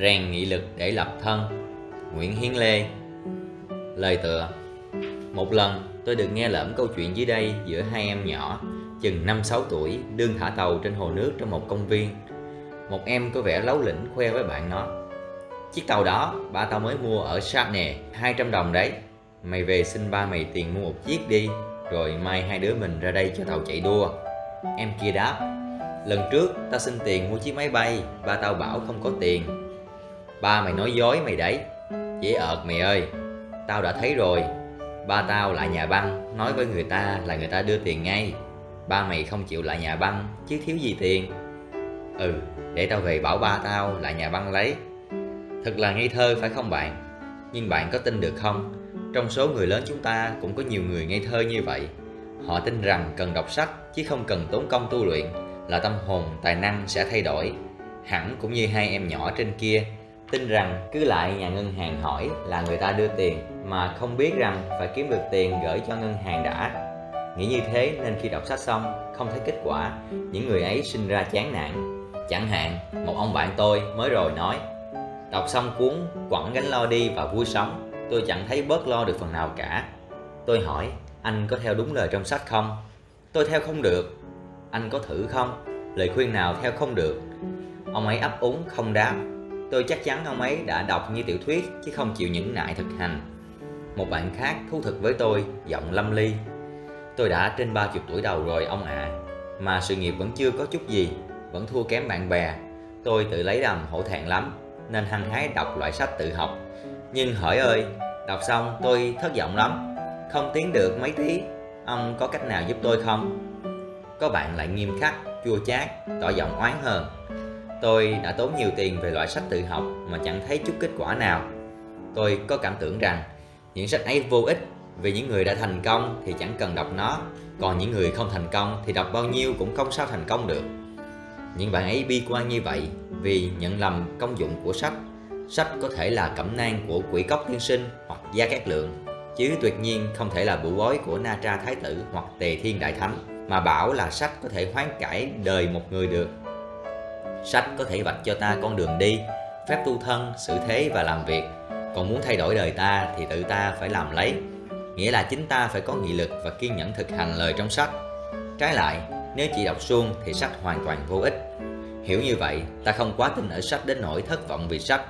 Rèn nghị lực để lập thân. Nguyễn Hiến Lê. Lời tựa. Một lần, tôi được nghe lỡm câu chuyện dưới đây giữa hai em nhỏ, chừng 5-6 tuổi, đương thả tàu trên hồ nước trong một công viên. Một em có vẻ lấu lĩnh khoe với bạn nó. Chiếc tàu đó ba tao mới mua ở Sydney 200 đồng đấy. Mày về xin ba mày tiền mua một chiếc đi, Rồi mai hai đứa mình ra đây cho tàu chạy đua. Em kia đáp. Lần trước tao xin tiền mua chiếc máy bay, Ba tao bảo không có tiền. Ba mày nói dối mày đấy. Dễ ợt mày ơi. Tao đã thấy rồi. Ba tao lại nhà băng Nói với người ta là người ta đưa tiền ngay. Ba mày không chịu lại nhà băng Chứ thiếu gì tiền. Ừ để tao về bảo ba tao lại nhà băng lấy. Thật là ngây thơ phải không bạn? Nhưng bạn có tin được không? Trong số người lớn chúng ta cũng có nhiều người ngây thơ như vậy. Họ tin rằng cần đọc sách chứ không cần tốn công tu luyện Là tâm hồn, tài năng sẽ thay đổi. Hẳn cũng như hai em nhỏ trên kia. Tin rằng cứ lại nhà ngân hàng hỏi là người ta đưa tiền Mà không biết rằng phải kiếm được tiền gửi cho ngân hàng đã. Nghĩ như thế nên khi đọc sách xong, không thấy kết quả, Những người ấy sinh ra chán nản. Chẳng hạn, một ông bạn tôi mới rồi nói, Đọc xong cuốn quẳng gánh lo đi và vui sống, Tôi chẳng thấy bớt lo được phần nào cả. Tôi hỏi, anh có theo đúng lời trong sách không? Tôi theo không được. Anh có thử không? Lời khuyên nào theo không được? Ông ấy ấp úng không đáp. Tôi chắc chắn ông ấy đã đọc như tiểu thuyết chứ không chịu những nại thực hành. Một bạn khác thú thực với tôi giọng lâm ly. Tôi đã trên ba chục tuổi đầu rồi ông ạ. À, Mà sự nghiệp vẫn chưa có chút gì Vẫn thua kém bạn bè. Tôi tự lấy đầm hổ thẹn lắm Nên hăng hái đọc loại sách tự học. Nhưng hỏi ơi Đọc xong tôi thất vọng lắm. Không tiến được mấy tí Ông có cách nào giúp tôi không? Có bạn lại nghiêm khắc, chua chát, tỏ giọng oán hờn. Tôi đã tốn nhiều tiền về loại sách tự học mà chẳng thấy chút kết quả nào. Tôi có cảm tưởng rằng những sách ấy vô ích vì những người đã thành công thì chẳng cần đọc nó, Còn những người không thành công thì đọc bao nhiêu cũng không sao thành công được. Những bạn ấy bi quan như vậy vì nhận lầm công dụng của sách. Sách có thể là cẩm nang của quỷ cốc tiên sinh hoặc gia cát lượng, Chứ tuyệt nhiên không thể là bụ bói của Na Tra Thái Tử hoặc Tề Thiên Đại Thánh, Mà bảo là sách có thể hoán cải đời một người được. Sách có thể vạch cho ta con đường đi Phép tu thân, sự thế và làm việc Còn muốn thay đổi đời ta thì tự ta phải làm lấy nghĩa là chính ta phải có nghị lực và kiên nhẫn thực hành lời trong sách. Trái lại, nếu chỉ đọc suông thì sách hoàn toàn vô ích. Hiểu như vậy, ta không quá tin ở sách đến nỗi thất vọng vì sách,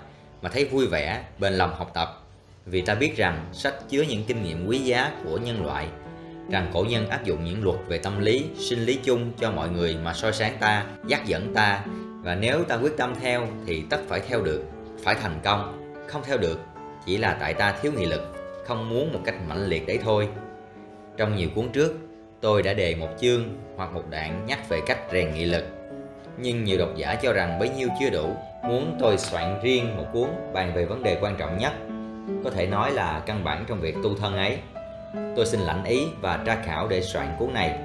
mà thấy vui vẻ, bền lòng học tập. Vì ta biết rằng sách chứa những kinh nghiệm quý giá của nhân loại, rằng cổ nhân áp dụng những luật về tâm lý, sinh lý chung cho mọi người mà soi sáng ta, dắt dẫn ta, và nếu ta quyết tâm theo thì tất phải theo được, phải thành công, không theo được chỉ là tại ta thiếu nghị lực không muốn một cách mạnh liệt đấy thôi. Trong nhiều cuốn trước, tôi đã đề một chương hoặc một đoạn nhắc về cách rèn nghị lực. Nhưng nhiều độc giả cho rằng bấy nhiêu chưa đủ, muốn tôi soạn riêng một cuốn bàn về vấn đề quan trọng nhất, có thể nói là căn bản trong việc tu thân ấy. Tôi xin lãnh ý và tra khảo để soạn cuốn này.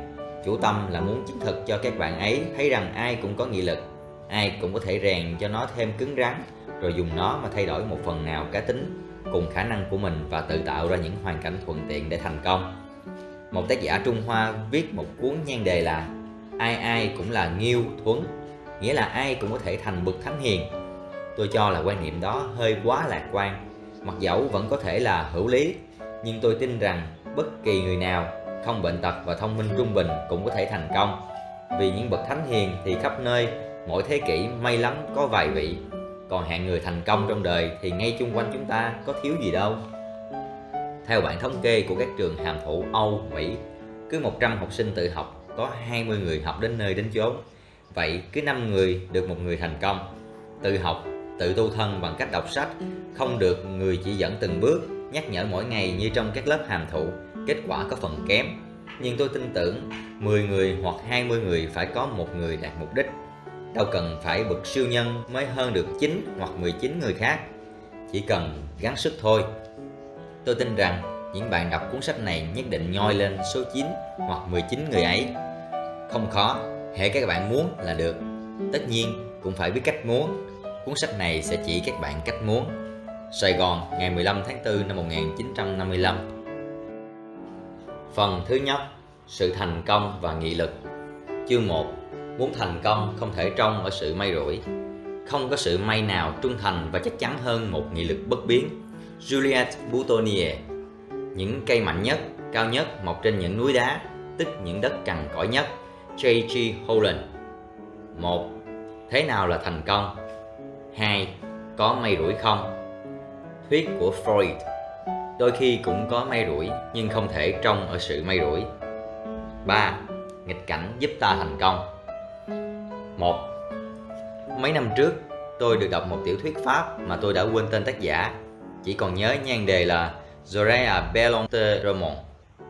Chủ tâm là muốn chứng thực cho các bạn ấy thấy rằng ai cũng có nghị lực, ai cũng có thể rèn cho nó thêm cứng rắn, rồi dùng nó mà thay đổi một phần nào cá tính cùng khả năng của mình và tự tạo ra những hoàn cảnh thuận tiện để thành công. Một tác giả Trung Hoa viết một cuốn nhan đề là Ai ai cũng là nghiêu thuấn, nghĩa là ai cũng có thể thành bậc thánh hiền. Tôi cho là quan niệm đó hơi quá lạc quan, mặc dẫu vẫn có thể là hữu lý, nhưng tôi tin rằng bất kỳ người nào không bệnh tật và thông minh trung bình cũng có thể thành công. Vì những bậc thánh hiền thì khắp nơi, mỗi thế kỷ may lắm có vài vị. Còn hạng người thành công trong đời thì ngay chung quanh chúng ta có thiếu gì đâu. Theo bản thống kê của các trường hàm thủ Âu, Mỹ cứ 100 học sinh tự học có 20 người học đến nơi đến chốn. Vậy cứ 5 người được một người thành công. Tự học tự tu thân bằng cách đọc sách không được người chỉ dẫn từng bước nhắc nhở mỗi ngày như trong các lớp hàm thụ kết quả có phần kém nhưng tôi tin tưởng 10 người hoặc 20 người phải có một người đạt mục đích đâu cần phải bậc siêu nhân mới hơn được 9 hoặc 19 người khác. Chỉ cần gắng sức thôi. Tôi tin rằng những bạn đọc cuốn sách này nhất định nhoi lên số 9 hoặc 19 người ấy. Không khó hệ các bạn muốn là được. Tất nhiên, cũng phải biết cách muốn. Cuốn sách này sẽ chỉ các bạn cách muốn. Sài Gòn, ngày 15 tháng 4 năm 1955 Phần thứ nhất, Sự thành công và nghị lực. Chương 1 Muốn thành công không thể trông ở sự may rủi không có sự may nào trung thành và chắc chắn hơn một nghị lực bất biến. Juliette Boutonnier Những cây mạnh nhất, cao nhất mọc trên những núi đá, tức những đất cằn cõi nhất. J.G. Holland một Thế nào là thành công? 2. Có may rủi không? Thuyết của Freud Đôi khi cũng có may rủi nhưng không thể trông ở sự may rủi 3. Nghịch cảnh giúp ta thành công 1. Mấy năm trước tôi được đọc một tiểu thuyết Pháp mà tôi đã quên tên tác giả. Chỉ còn nhớ nhan đề là Zorea Bellonte Romont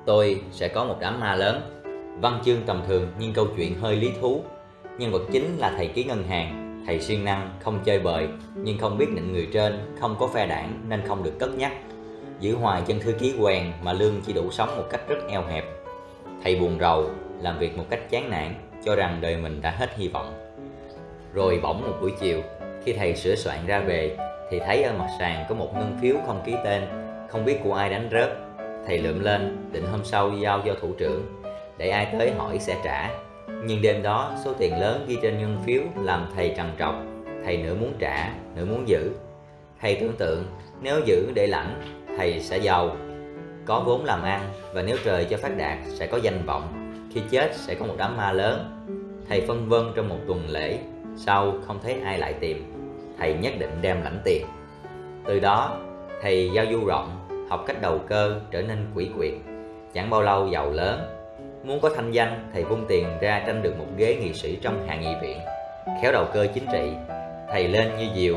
Tôi sẽ có một đám ma lớn. Văn chương tầm thường nhưng câu chuyện hơi lý thú. Nhân vật chính là thầy ký ngân hàng. Thầy siêng năng, không chơi bời Nhưng không biết nịnh người trên, không có phe đảng nên không được cất nhắc. Giữ hoài chân thư ký quen mà lương chỉ đủ sống một cách rất eo hẹp. Thầy buồn rầu, làm việc một cách chán nản Cho rằng đời mình đã hết hy vọng. Rồi bỗng một buổi chiều Khi thầy sửa soạn ra về Thì thấy ở mặt sàn có một ngân phiếu không ký tên Không biết của ai đánh rớt. Thầy lượm lên, định hôm sau giao cho thủ trưởng Để ai tới hỏi sẽ trả. Nhưng đêm đó số tiền lớn ghi trên ngân phiếu làm thầy trằn trọc. Thầy nửa muốn trả, nửa muốn giữ. Thầy tưởng tượng nếu giữ để lãnh, thầy sẽ giàu. Có vốn làm ăn và nếu trời cho phát đạt sẽ có danh vọng. Khi chết sẽ có một đám ma lớn. Thầy phân vân trong một tuần lễ. Sau không thấy ai lại tìm Thầy nhất định đem lãnh tiền Từ đó thầy giao du rộng Học cách đầu cơ trở nên quỷ quyệt Chẳng bao lâu giàu lớn Muốn có thanh danh, thầy vung tiền ra tranh được một ghế nghị sĩ trong hạ nghị viện. Khéo đầu cơ chính trị, thầy lên như diều,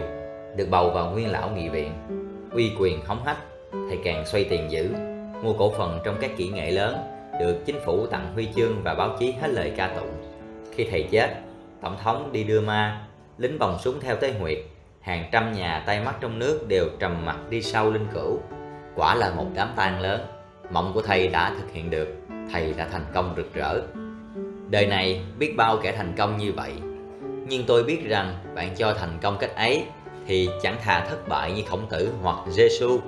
được bầu vào nguyên lão nghị viện. Uy quyền hóng hách, thầy càng xoay tiền dữ, mua cổ phần trong các kỹ nghệ lớn, được chính phủ tặng huy chương và báo chí hết lời ca tụng. Khi thầy chết, tổng thống đi đưa ma, lính vòng súng theo tới huyệt, hàng trăm nhà tay mắt trong nước đều trầm mặt đi sau linh cữu. Quả là một đám tang lớn, mộng của thầy đã thực hiện được. Thầy đã thành công rực rỡ. Đời này biết bao kẻ thành công như vậy. Nhưng tôi biết rằng bạn cho thành công cách ấy thì chẳng thà thất bại như khổng tử hoặc giêsu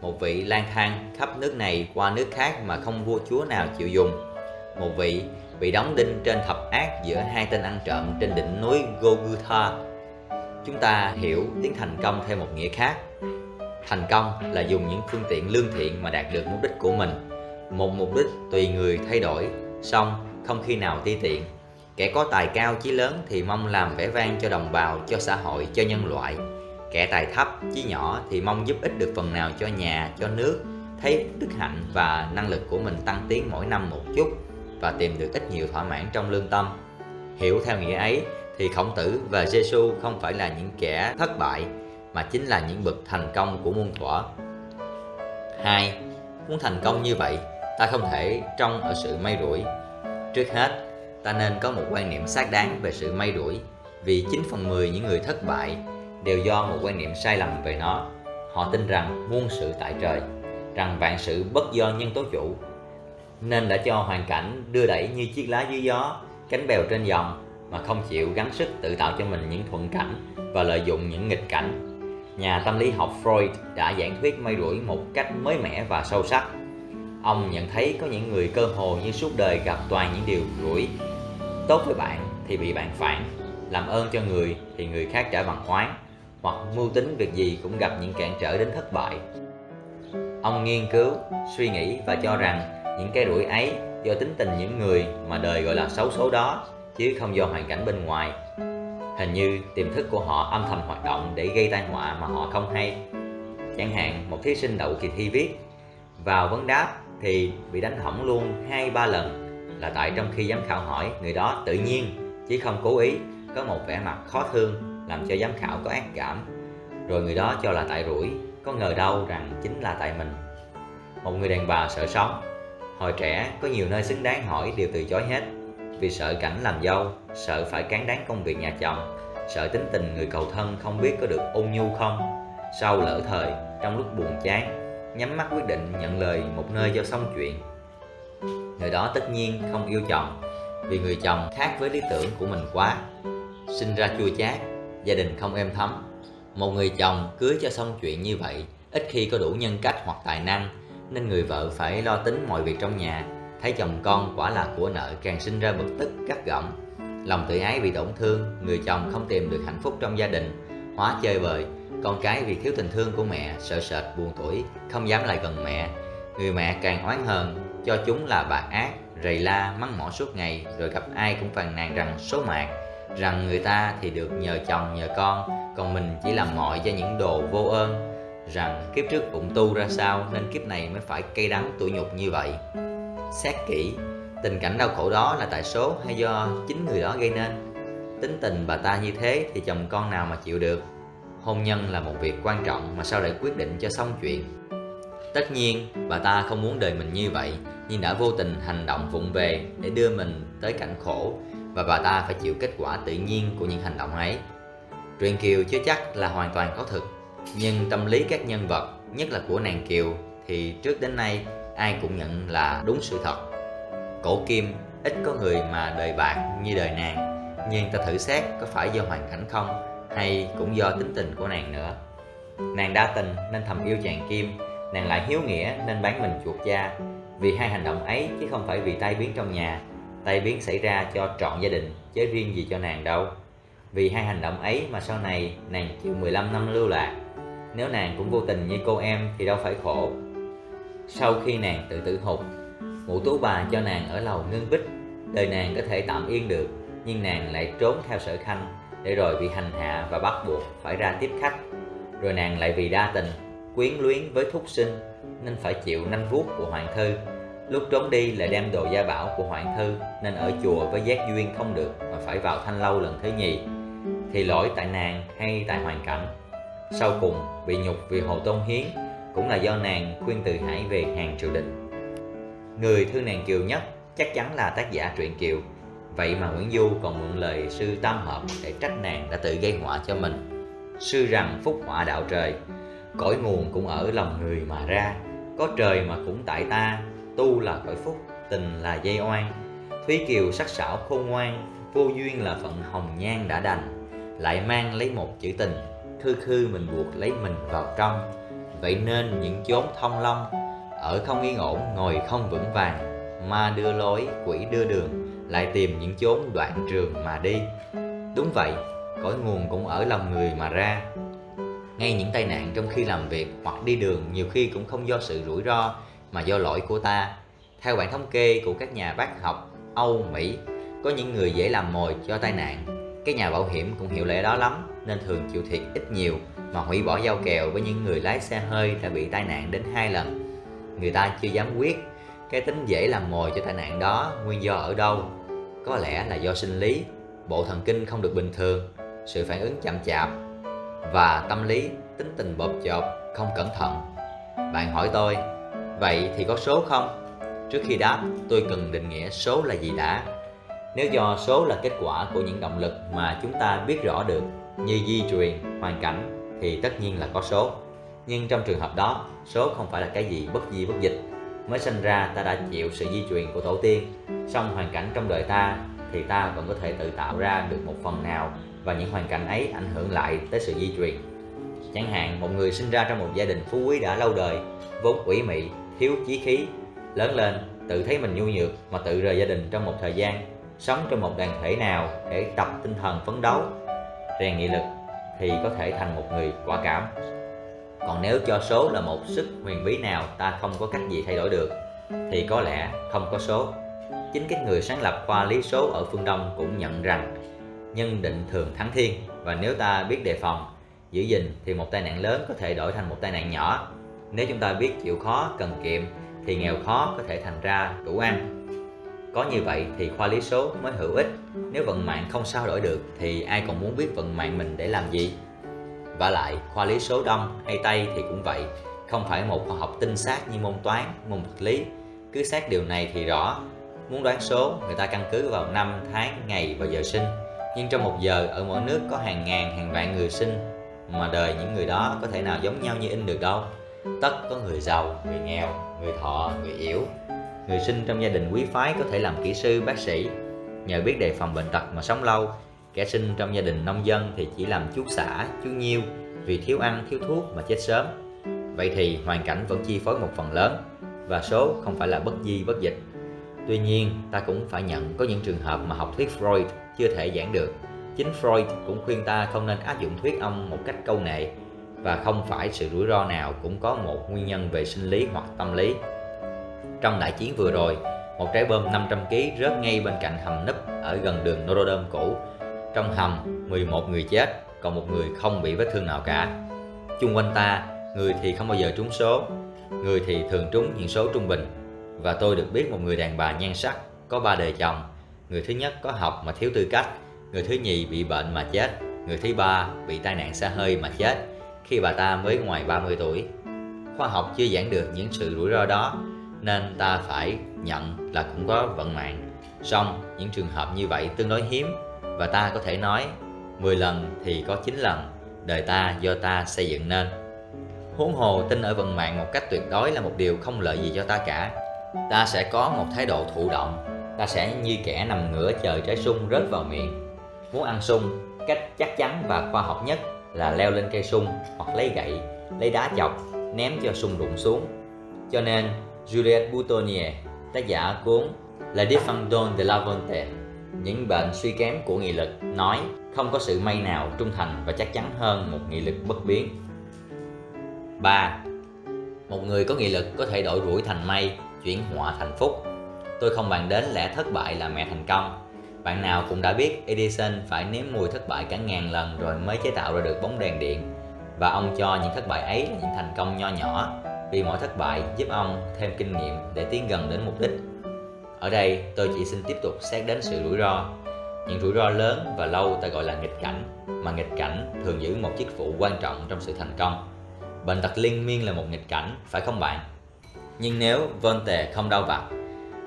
một vị lang thang khắp nước này qua nước khác mà không vua chúa nào chịu dùng. Một vị bị đóng đinh trên thập ác giữa hai tên ăn trộm trên đỉnh núi Golgotha chúng ta hiểu tiếng thành công theo một nghĩa khác. Thành công là dùng những phương tiện lương thiện mà đạt được mục đích của mình. Một mục đích tùy người thay đổi, song không khi nào ti tiện. Kẻ có tài cao chí lớn thì mong làm vẻ vang cho đồng bào, cho xã hội, cho nhân loại. Kẻ tài thấp chí nhỏ thì mong giúp ích được phần nào cho nhà, cho nước, thấy đức hạnh và năng lực của mình tăng tiến mỗi năm một chút và tìm được ít nhiều thỏa mãn trong lương tâm. Hiểu theo nghĩa ấy, thì khổng tử và giêsu không phải là những kẻ thất bại, mà chính là những bậc thành công của muôn thuở. Hai, muốn thành công như vậy, ta không thể trông ở sự may rủi. Trước hết, ta nên có một quan niệm xác đáng về sự may rủi, vì 9 phần 10 những người thất bại đều do một quan niệm sai lầm về nó. Họ tin rằng muôn sự tại trời, rằng vạn sự bất do nhân tố chủ nên đã cho hoàn cảnh đưa đẩy như chiếc lá dưới gió cánh bèo trên dòng mà không chịu gắng sức tự tạo cho mình những thuận cảnh và lợi dụng những nghịch cảnh. Nhà tâm lý học Freud đã giảng thuyết may rủi một cách mới mẻ và sâu sắc. Ông nhận thấy có những người cơ hồ như suốt đời gặp toàn những điều rủi. Tốt với bạn thì bị bạn phản Làm ơn cho người thì người khác trả bằng oán Hoặc mưu tính việc gì cũng gặp những cản trở đến thất bại. Ông nghiên cứu, suy nghĩ và cho rằng những cái rủi ấy do tính tình những người mà đời gọi là xấu số đó, chứ không do hoàn cảnh bên ngoài. Hình như tiềm thức của họ âm thầm hoạt động để gây tai họa mà họ không hay. Chẳng hạn, một thí sinh đậu kỳ thi viết, vào vấn đáp thì bị đánh hỏng luôn hai, ba lần, là tại trong khi giám khảo hỏi người đó tự nhiên, chứ không cố ý, có một vẻ mặt khó thương, làm cho giám khảo có ác cảm. Rồi người đó cho là tại rủi, có ngờ đâu rằng chính là tại mình. Một người đàn bà sợ sống hồi trẻ, có nhiều nơi xứng đáng hỏi đều từ chối hết. Vì sợ cảnh làm dâu, sợ phải cán đáng công việc nhà chồng, sợ tính tình người cầu thân không biết có được ôn nhu không. Sau lỡ thời, trong lúc buồn chán, nhắm mắt quyết định nhận lời một nơi cho xong chuyện. Người đó tất nhiên không yêu chồng, vì người chồng khác với lý tưởng của mình quá. Sinh ra chua chát, gia đình không êm thấm. Một người chồng cưới cho xong chuyện như vậy, ít khi có đủ nhân cách hoặc tài năng nên người vợ phải lo tính mọi việc trong nhà. Thấy chồng con quả là của nợ càng sinh ra bực tức, gắt gỏng. Lòng tự ái bị tổn thương, người chồng không tìm được hạnh phúc trong gia đình. Hóa chơi bời con cái vì thiếu tình thương của mẹ sợ sệt, buồn tuổi không dám lại gần mẹ. Người mẹ càng oán hơn cho chúng là bà ác, rầy la, mắng mỏ suốt ngày, rồi gặp ai cũng phàn nàn rằng số mạng. Rằng người ta thì được nhờ chồng, nhờ con, còn mình chỉ làm mọi cho những đồ vô ơn rằng kiếp trước phụng tu ra sao nên kiếp này mới phải cay đắng tủi nhục như vậy. Xét kỹ, tình cảnh đau khổ đó là tại số hay do chính người đó gây nên? Tính tình bà ta như thế thì chồng con nào mà chịu được? Hôn nhân là một việc quan trọng mà sao lại quyết định cho xong chuyện? Tất nhiên, bà ta không muốn đời mình như vậy, nhưng đã vô tình hành động vụng về để đưa mình tới cảnh khổ và bà ta phải chịu kết quả tự nhiên của những hành động ấy. Truyện kiều chưa chắc là hoàn toàn có thực nhưng tâm lý các nhân vật, nhất là của nàng kiều, thì trước đến nay, ai cũng nhận là đúng sự thật. Cổ kim ít có người mà đời bạc như đời nàng, nhưng ta thử xét có phải do hoàn cảnh không, hay cũng do tính tình của nàng nữa. Nàng đa tình nên thầm yêu chàng kim, nàng lại hiếu nghĩa nên bán mình chuột cha vì hai hành động ấy chứ không phải vì tai biến trong nhà, tai biến xảy ra cho trọn gia đình chứ riêng gì cho nàng đâu. Vì hai hành động ấy mà sau này nàng chịu 15 năm lưu lạc nếu nàng cũng vô tình như cô em thì đâu phải khổ. Sau khi nàng tự tử hụt mụ tú bà cho nàng ở lầu ngưng bích. Đời nàng có thể tạm yên được, nhưng nàng lại trốn theo sở khanh để rồi bị hành hạ và bắt buộc phải ra tiếp khách. Rồi nàng lại vì đa tình, quyến luyến với thúc sinh, nên phải chịu nanh vuốt của hoàng thư lúc trốn đi lại đem đồ gia bảo của hoàng thư nên ở chùa với giác duyên không được mà phải vào thanh lâu lần thứ nhì. Thì lỗi tại nàng hay tại hoàn cảnh? Sau cùng bị nhục vì hồ tôn hiến, cũng là do nàng khuyên từ hải về hàng triều đình. Người thương nàng kiều nhất chắc chắn là tác giả truyện kiều. Vậy mà nguyễn du còn mượn lời sư tam hợp để trách nàng đã tự gây họa cho mình. Sư rằng phúc họa đạo trời, cõi nguồn cũng ở lòng người mà ra. Có trời mà cũng tại ta, tu là cõi phúc, tình là dây oan. Thúy kiều sắc sảo khôn ngoan, vô duyên là phận hồng nhan đã đành, lại mang lấy một chữ tình khư khư mình buộc lấy mình vào trong. Vậy nên những chốn thông long ở không yên ổn, ngồi không vững vàng, ma đưa lối, quỷ đưa đường, lại tìm những chốn đoạn trường mà đi. Đúng vậy, cõi nguồn cũng ở lòng người mà ra. Ngay những tai nạn trong khi làm việc hoặc đi đường nhiều khi cũng không do sự rủi ro mà do lỗi của ta. Theo bản thống kê của các nhà bác học âu, mỹ, có những người dễ làm mồi cho tai nạn các nhà bảo hiểm cũng hiểu lẽ đó lắm, nên thường chịu thiệt ít nhiều mà hủy bỏ giao kèo với những người lái xe hơi đã bị tai nạn đến hai lần. Người ta chưa dám quyết cái tính dễ làm mồi cho tai nạn đó, nguyên do ở đâu? Có lẽ là do sinh lý, bộ thần kinh không được bình thường, sự phản ứng chậm chạp và tâm lý tính tình bộp chộp, không cẩn thận. Bạn hỏi tôi, vậy thì có số không? Trước khi đáp, tôi cần định nghĩa số là gì đã nếu do số là kết quả của những động lực mà chúng ta biết rõ được, như di truyền, hoàn cảnh, thì tất nhiên là có số. Nhưng trong trường hợp đó, số không phải là cái gì bất di bất dịch. Mới sinh ra, ta đã chịu sự di truyền của tổ tiên. Song hoàn cảnh trong đời ta, thì ta vẫn có thể tự tạo ra được một phần nào, và những hoàn cảnh ấy ảnh hưởng lại tới sự di truyền. Chẳng hạn, một người sinh ra trong một gia đình phú quý đã lâu đời, vốn quỷ mị, thiếu chí khí, lớn lên, tự thấy mình nhu nhược mà tự rời gia đình trong một thời gian sống trong một đoàn thể nào để tập tinh thần phấn đấu. Rèn nghị lực thì có thể thành một người quả cảm. Còn nếu cho số là một sức huyền bí nào ta không có cách gì thay đổi được, thì có lẽ không có số. Chính các người sáng lập khoa lý số ở phương đông cũng nhận rằng nhân định thường thắng thiên. Và nếu ta biết đề phòng, giữ gìn thì một tai nạn lớn có thể đổi thành một tai nạn nhỏ. Nếu chúng ta biết chịu khó, cần kiệm thì nghèo khó có thể thành ra đủ ăn có như vậy thì khoa lý số mới hữu ích. Nếu vận mạng không sao đổi được thì ai còn muốn biết vận mạng mình để làm gì? Và lại, khoa lý số đông, hay tây thì cũng vậy. Không phải một khoa học tinh xác như môn toán, môn vật lý. Cứ xác điều này thì rõ. Muốn đoán số, người ta căn cứ vào năm, tháng, ngày và giờ sinh. Nhưng trong một giờ, ở mỗi nước có hàng ngàn, hàng vạn người sinh. Mà đời những người đó có thể nào giống nhau như in được đâu? Tất có người giàu, người nghèo, người thọ, người yếu người sinh trong gia đình quý phái có thể làm kỹ sư, bác sĩ. Nhờ biết đề phòng bệnh tật mà sống lâu. Kẻ sinh trong gia đình nông dân thì chỉ làm chút xả, chú nhiêu. Vì thiếu ăn, thiếu thuốc mà chết sớm. Vậy thì hoàn cảnh vẫn chi phối một phần lớn, và số không phải là bất di bất dịch. Tuy nhiên, ta cũng phải nhận có những trường hợp mà học thuyết freud chưa thể giảng được. Chính Freud cũng khuyên ta không nên áp dụng thuyết ông một cách câu nệ, và không phải sự rủi ro nào cũng có một nguyên nhân về sinh lý hoặc tâm lý. Trong đại chiến vừa rồi, một trái bom 500kg rớt ngay bên cạnh hầm nấp ở gần đường Notre cũ. Trong hầm, 11 người chết, còn một người không bị vết thương nào cả. Chung quanh ta, người thì không bao giờ trúng số, người thì thường trúng những số trung bình. Và tôi được biết một người đàn bà nhan sắc, có ba đời chồng. Người thứ nhất có học mà thiếu tư cách, người thứ nhì bị bệnh mà chết, người thứ ba bị tai nạn xa hơi mà chết khi bà ta mới ngoài 30 tuổi. Khoa học chưa giảng được những sự rủi ro đó, nên ta phải nhận là cũng có vận mạng. Song, những trường hợp như vậy tương đối hiếm và ta có thể nói 10 lần thì có 9 lần đời ta do ta xây dựng nên. Huống hồ tin ở vận mạng một cách tuyệt đối là một điều không lợi gì cho ta cả. Ta sẽ có một thái độ thụ động, ta sẽ như kẻ nằm ngửa chờ trái sung rớt vào miệng. Muốn ăn sung, cách chắc chắn và khoa học nhất là leo lên cây sung hoặc lấy gậy, lấy đá chọc, ném cho sung đụng xuống. Cho nên, Juliette Boutonnier, tác giả cuốn La Défendant de la Volonté, những bệnh suy kém của nghị lực, nói không có sự may nào trung thành và chắc chắn hơn một nghị lực bất biến. 3. Một người có nghị lực có thể đổi rủi thành may, chuyển họa thành phúc. Tôi không bàn đến lẽ thất bại là mẹ thành công, bạn nào cũng đã biết Edison phải nếm mùi thất bại cả ngàn lần rồi mới chế tạo ra được bóng đèn điện và ông cho những thất bại ấy là những thành công nho nhỏ vì mỗi thất bại giúp ông thêm kinh nghiệm để tiến gần đến mục đích. Ở đây tôi chỉ xin tiếp tục xét đến sự rủi ro. Những rủi ro lớn và lâu ta gọi là nghịch cảnh, mà nghịch cảnh thường giữ một chức vụ quan trọng trong sự thành công. Bệnh tật liên miên là một nghịch cảnh, phải không bạn? Nhưng nếu vân tề không đau vặt,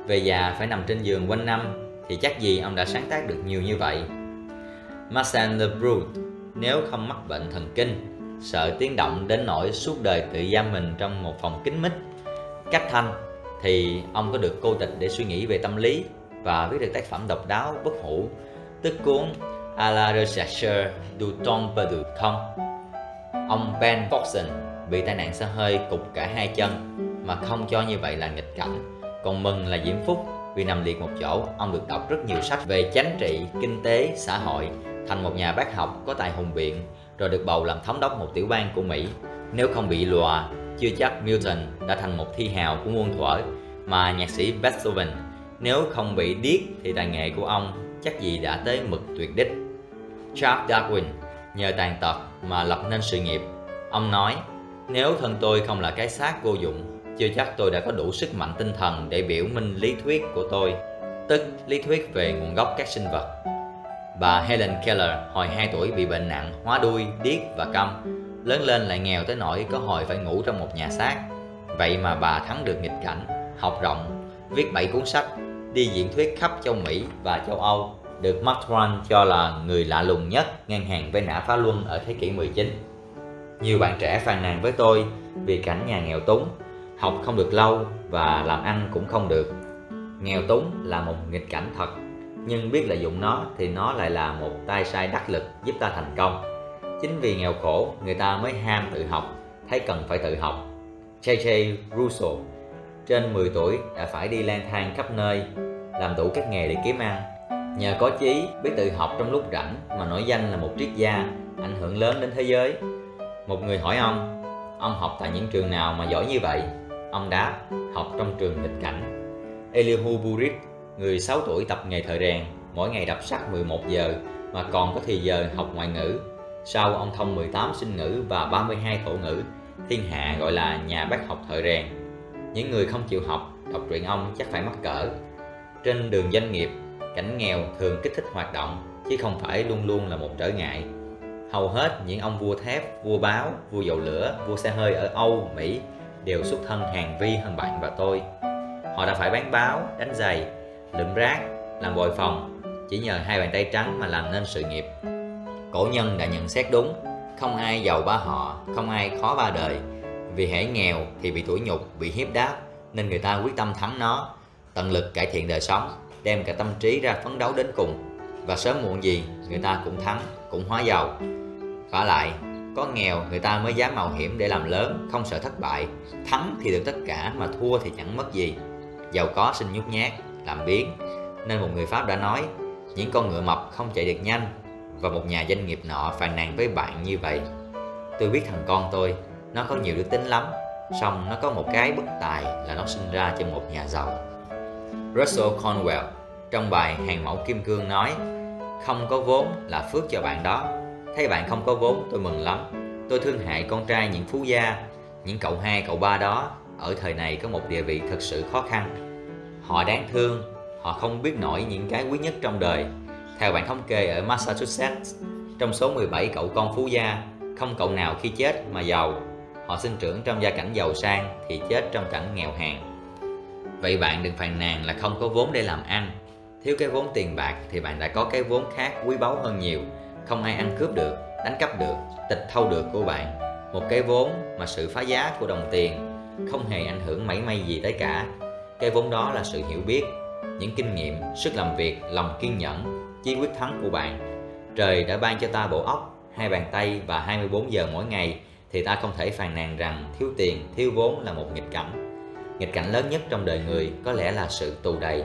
về già phải nằm trên giường quanh năm thì chắc gì ông đã sáng tác được nhiều như vậy. Marcel Lebrout, nếu không mắc bệnh thần kinh, sợ tiếng động đến nỗi suốt đời tự giam mình trong một phòng kín mít, cách thanh thì ông có được cô tịch để suy nghĩ về tâm lý và viết được tác phẩm độc đáo bất hủ, tức cuốn À la recherche du temps perdu không? Ông Ben Foxen bị tai nạn xe hơi cục cả hai chân mà không cho như vậy là nghịch cảnh, còn mừng là diễm phúc vì nằm liệt một chỗ, ông được đọc rất nhiều sách về chính trị, kinh tế, xã hội, thành một nhà bác học có tài hùng biện, rồi được bầu làm thống đốc một tiểu bang của Mỹ. Nếu không bị lùa, chưa chắc Milton đã thành một thi hào của muôn thuở, mà nhạc sĩ Beethoven nếu không bị điếc thì tài nghệ của ông chắc gì đã tới mực tuyệt đích. Charles Darwin nhờ tàn tật mà lập nên sự nghiệp. Ông nói, nếu thân tôi không là cái xác vô dụng chưa chắc tôi đã có đủ sức mạnh tinh thần để biểu minh lý thuyết của tôi, tức lý thuyết về nguồn gốc các sinh vật. Bà Helen Keller hồi 2 tuổi bị bệnh nặng, hóa đuôi, điếc và câm, lớn lên lại nghèo tới nỗi có hồi phải ngủ trong một nhà xác. Vậy mà bà thắng được nghịch cảnh, học rộng, viết 7 cuốn sách, đi diễn thuyết khắp châu Mỹ và châu Âu, được Mark Twain cho là người lạ lùng nhất ngang hàng với nã phá luân ở thế kỷ 19. Nhiều bạn trẻ phàn nàn với tôi vì cảnh nhà nghèo túng học không được lâu và làm ăn cũng không được nghèo túng là một nghịch cảnh thật nhưng biết lợi dụng nó thì nó lại là một tay sai đắc lực giúp ta thành công chính vì nghèo khổ người ta mới ham tự học thấy cần phải tự học J.J. Rousseau trên 10 tuổi đã phải đi lang thang khắp nơi làm đủ các nghề để kiếm ăn nhờ có chí biết tự học trong lúc rảnh mà nổi danh là một triết gia ảnh hưởng lớn đến thế giới một người hỏi ông ông học tại những trường nào mà giỏi như vậy Ông đáp, học trong trường nghịch cảnh. Elihu Burit, người 6 tuổi tập nghề thợ rèn, mỗi ngày đập sắt 11 giờ mà còn có thì giờ học ngoại ngữ. Sau ông thông 18 sinh ngữ và 32 thổ ngữ, thiên hạ gọi là nhà bác học thợ rèn. Những người không chịu học, đọc truyện ông chắc phải mắc cỡ. Trên đường doanh nghiệp, cảnh nghèo thường kích thích hoạt động, chứ không phải luôn luôn là một trở ngại. Hầu hết những ông vua thép, vua báo, vua dầu lửa, vua xe hơi ở Âu, Mỹ đều xuất thân hàng vi hơn bạn và tôi họ đã phải bán báo đánh giày lượm rác, làm bồi phòng, chỉ nhờ hai bàn tay trắng mà làm nên sự nghiệp. Cổ nhân đã nhận xét đúng, không ai giàu ba họ, không ai khó ba đời. Vì hễ nghèo thì bị tủi nhục, bị hiếp đáp, nên người ta quyết tâm thắng nó. Tận lực cải thiện đời sống, đem cả tâm trí ra phấn đấu đến cùng. Và sớm muộn gì, người ta cũng thắng, cũng hóa giàu. Vả lại, có nghèo, người ta mới dám mạo hiểm để làm lớn, không sợ thất bại. Thắng thì được tất cả, mà thua thì chẳng mất gì. Giàu có sinh nhút nhát làm biến. Nên một người pháp đã nói, những con ngựa mập không chạy được nhanh, và một nhà doanh nghiệp nọ phàn nàn với bạn như vậy. Tôi biết thằng con tôi, nó có nhiều đức tính lắm, song nó có một cái bất tài là nó sinh ra trong một nhà giàu. Russell Conwell trong bài Hàng mẫu kim cương nói, không có vốn là phước cho bạn đó. Thấy bạn không có vốn, tôi mừng lắm. Tôi thương hại con trai những phú gia, những cậu hai, cậu ba đó. Ở thời này có một địa vị thật sự khó khăn họ đáng thương. Họ không biết nổi những cái quý nhất trong đời. Theo bản thống kê ở Massachusetts, trong số 17 cậu con phú gia, không cậu nào khi chết mà giàu. Họ sinh trưởng trong gia cảnh giàu sang thì chết trong cảnh nghèo hèn. Vậy bạn đừng phàn nàn là không có vốn để làm ăn. Thiếu cái vốn tiền bạc thì bạn đã có cái vốn khác quý báu hơn nhiều. Không ai ăn cướp được, đánh cắp được, tịch thâu được của bạn. Một cái vốn mà sự phá giá của đồng tiền không hề ảnh hưởng mảy may gì tới cả cái vốn đó là sự hiểu biết, những kinh nghiệm, sức làm việc, lòng kiên nhẫn, chí quyết thắng của bạn. Trời đã ban cho ta bộ óc, hai bàn tay và 24 giờ mỗi ngày, thì ta không thể phàn nàn rằng thiếu tiền, thiếu vốn là một nghịch cảnh. Nghịch cảnh lớn nhất trong đời người có lẽ là sự tù đầy.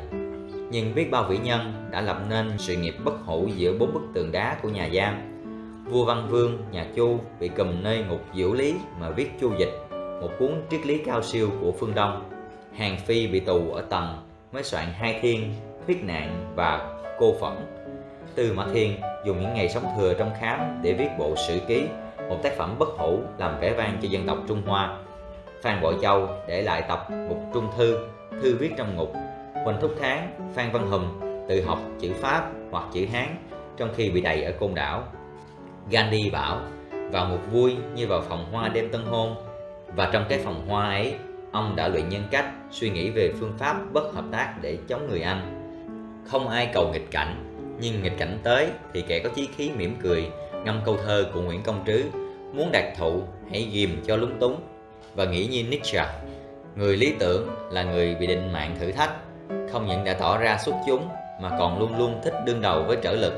Nhưng biết bao vĩ nhân đã lập nên sự nghiệp bất hủ giữa bốn bức tường đá của nhà giam. Vua văn vương, nhà chu bị cầm nơi ngục diệu lý mà viết chu dịch, một cuốn triết lý cao siêu của phương đông hàng phi bị tù ở tầng mới soạn hai thiên thuyết nạn và cô phẫn. Tư mã thiên dùng những ngày sống thừa trong khám để viết bộ sử ký một tác phẩm bất hủ làm vẻ vang cho dân tộc trung hoa. Phan bội châu để lại tập mục trung thư thư viết trong ngục. Huỳnh Thúc Tháng, Phan Văn Hùm tự học chữ Pháp hoặc chữ Hán trong khi bị đầy ở côn đảo. Gandhi bảo, vào một vui như vào phòng hoa đêm tân hôn. Và trong cái phòng hoa ấy, ông đã luyện nhân cách, suy nghĩ về phương pháp bất hợp tác để chống người Anh. Không ai cầu nghịch cảnh, nhưng nghịch cảnh tới thì kẻ có chí khí mỉm cười, ngâm câu thơ của Nguyễn Công Trứ, muốn đạt thụ hãy ghìm cho lúng túng và nghĩ như Nietzsche. Người lý tưởng là người bị định mạng thử thách, không những đã tỏ ra xuất chúng mà còn luôn luôn thích đương đầu với trở lực.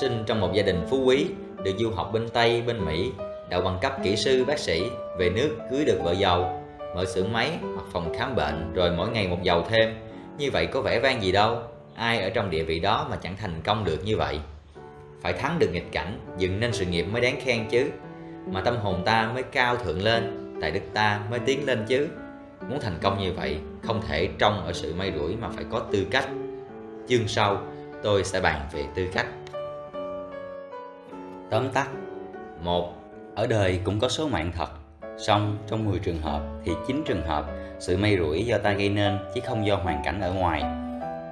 Sinh trong một gia đình phú quý, được du học bên Tây, bên Mỹ, đậu bằng cấp kỹ sư bác sĩ, về nước cưới được vợ giàu, mở xưởng máy hoặc phòng khám bệnh rồi mỗi ngày một giàu thêm. Như vậy có vẻ vang gì đâu, ai ở trong địa vị đó mà chẳng thành công được như vậy. Phải thắng được nghịch cảnh, dựng nên sự nghiệp mới đáng khen chứ, mà tâm hồn ta mới cao thượng lên, tài đức ta mới tiến lên chứ. Muốn thành công như vậy, không thể trông ở sự may rủi mà phải có tư cách. Chương sau, tôi sẽ bàn về tư cách. Tóm tắt một Ở đời cũng có số mạng thật Song trong 10 trường hợp thì 9 trường hợp sự may rủi do ta gây nên chứ không do hoàn cảnh ở ngoài.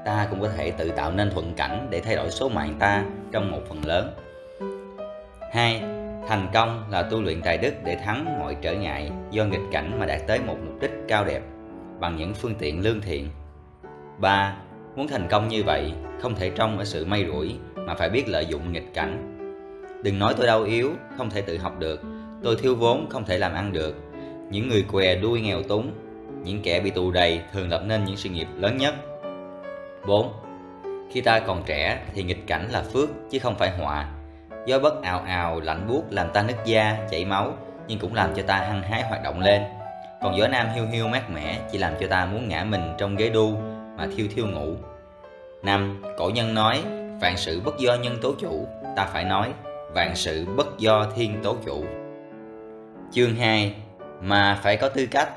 Ta cũng có thể tự tạo nên thuận cảnh để thay đổi số mạng ta trong một phần lớn. 2. Thành công là tu luyện tài đức để thắng mọi trở ngại do nghịch cảnh mà đạt tới một mục đích cao đẹp bằng những phương tiện lương thiện. 3. Muốn thành công như vậy, không thể trông ở sự may rủi mà phải biết lợi dụng nghịch cảnh. Đừng nói tôi đau yếu, không thể tự học được, tôi thiếu vốn không thể làm ăn được. Những người què đuôi nghèo túng, những kẻ bị tù đầy thường lập nên những sự nghiệp lớn nhất. 4. Khi ta còn trẻ thì nghịch cảnh là phước chứ không phải họa Gió bất ào ào lạnh buốt làm ta nứt da, chảy máu nhưng cũng làm cho ta hăng hái hoạt động lên. Còn gió nam hiu hiu mát mẻ chỉ làm cho ta muốn ngã mình trong ghế đu mà thiêu thiêu ngủ. Năm, cổ nhân nói, vạn sự bất do nhân tố chủ, ta phải nói, vạn sự bất do thiên tố chủ. Chương 2, mà phải có tư cách.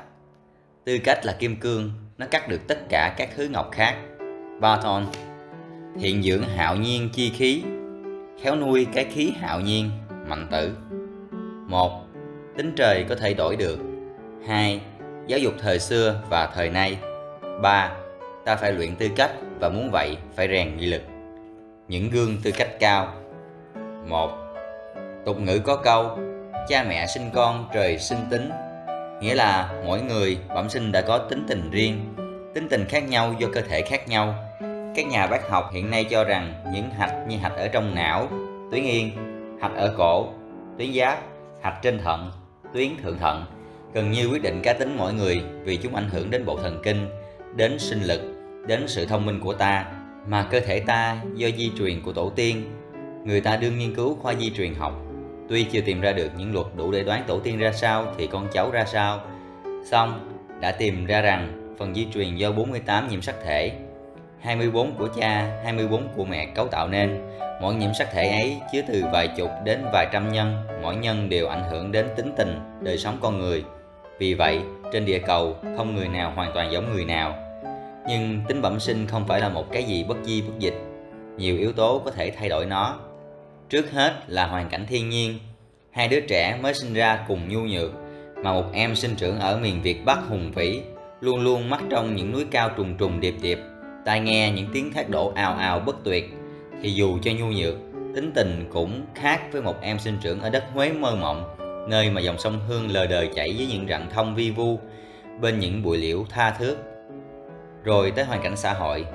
Tư cách là kim cương, nó cắt được tất cả các thứ ngọc khác. Barton Hiện dưỡng hạo nhiên chi khí khéo nuôi cái khí hạo nhiên, mạnh tử. một Tính trời có thể đổi được. 2. Giáo dục thời xưa và thời nay. 3. Ta phải luyện tư cách và muốn vậy phải rèn nghị lực. Những gương tư cách cao. 1. Tục ngữ có câu Cha mẹ sinh con trời sinh tính. Nghĩa là mỗi người bẩm sinh đã có tính tình riêng Tính tình khác nhau do cơ thể khác nhau. Các nhà bác học hiện nay cho rằng những hạch như hạch ở trong não, tuyến yên, hạch ở cổ, tuyến giáp, hạch trên thận, tuyến thượng thận gần như quyết định cá tính mỗi người vì chúng ảnh hưởng đến bộ thần kinh, đến sinh lực, đến sự thông minh của ta. Mà cơ thể ta do di truyền của tổ tiên. Người ta đương nghiên cứu khoa di truyền học, tuy chưa tìm ra được những luật đủ để đoán tổ tiên ra sao thì con cháu ra sao, song đã tìm ra rằng phần di truyền do 48 nhiễm sắc thể 24 của cha, 24 của mẹ cấu tạo nên. Mỗi nhiễm sắc thể ấy chứa từ vài chục đến vài trăm nhân, mỗi nhân đều ảnh hưởng đến tính tình, đời sống con người. Vì vậy, trên địa cầu không người nào hoàn toàn giống người nào. Nhưng tính bẩm sinh không phải là một cái gì bất di bất dịch. Nhiều yếu tố có thể thay đổi nó. Trước hết là hoàn cảnh thiên nhiên. Hai đứa trẻ mới sinh ra cùng nhu nhược, mà một em sinh trưởng ở miền Việt Bắc hùng vĩ, luôn luôn mắt trong những núi cao trùng trùng điệp điệp, tai nghe những tiếng thác đổ ào ào bất tuyệt, thì dù cho nhu nhược, tính tình cũng khác với một em sinh trưởng ở đất Huế mơ mộng, nơi mà dòng sông Hương lờ đờ chảy với những rặng thông vi vu, bên những bụi liễu tha thước. Rồi tới hoàn cảnh xã hội,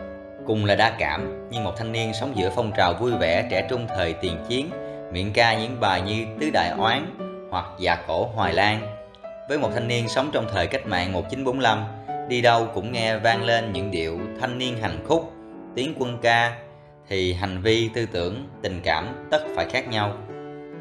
cùng là đa cảm, nhưng một thanh niên sống giữa phong trào vui vẻ trẻ trung thời tiền chiến, miệng ca những bài như Tứ Đại Oán hoặc già Cổ Hoài Lan. Với một thanh niên sống trong thời cách mạng 1945, đi đâu cũng nghe vang lên những điệu thanh niên hành khúc, tiếng quân ca, thì hành vi, tư tưởng, tình cảm tất phải khác nhau.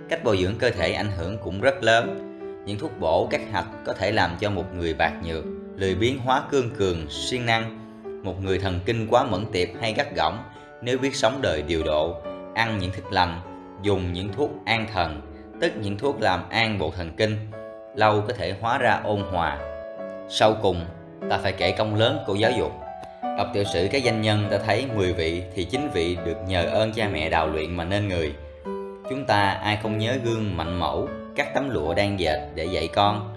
Cách bồi dưỡng cơ thể ảnh hưởng cũng rất lớn. Những thuốc bổ các hạch có thể làm cho một người bạc nhược, lười biến hóa cương cường, siêng năng. Một người thần kinh quá mẫn tiệp hay gắt gỏng, nếu biết sống đời điều độ, ăn những thức lành, dùng những thuốc an thần, tức những thuốc làm an bộ thần kinh, lâu có thể hóa ra ôn hòa. Sau cùng, ta phải kể công lớn của giáo dục. Đọc tiểu sử các danh nhân ta thấy 10 vị thì chính vị được nhờ ơn cha mẹ đào luyện mà nên người. Chúng ta ai không nhớ gương mạnh mẫu, các tấm lụa đang dệt để dạy con.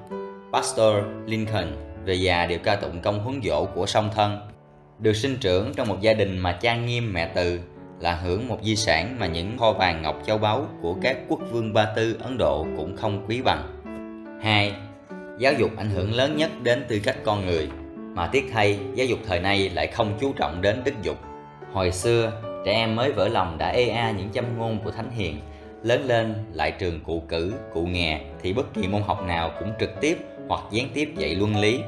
Pastor Lincoln về già đều ca tụng công huấn dỗ của song thân. Được sinh trưởng trong một gia đình mà cha nghiêm mẹ từ là hưởng một di sản mà những kho vàng ngọc châu báu của các quốc vương Ba Tư Ấn Độ cũng không quý bằng. 2. Giáo dục ảnh hưởng lớn nhất đến tư cách con người mà tiếc thay giáo dục thời nay lại không chú trọng đến đức dục. Hồi xưa, trẻ em mới vỡ lòng đã ê a những châm ngôn của thánh hiền, lớn lên lại trường cụ cử, cụ nghè thì bất kỳ môn học nào cũng trực tiếp hoặc gián tiếp dạy luân lý.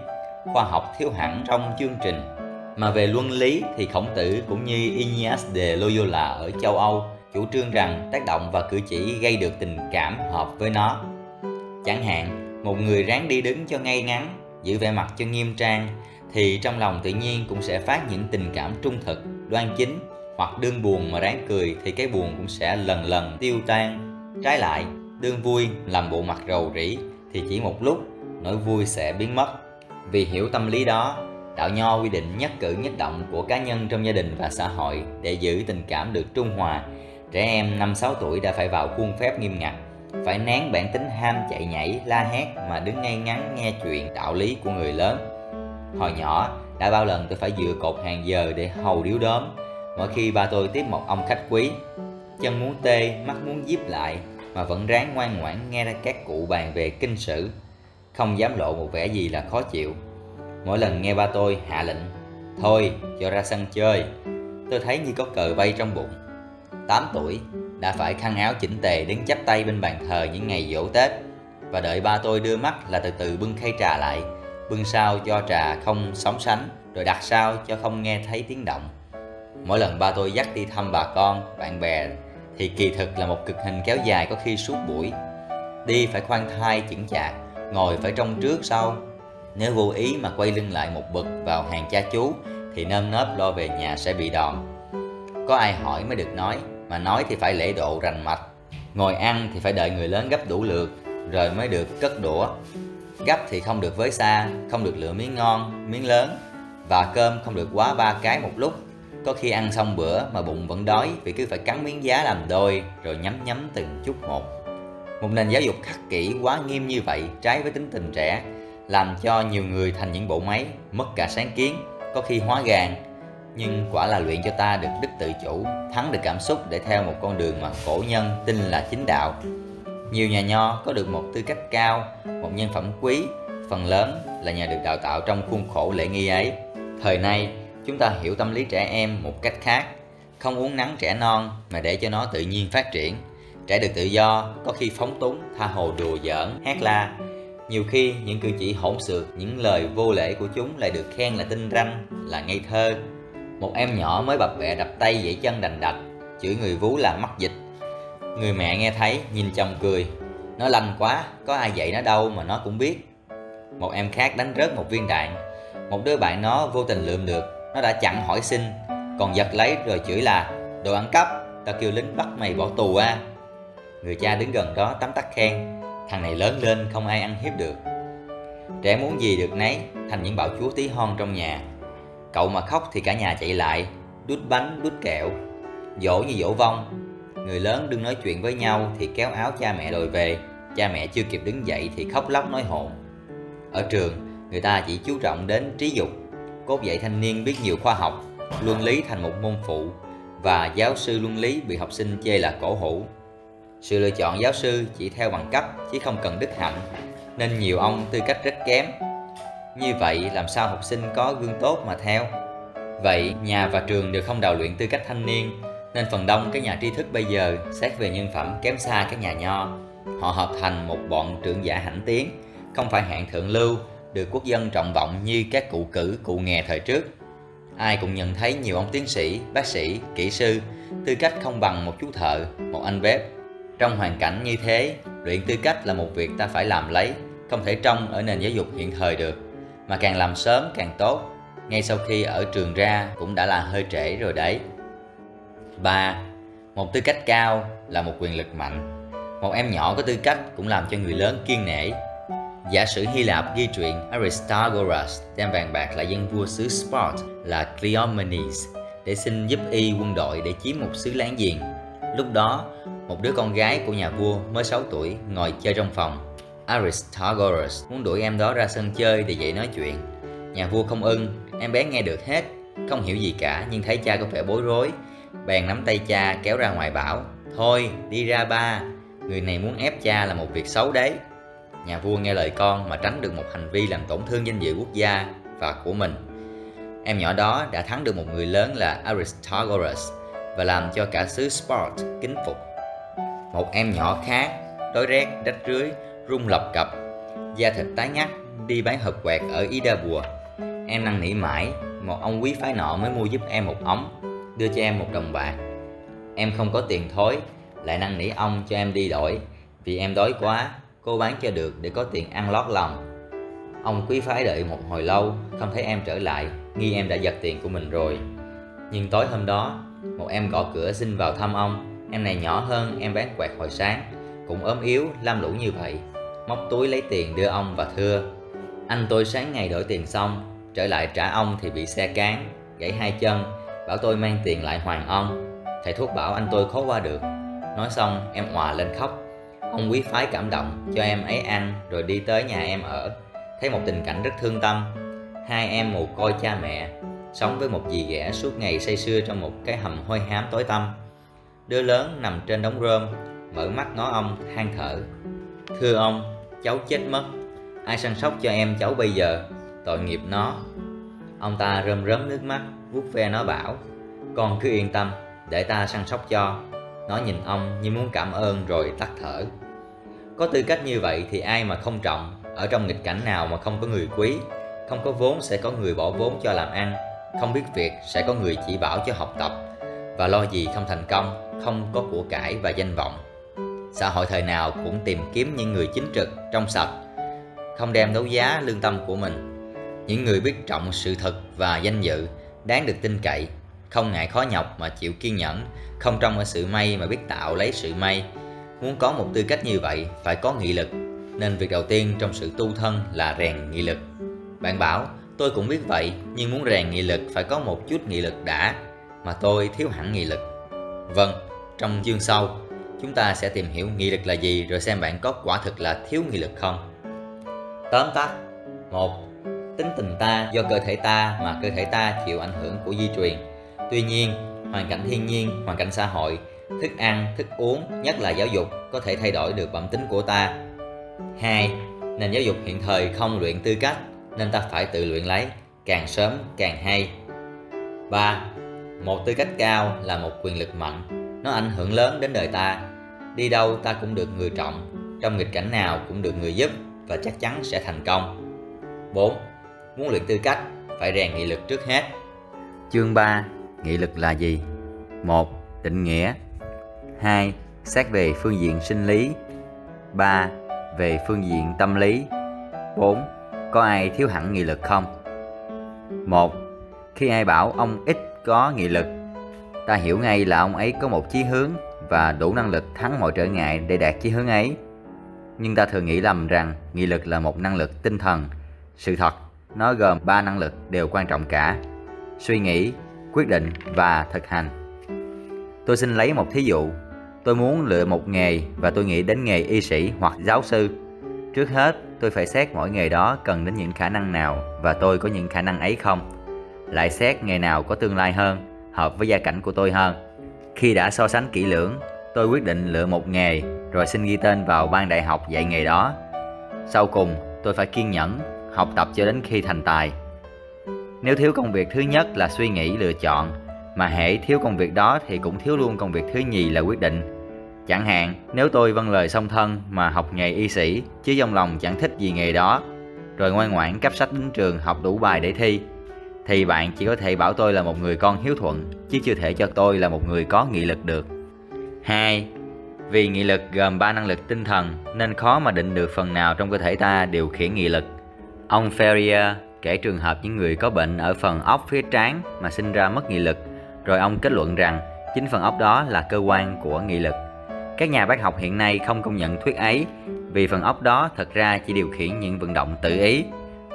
Khoa học thiếu hẳn trong chương trình. Mà về luân lý thì khổng tử cũng như Ignaz de Loyola ở châu Âu chủ trương rằng tác động và cử chỉ gây được tình cảm hợp với nó. Chẳng hạn, một người ráng đi đứng cho ngay ngắn, giữ vẻ mặt cho nghiêm trang thì trong lòng tự nhiên cũng sẽ phát những tình cảm trung thực, đoan chính hoặc đương buồn mà ráng cười thì cái buồn cũng sẽ lần lần tiêu tan. Trái lại, đương vui làm bộ mặt rầu rĩ thì chỉ một lúc nỗi vui sẽ biến mất. Vì hiểu tâm lý đó, đạo nho quy định nhất cử nhất động của cá nhân trong gia đình và xã hội để giữ tình cảm được trung hòa. Trẻ em 5-6 tuổi đã phải vào khuôn phép nghiêm ngặt, phải nén bản tính ham chạy nhảy, la hét mà đứng ngay ngắn nghe chuyện đạo lý của người lớn. Hồi nhỏ, đã bao lần tôi phải dựa cột hàng giờ để hầu điếu đốm Mỗi khi ba tôi tiếp một ông khách quý Chân muốn tê, mắt muốn díp lại Mà vẫn ráng ngoan ngoãn nghe ra các cụ bàn về kinh sử. Không dám lộ một vẻ gì là khó chịu. Mỗi lần nghe ba tôi hạ lệnh Thôi, cho ra sân chơi Tôi thấy như có cờ bay trong bụng 8 tuổi, đã phải khăn áo chỉnh tề đứng chắp tay bên bàn thờ những ngày dỗ Tết Và đợi ba tôi đưa mắt là từ từ bưng khay trà lại bưng sao cho trà không sóng sánh, rồi đặt sao cho không nghe thấy tiếng động. Mỗi lần ba tôi dắt đi thăm bà con, bạn bè thì kỳ thực là một cực hình kéo dài có khi suốt buổi. Đi phải khoan thai chững chạc, ngồi phải trong trước sau. Nếu vô ý mà quay lưng lại một bậc vào hàng cha chú thì nơm nớp lo về nhà sẽ bị đòn. Có ai hỏi mới được nói, mà nói thì phải lễ độ rành mạch. Ngồi ăn thì phải đợi người lớn gấp đủ lượt, rồi mới được cất đũa. Gấp thì không được với xa, không được lựa miếng ngon, miếng lớn Và cơm không được quá ba cái một lúc Có khi ăn xong bữa mà bụng vẫn đói vì cứ phải cắn miếng giá làm đôi Rồi nhấm nhấm từng chút một Một nền giáo dục khắc kỷ quá nghiêm như vậy trái với tính tình trẻ làm cho nhiều người thành những bộ máy, mất cả sáng kiến, có khi hóa gàn nhưng quả là luyện cho ta được đức tự chủ, thắng được cảm xúc để theo một con đường mà cổ nhân tin là chính đạo. Nhiều nhà nho có được một tư cách cao, một nhân phẩm quý, phần lớn là nhờ được đào tạo trong khuôn khổ lễ nghi ấy. Thời nay, chúng ta hiểu tâm lý trẻ em một cách khác, không uống nắng trẻ non mà để cho nó tự nhiên phát triển. Trẻ được tự do, có khi phóng túng, tha hồ đùa giỡn, hát la. Nhiều khi những cử chỉ hỗn xược, những lời vô lễ của chúng lại được khen là tinh ranh, là ngây thơ. Một em nhỏ mới bập bẹ đập tay dãy chân đành đạch, chửi người vú là mắc dịch. Người mẹ nghe thấy nhìn chồng cười. Nó lành quá, có ai dạy nó đâu mà nó cũng biết. Một em khác đánh rớt một viên đạn. Một đứa bạn nó vô tình lượm được Nó đã chặn hỏi xin. Còn giật lấy rồi chửi là đồ ăn cắp tao kêu lính bắt mày bỏ tù à. Người cha đứng gần đó tắm tắt khen thằng này lớn lên không ai ăn hiếp được. Trẻ muốn gì được nấy, thành những bảo chúa tí hon trong nhà. Cậu mà khóc thì cả nhà chạy lại, đút bánh, đút kẹo. Dỗ như dỗ vong. Người lớn đừng nói chuyện với nhau thì kéo áo cha mẹ đòi về. Cha mẹ chưa kịp đứng dậy thì khóc lóc nói hồn. Ở trường, người ta chỉ chú trọng đến trí dục. Cốt dạy thanh niên biết nhiều khoa học, luân lý thành một môn phụ, và giáo sư luân lý bị học sinh chê là cổ hủ sự lựa chọn giáo sư chỉ theo bằng cấp, chứ không cần đức hạnh. Nên nhiều ông tư cách rất kém. Như vậy làm sao học sinh có gương tốt mà theo? Vậy nhà và trường đều không đào luyện tư cách thanh niên, nên phần đông các nhà tri thức bây giờ xét về nhân phẩm kém xa các nhà nho. Họ hợp thành một bọn trưởng giả hãnh tiến, không phải hạng thượng lưu, được quốc dân trọng vọng như các cụ cử, cụ nghè thời trước. Ai cũng nhận thấy nhiều ông tiến sĩ, bác sĩ, kỹ sư, tư cách không bằng một chú thợ, một anh bếp trong hoàn cảnh như thế luyện tư cách là một việc ta phải làm lấy không thể trông ở nền giáo dục hiện thời được mà càng làm sớm càng tốt ngay sau khi ở trường ra cũng đã là hơi trễ rồi đấy 3. Một tư cách cao là một quyền lực mạnh. Một em nhỏ có tư cách cũng làm cho người lớn kiên nể. Giả sử Hy Lạp ghi chuyện aristagoras đem vàng bạc lại dân vua xứ Sport là Cleomenes để xin giúp y quân đội để chiếm một xứ láng giềng. Lúc đó, một đứa con gái của nhà vua mới 6 tuổi ngồi chơi trong phòng. Aristogoras muốn đuổi em đó ra sân chơi để dạy nói chuyện. Nhà vua không ưng, em bé nghe được hết, không hiểu gì cả nhưng thấy cha có vẻ bối rối bèn nắm tay cha kéo ra ngoài bảo thôi đi ra ba người này muốn ép cha là một việc xấu đấy nhà vua nghe lời con mà tránh được một hành vi làm tổn thương danh dự quốc gia và của mình em nhỏ đó đã thắng được một người lớn là Aristogoras và làm cho cả xứ Sport kính phục một em nhỏ khác đói rét, rách rưới, rung lập cập. Da thịt tái ngắt, đi bán hộp quẹt ở Ida Bùa. Em năn nỉ mãi, một ông quý phái nọ mới mua giúp em một ống, đưa cho em một đồng bạc. Em không có tiền thối, lại năn nỉ ông cho em đi đổi. Vì em đói quá, cô bán cho được để có tiền ăn lót lòng. Ông quý phái đợi một hồi lâu, không thấy em trở lại, nghi em đã giật tiền của mình rồi. Nhưng tối hôm đó, một em gõ cửa xin vào thăm ông em này nhỏ hơn, em bán quẹt hồi sáng. Cũng ốm yếu, lam lũ như vậy. Móc túi lấy tiền đưa ông và thưa. Anh tôi sáng ngày đổi tiền xong, trở lại trả ông thì bị xe cán, gãy hai chân, bảo tôi mang tiền lại hoàng ông. Thầy thuốc bảo anh tôi khó qua được. Nói xong, em hòa lên khóc. Ông quý phái cảm động, cho em ấy ăn, rồi đi tới nhà em ở. Thấy một tình cảnh rất thương tâm. Hai em mồ côi cha mẹ, sống với một dì ghẻ suốt ngày say sưa trong một cái hầm hôi hám tối tăm đứa lớn nằm trên đống rơm, mở mắt ngó ông, than thở. Thưa ông, cháu chết mất. Ai săn sóc cho em cháu bây giờ? Tội nghiệp nó. Ông ta rơm rớm nước mắt, vuốt ve nó bảo, con cứ yên tâm, để ta săn sóc cho. Nó nhìn ông như muốn cảm ơn rồi tắt thở. Có tư cách như vậy thì ai mà không trọng? Ở trong nghịch cảnh nào mà không có người quý? Không có vốn sẽ có người bỏ vốn cho làm ăn. Không biết việc sẽ có người chỉ bảo cho học tập. Và lo gì không thành công? Không có của cải và danh vọng. Xã hội thời nào cũng tìm kiếm những người chính trực, trong sạch, không đem đấu giá lương tâm của mình. Những người biết trọng sự thật và danh dự, đáng được tin cậy, không ngại khó nhọc mà chịu kiên nhẫn, không trong ở sự may mà biết tạo lấy sự may. Muốn có một tư cách như vậy, phải có nghị lực, nên việc đầu tiên trong sự tu thân là rèn nghị lực. Bạn bảo, tôi cũng biết vậy, nhưng muốn rèn nghị lực phải có một chút nghị lực đã, mà tôi thiếu hẳn nghị lực vâng trong chương sau, chúng ta sẽ tìm hiểu nghị lực là gì rồi xem bạn có quả thực là thiếu nghị lực không. Tóm tắt, một, tính tình ta do cơ thể ta mà cơ thể ta chịu ảnh hưởng của di truyền. Tuy nhiên, hoàn cảnh thiên nhiên, hoàn cảnh xã hội, thức ăn, thức uống, nhất là giáo dục, có thể thay đổi được bẩm tính của ta. Hai, nền giáo dục hiện thời không luyện tư cách, nên ta phải tự luyện lấy, càng sớm càng hay. Ba một tư cách cao là một quyền lực mạnh nó ảnh hưởng lớn đến đời ta đi đâu ta cũng được người trọng trong nghịch cảnh nào cũng được người giúp và chắc chắn sẽ thành công 4 muốn luyện tư cách, phải rèn nghị lực trước hết. Chương 3. Nghị lực là gì? 1. Định nghĩa 2. Xét về phương diện sinh lý 3. Về phương diện tâm lý 4. Có ai thiếu hẳn nghị lực không? 1. Khi ai bảo ông ít có nghị lực. Ta hiểu ngay là ông ấy có một chí hướng và đủ năng lực thắng mọi trở ngại để đạt chí hướng ấy. Nhưng ta thường nghĩ lầm rằng nghị lực là một năng lực tinh thần. Sự thật, nó gồm ba năng lực đều quan trọng cả. Suy nghĩ, quyết định và thực hành. Tôi xin lấy một thí dụ. Tôi muốn lựa một nghề và tôi nghĩ đến nghề y sĩ hoặc giáo sư. Trước hết, tôi phải xét mỗi nghề đó cần đến những khả năng nào và tôi có những khả năng ấy không. Lại xét nghề nào có tương lai hơn, hợp với gia cảnh của tôi hơn. Khi đã so sánh kỹ lưỡng, tôi quyết định lựa một nghề rồi xin ghi tên vào ban đại học dạy nghề đó. Sau cùng, tôi phải kiên nhẫn, học tập cho đến khi thành tài. Nếu thiếu công việc thứ nhất là suy nghĩ lựa chọn, mà hễ thiếu công việc đó thì cũng thiếu luôn công việc thứ nhì là quyết định. Chẳng hạn, nếu tôi vâng lời song thân mà học nghề y sĩ, chứ trong lòng chẳng thích gì nghề đó, rồi ngoan ngoãn cấp sách đến trường học đủ bài để thi, thì bạn chỉ có thể bảo tôi là một người con hiếu thuận, chứ chưa thể cho tôi là một người có nghị lực được. 2. Vì nghị lực gồm 3 năng lực tinh thần nên khó mà định được phần nào trong cơ thể ta điều khiển nghị lực. Ông Ferrier kể trường hợp những người có bệnh ở phần óc phía trán mà sinh ra mất nghị lực, rồi ông kết luận rằng chính phần óc đó là cơ quan của nghị lực. Các nhà bác học hiện nay không công nhận thuyết ấy vì phần óc đó thật ra chỉ điều khiển những vận động tự ý,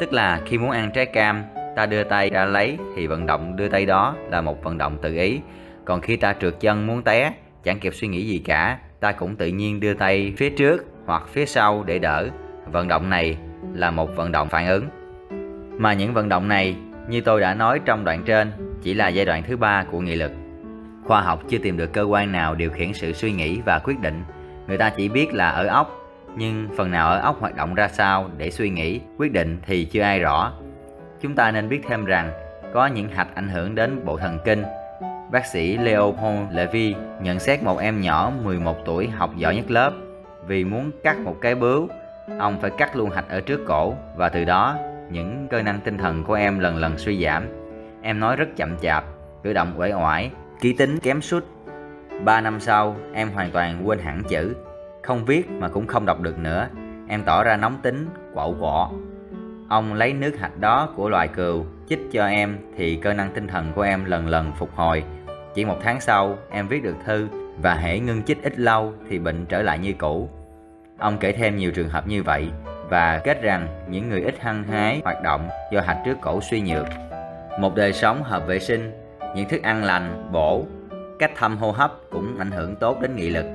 tức là khi muốn ăn trái cam, ta đưa tay ra lấy thì vận động đưa tay đó là một vận động tự ý, còn khi ta trượt chân muốn té, chẳng kịp suy nghĩ gì cả, ta cũng tự nhiên đưa tay phía trước hoặc phía sau để đỡ. Vận động này là một vận động phản ứng. Mà những vận động này, như tôi đã nói trong đoạn trên, chỉ là giai đoạn thứ ba của nghị lực. Khoa học chưa tìm được cơ quan nào điều khiển sự suy nghĩ và quyết định. Người ta chỉ biết là ở óc, nhưng phần nào ở óc hoạt động ra sao để suy nghĩ, quyết định thì chưa ai rõ. Chúng ta nên biết thêm rằng có những hạch ảnh hưởng đến bộ thần kinh. Bác sĩ Leopold Levy nhận xét một em nhỏ 11 tuổi học giỏi nhất lớp vì muốn cắt một cái bướu, ông phải cắt luôn hạch ở trước cổ và từ đó những cơ năng tinh thần của em lần lần suy giảm. Em nói rất chậm chạp, cử động uể oải, ký tính kém sút. Ba năm sau, em hoàn toàn quên hẳn chữ, không viết mà cũng không đọc được nữa. Em tỏ ra nóng tính, quậu quọ. Ông lấy nước hạch đó của loài cừu chích cho em thì cơ năng tinh thần của em lần lần phục hồi. Chỉ một tháng sau, em viết được thư và hễ ngưng chích ít lâu thì bệnh trở lại như cũ. Ông kể thêm nhiều trường hợp như vậy và kết rằng những người ít hăng hái hoạt động do hạch trước cổ suy nhược. Một đời sống hợp vệ sinh, những thức ăn lành, bổ, cách thăm hô hấp cũng ảnh hưởng tốt đến nghị lực.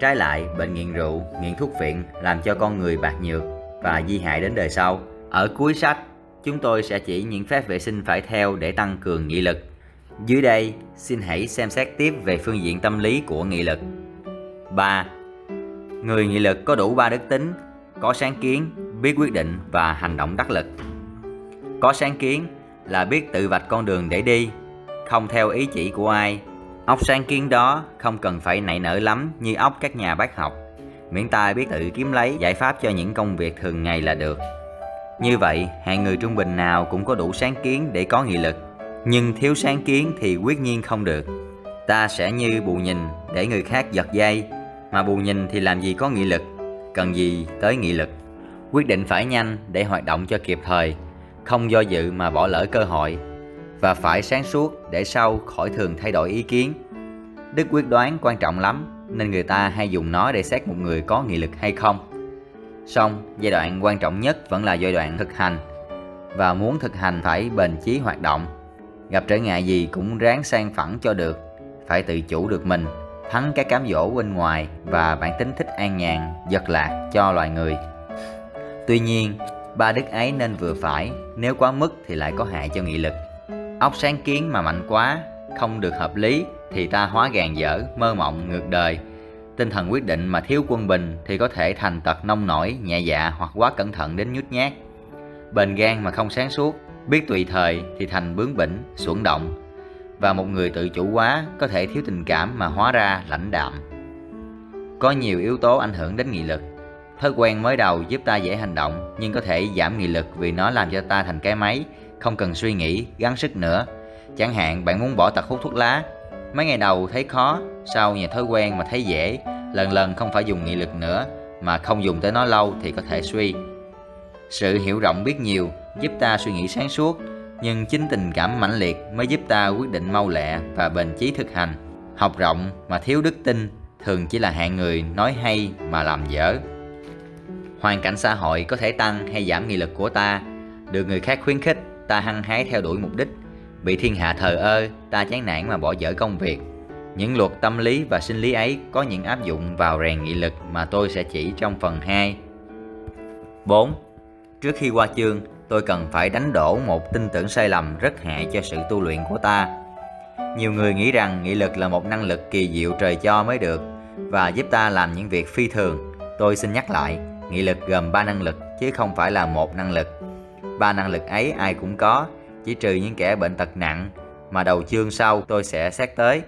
Trái lại, bệnh nghiện rượu, nghiện thuốc viện làm cho con người bạc nhược và di hại đến đời sau. Ở cuối sách, chúng tôi sẽ chỉ những phép vệ sinh phải theo để tăng cường nghị lực. Dưới đây, xin hãy xem xét tiếp về phương diện tâm lý của nghị lực. 3. Người nghị lực có đủ ba đức tính, có sáng kiến, biết quyết định và hành động đắc lực. Có sáng kiến là biết tự vạch con đường để đi, không theo ý chỉ của ai. Óc sáng kiến đó không cần phải nảy nở lắm như óc các nhà bác học, miễn ta biết tự kiếm lấy giải pháp cho những công việc thường ngày là được. Như vậy, hạng người trung bình nào cũng có đủ sáng kiến để có nghị lực, nhưng thiếu sáng kiến thì quyết nhiên không được. Ta sẽ như bù nhìn để người khác giật dây, mà bù nhìn thì làm gì có nghị lực, cần gì tới nghị lực. Quyết định phải nhanh để hoạt động cho kịp thời, không do dự mà bỏ lỡ cơ hội, và phải sáng suốt để sau khỏi thường thay đổi ý kiến. Đức quyết đoán quan trọng lắm, nên người ta hay dùng nó để xét một người có nghị lực hay không. Song, giai đoạn quan trọng nhất vẫn là giai đoạn thực hành, và muốn thực hành phải bền chí hoạt động. Gặp trở ngại gì cũng ráng sang phẳng cho được, phải tự chủ được mình, thắng cái cám dỗ bên ngoài và bản tính thích an nhàn, giật lạc cho loài người. Tuy nhiên, ba đức ấy nên vừa phải, nếu quá mức thì lại có hại cho nghị lực. Óc sáng kiến mà mạnh quá, không được hợp lý thì ta hóa gàn dở, mơ mộng, ngược đời. Tinh thần quyết định mà thiếu quân bình thì có thể thành tật nông nổi, nhẹ dạ hoặc quá cẩn thận đến nhút nhát. Bền gan mà không sáng suốt, biết tùy thời thì thành bướng bỉnh, xuẩn động. Và một người tự chủ quá có thể thiếu tình cảm mà hóa ra lãnh đạm. Có nhiều yếu tố ảnh hưởng đến nghị lực. Thói quen mới đầu giúp ta dễ hành động nhưng có thể giảm nghị lực vì nó làm cho ta thành cái máy, không cần suy nghĩ, gắng sức nữa. Chẳng hạn bạn muốn bỏ tật hút thuốc lá, mấy ngày đầu thấy khó, sau nhờ thói quen mà thấy dễ, lần lần không phải dùng nghị lực nữa mà không dùng tới nó lâu thì có thể suy. Sự hiểu rộng biết nhiều giúp ta suy nghĩ sáng suốt nhưng chính tình cảm mãnh liệt mới giúp ta quyết định mau lẹ và bền chí thực hành. Học rộng mà thiếu đức tin thường chỉ là hạng người nói hay mà làm dở. Hoàn cảnh xã hội có thể tăng hay giảm nghị lực của ta, được người khác khuyến khích, ta hăng hái theo đuổi mục đích, bị thiên hạ thờ ơ, ta chán nản mà bỏ dở công việc. Những luật tâm lý và sinh lý ấy có những áp dụng vào rèn nghị lực mà tôi sẽ chỉ trong phần 2. 4. Trước khi qua chương, tôi cần phải đánh đổ một tin tưởng sai lầm rất hại cho sự tu luyện của ta. Nhiều người nghĩ rằng nghị lực là một năng lực kỳ diệu trời cho mới được và giúp ta làm những việc phi thường. Tôi xin nhắc lại, nghị lực gồm 3 năng lực chứ không phải là một năng lực. Ba năng lực ấy ai cũng có, chỉ trừ những kẻ bệnh tật nặng mà đầu chương sau tôi sẽ xét tới.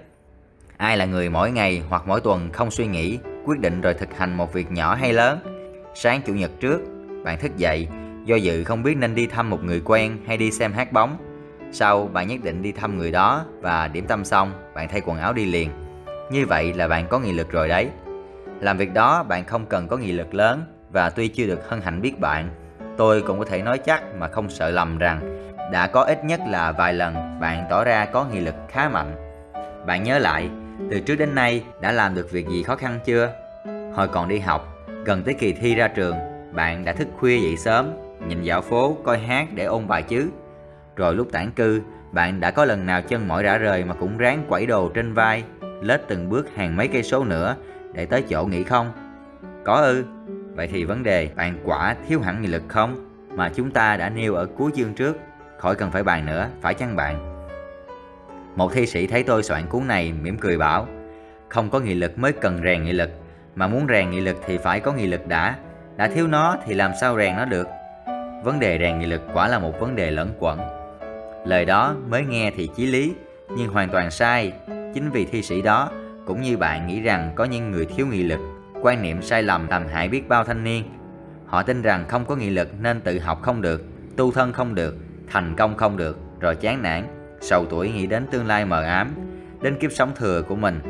Ai là người mỗi ngày hoặc mỗi tuần không suy nghĩ, quyết định rồi thực hành một việc nhỏ hay lớn. Sáng chủ nhật trước, bạn thức dậy, do dự không biết nên đi thăm một người quen hay đi xem hát bóng. Sau, bạn nhất định đi thăm người đó và điểm tâm xong, bạn thay quần áo đi liền. Như vậy là bạn có nghị lực rồi đấy. Làm việc đó bạn không cần có nghị lực lớn và tuy chưa được hân hạnh biết bạn, tôi cũng có thể nói chắc mà không sợ lầm rằng đã có ít nhất là vài lần bạn tỏ ra có nghị lực khá mạnh. Bạn nhớ lại, từ trước đến nay đã làm được việc gì khó khăn chưa? Hồi còn đi học, gần tới kỳ thi ra trường, bạn đã thức khuya dậy sớm, nhìn dạo phố, coi hát để ôn bài chứ. Rồi lúc tản cư, bạn đã có lần nào chân mỏi rã rời mà cũng ráng quẩy đồ trên vai, lết từng bước hàng mấy cây số nữa để tới chỗ nghỉ không? Có ư? Vậy thì vấn đề bạn quả thiếu hẳn nghị lực không? Mà chúng ta đã nêu ở cuối chương trước, khỏi cần phải bàn nữa, phải chăng bạn? Một thi sĩ thấy tôi soạn cuốn này mỉm cười bảo Không có nghị lực mới cần rèn nghị lực Mà muốn rèn nghị lực thì phải có nghị lực đã. Đã thiếu nó thì làm sao rèn nó được? Vấn đề rèn nghị lực quả là một vấn đề lẫn quẩn. Lời đó mới nghe thì chí lý Nhưng hoàn toàn sai. Chính vì thi sĩ đó Cũng như bạn nghĩ rằng có những người thiếu nghị lực Quan niệm sai lầm làm hại biết bao thanh niên. Họ tin rằng không có nghị lực nên tự học không được Tu thân không được Thành công không được Rồi chán nản. Sầu tuổi nghĩ đến tương lai mờ ám Đến kiếp sống thừa của mình.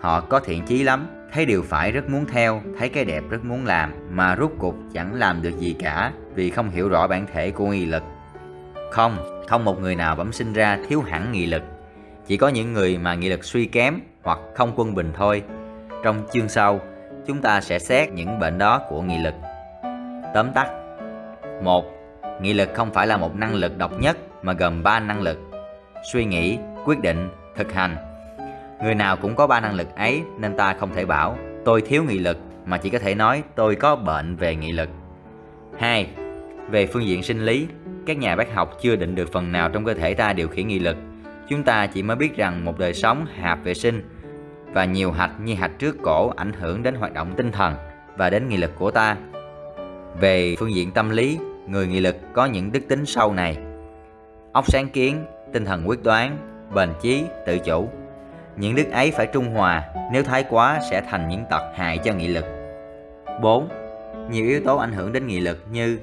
Họ có thiện chí lắm Thấy điều phải rất muốn theo Thấy cái đẹp rất muốn làm Mà rút cục chẳng làm được gì cả Vì không hiểu rõ bản thể của nghị lực. Không, không một người nào bẩm sinh ra thiếu hẳn nghị lực. Chỉ có những người mà nghị lực suy kém Hoặc không quân bình thôi. Trong chương sau Chúng ta sẽ xét những bệnh đó của nghị lực. Tóm tắt. Một Nghị lực không phải là một năng lực độc nhất mà gồm 3 năng lực suy nghĩ, quyết định, thực hành. Người nào cũng có ba năng lực ấy nên ta không thể bảo tôi thiếu nghị lực mà chỉ có thể nói tôi có bệnh về nghị lực. 2. Về phương diện sinh lý, các nhà bác học chưa định được phần nào trong cơ thể ta điều khiển nghị lực. Chúng ta chỉ mới biết rằng một đời sống hạp vệ sinh và nhiều hạch như hạch trước cổ ảnh hưởng đến hoạt động tinh thần và đến nghị lực của ta. Về phương diện tâm lý, người nghị lực có những đức tính sau này. Óc sáng kiến, tinh thần quyết đoán, bền chí, tự chủ. Những đức ấy phải trung hòa, nếu thái quá sẽ thành những tật hại cho nghị lực. 4. Nhiều yếu tố ảnh hưởng đến nghị lực như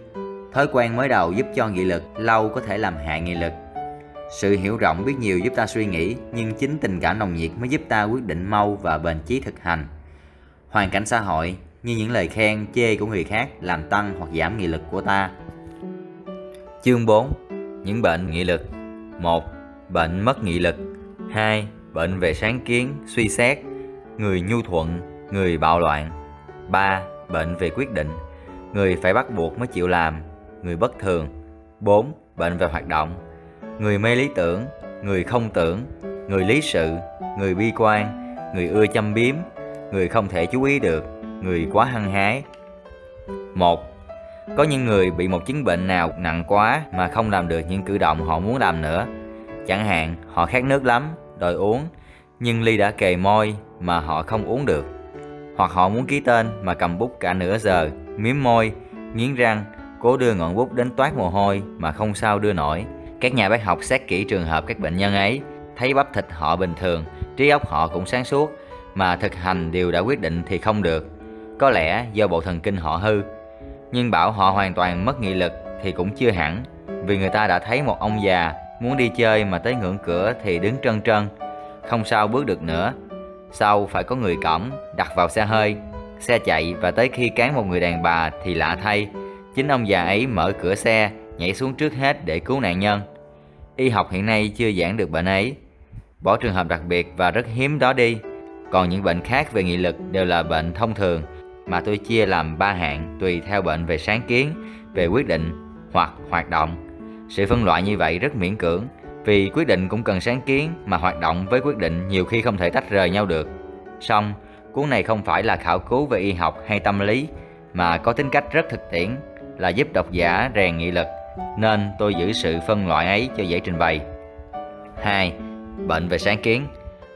thói quen mới đầu giúp cho nghị lực lâu có thể làm hại nghị lực. Sự hiểu rộng biết nhiều giúp ta suy nghĩ, nhưng chính tình cảm nồng nhiệt mới giúp ta quyết định mau và bền chí thực hành. Hoàn cảnh xã hội như những lời khen, chê của người khác làm tăng hoặc giảm nghị lực của ta. Chương 4. Những bệnh nghị lực 1. Bệnh mất nghị lực 2. Bệnh về sáng kiến, suy xét Người nhu thuận, người bạo loạn 3. Bệnh về quyết định Người phải bắt buộc mới chịu làm Người bất thường 4. Bệnh về hoạt động Người mê lý tưởng, người không tưởng Người lý sự, người bi quan Người ưa chăm biếm Người không thể chú ý được Người quá hăng hái 1 có những người bị một chứng bệnh nào nặng quá mà không làm được những cử động họ muốn làm nữa. Chẳng hạn, họ khát nước lắm, đòi uống, nhưng ly đã kề môi mà họ không uống được. Hoặc họ muốn ký tên mà cầm bút cả nửa giờ, miếm môi, nghiến răng, cố đưa ngọn bút đến toát mồ hôi mà không sao đưa nổi. Các nhà bác học xét kỹ trường hợp các bệnh nhân ấy, thấy bắp thịt họ bình thường, trí óc họ cũng sáng suốt, mà thực hành điều đã quyết định thì không được. Có lẽ do bộ thần kinh họ hư, nhưng bảo họ hoàn toàn mất nghị lực thì cũng chưa hẳn Vì người ta đã thấy một ông già muốn đi chơi mà tới ngưỡng cửa thì đứng trân trân Không sao bước được nữa Sau phải có người cõng, đặt vào xe hơi Xe chạy và tới khi cán một người đàn bà thì lạ thay Chính ông già ấy mở cửa xe, nhảy xuống trước hết để cứu nạn nhân Y học hiện nay chưa giảng được bệnh ấy. Bỏ trường hợp đặc biệt và rất hiếm đó đi. Còn những bệnh khác về nghị lực đều là bệnh thông thường mà tôi chia làm ba hạng tùy theo bệnh về sáng kiến, về quyết định hoặc hoạt động. Sự phân loại như vậy rất miễn cưỡng vì quyết định cũng cần sáng kiến mà hoạt động với quyết định nhiều khi không thể tách rời nhau được. Song, cuốn này không phải là khảo cứu về y học hay tâm lý mà có tính cách rất thực tiễn là giúp độc giả rèn nghị lực nên tôi giữ sự phân loại ấy cho dễ trình bày. 2. Bệnh về sáng kiến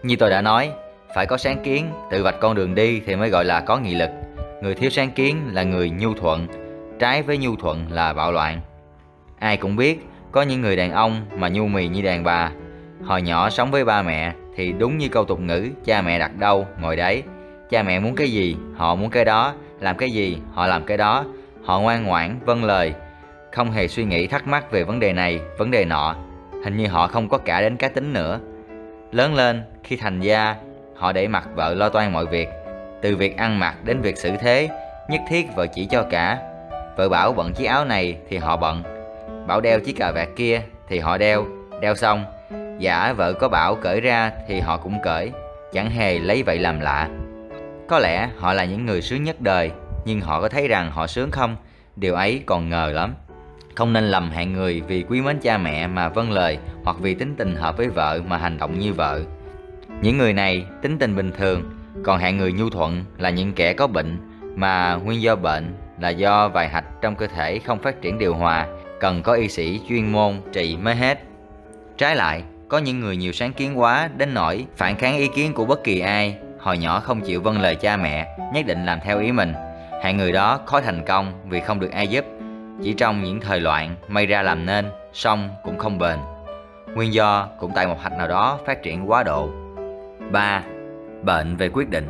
Như tôi đã nói, phải có sáng kiến, tự vạch con đường đi thì mới gọi là có nghị lực. Người thiếu sáng kiến là người nhu thuận, trái với nhu thuận là bạo loạn. Ai cũng biết, có những người đàn ông mà nhu mì như đàn bà. Hồi nhỏ sống với ba mẹ thì đúng như câu tục ngữ, cha mẹ đặt đâu, ngồi đấy. Cha mẹ muốn cái gì, họ muốn cái đó, làm cái gì, họ làm cái đó. Họ ngoan ngoãn, vâng lời, không hề suy nghĩ thắc mắc về vấn đề này, vấn đề nọ. Hình như họ không có cả đến cá tính nữa. Lớn lên, khi thành gia, họ để mặc vợ lo toan mọi việc, từ việc ăn mặc đến việc xử thế, nhất thiết vợ chỉ cho cả. Vợ bảo bận chiếc áo này thì họ bận, bảo đeo chiếc cà vạt kia thì họ đeo, đeo xong, giả vợ có bảo cởi ra thì họ cũng cởi, chẳng hề lấy vậy làm lạ. Có lẽ họ là những người sướng nhất đời, nhưng họ có thấy rằng họ sướng không? Điều ấy còn ngờ lắm. Không nên lầm hạng người vì quý mến cha mẹ mà vâng lời hoặc vì tính tình hợp với vợ mà hành động như vợ. Những người này tính tình bình thường, còn hạng người nhu thuận là những kẻ có bệnh mà nguyên do bệnh là do vài hạch trong cơ thể không phát triển điều hòa, cần có y sĩ chuyên môn trị mới hết. Trái lại, có những người nhiều sáng kiến quá đến nỗi phản kháng ý kiến của bất kỳ ai, hồi nhỏ không chịu vâng lời cha mẹ, nhất định làm theo ý mình. Hạng người đó khó thành công vì không được ai giúp chỉ trong những thời loạn may ra làm nên, song cũng không bền. Nguyên do cũng tại một hạch nào đó phát triển quá độ. 3. Bệnh về quyết định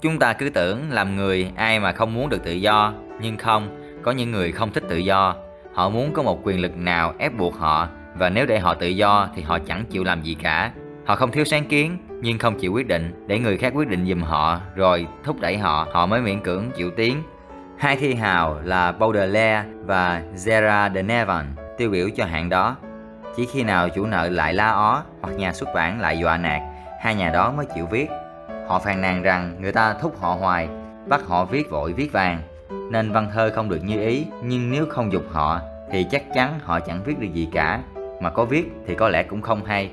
Chúng ta cứ tưởng làm người ai mà không muốn được tự do, nhưng không, có những người không thích tự do. Họ muốn có một quyền lực nào ép buộc họ và nếu để họ tự do thì họ chẳng chịu làm gì cả. Họ không thiếu sáng kiến nhưng không chịu quyết định để người khác quyết định giùm họ rồi thúc đẩy họ, họ mới miễn cưỡng chịu tiến Hai thi hào là Baudelaire và Gerard de Nevan tiêu biểu cho hạng đó. Chỉ khi nào chủ nợ lại la ó hoặc nhà xuất bản lại dọa nạt, hai nhà đó mới chịu viết. Họ phàn nàn rằng người ta thúc họ hoài, bắt họ viết vội viết vàng, nên văn thơ không được như ý, nhưng nếu không dục họ thì chắc chắn họ chẳng viết được gì cả, mà có viết thì có lẽ cũng không hay.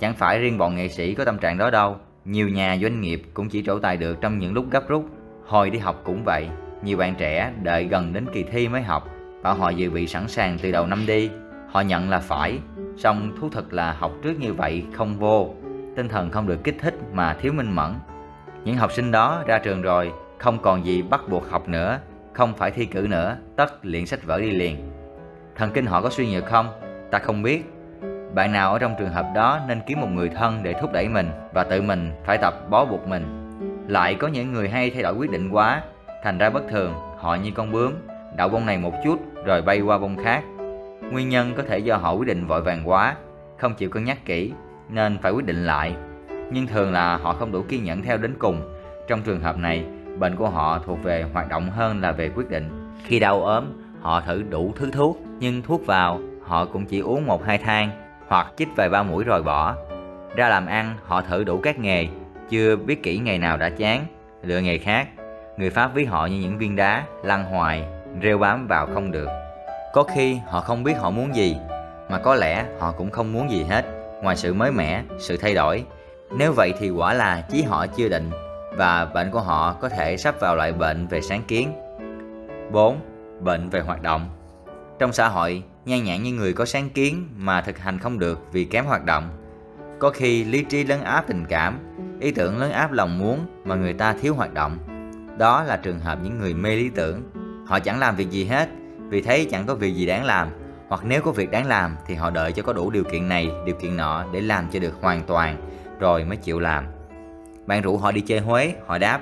Chẳng phải riêng bọn nghệ sĩ có tâm trạng đó đâu, nhiều nhà doanh nghiệp cũng chỉ trổ tài được trong những lúc gấp rút, hồi đi học cũng vậy. Nhiều bạn trẻ đợi gần đến kỳ thi mới học, bảo họ dự bị sẵn sàng từ đầu năm đi. Họ nhận là phải, song thú thực là học trước như vậy không vô, tinh thần không được kích thích mà thiếu minh mẫn. Những học sinh đó ra trường rồi, không còn gì bắt buộc học nữa, không phải thi cử nữa, tất liền sách vở đi liền. Thần kinh họ có suy nhược không? Ta không biết. Bạn nào ở trong trường hợp đó nên kiếm một người thân để thúc đẩy mình và tự mình phải tập bó buộc mình. Lại có những người hay thay đổi quyết định quá, Thành ra bất thường, họ như con bướm, đậu bông này một chút rồi bay qua bông khác. Nguyên nhân có thể do họ quyết định vội vàng quá, không chịu cân nhắc kỹ nên phải quyết định lại. Nhưng thường là họ không đủ kiên nhẫn theo đến cùng. Trong trường hợp này, bệnh của họ thuộc về hoạt động hơn là về quyết định. Khi đau ốm, họ thử đủ thứ thuốc, nhưng thuốc vào, họ cũng chỉ uống một hai thang hoặc chích vài ba mũi rồi bỏ. Ra làm ăn, họ thử đủ các nghề, chưa biết kỹ ngày nào đã chán, lựa nghề khác Người Pháp ví họ như những viên đá, lăn hoài, rêu bám vào không được. Có khi họ không biết họ muốn gì, mà có lẽ họ cũng không muốn gì hết, ngoài sự mới mẻ, sự thay đổi. Nếu vậy thì quả là chí họ chưa định, và bệnh của họ có thể sắp vào loại bệnh về sáng kiến. 4. Bệnh về hoạt động Trong xã hội, nhan nhản như người có sáng kiến mà thực hành không được vì kém hoạt động. Có khi lý trí lấn áp tình cảm, ý tưởng lấn áp lòng muốn mà người ta thiếu hoạt động. Đó là trường hợp những người mê lý tưởng. Họ chẳng làm việc gì hết, vì thấy chẳng có việc gì đáng làm. Hoặc nếu có việc đáng làm thì họ đợi cho có đủ điều kiện này, điều kiện nọ để làm cho được hoàn toàn, rồi mới chịu làm. Bạn rủ họ đi chơi Huế, họ đáp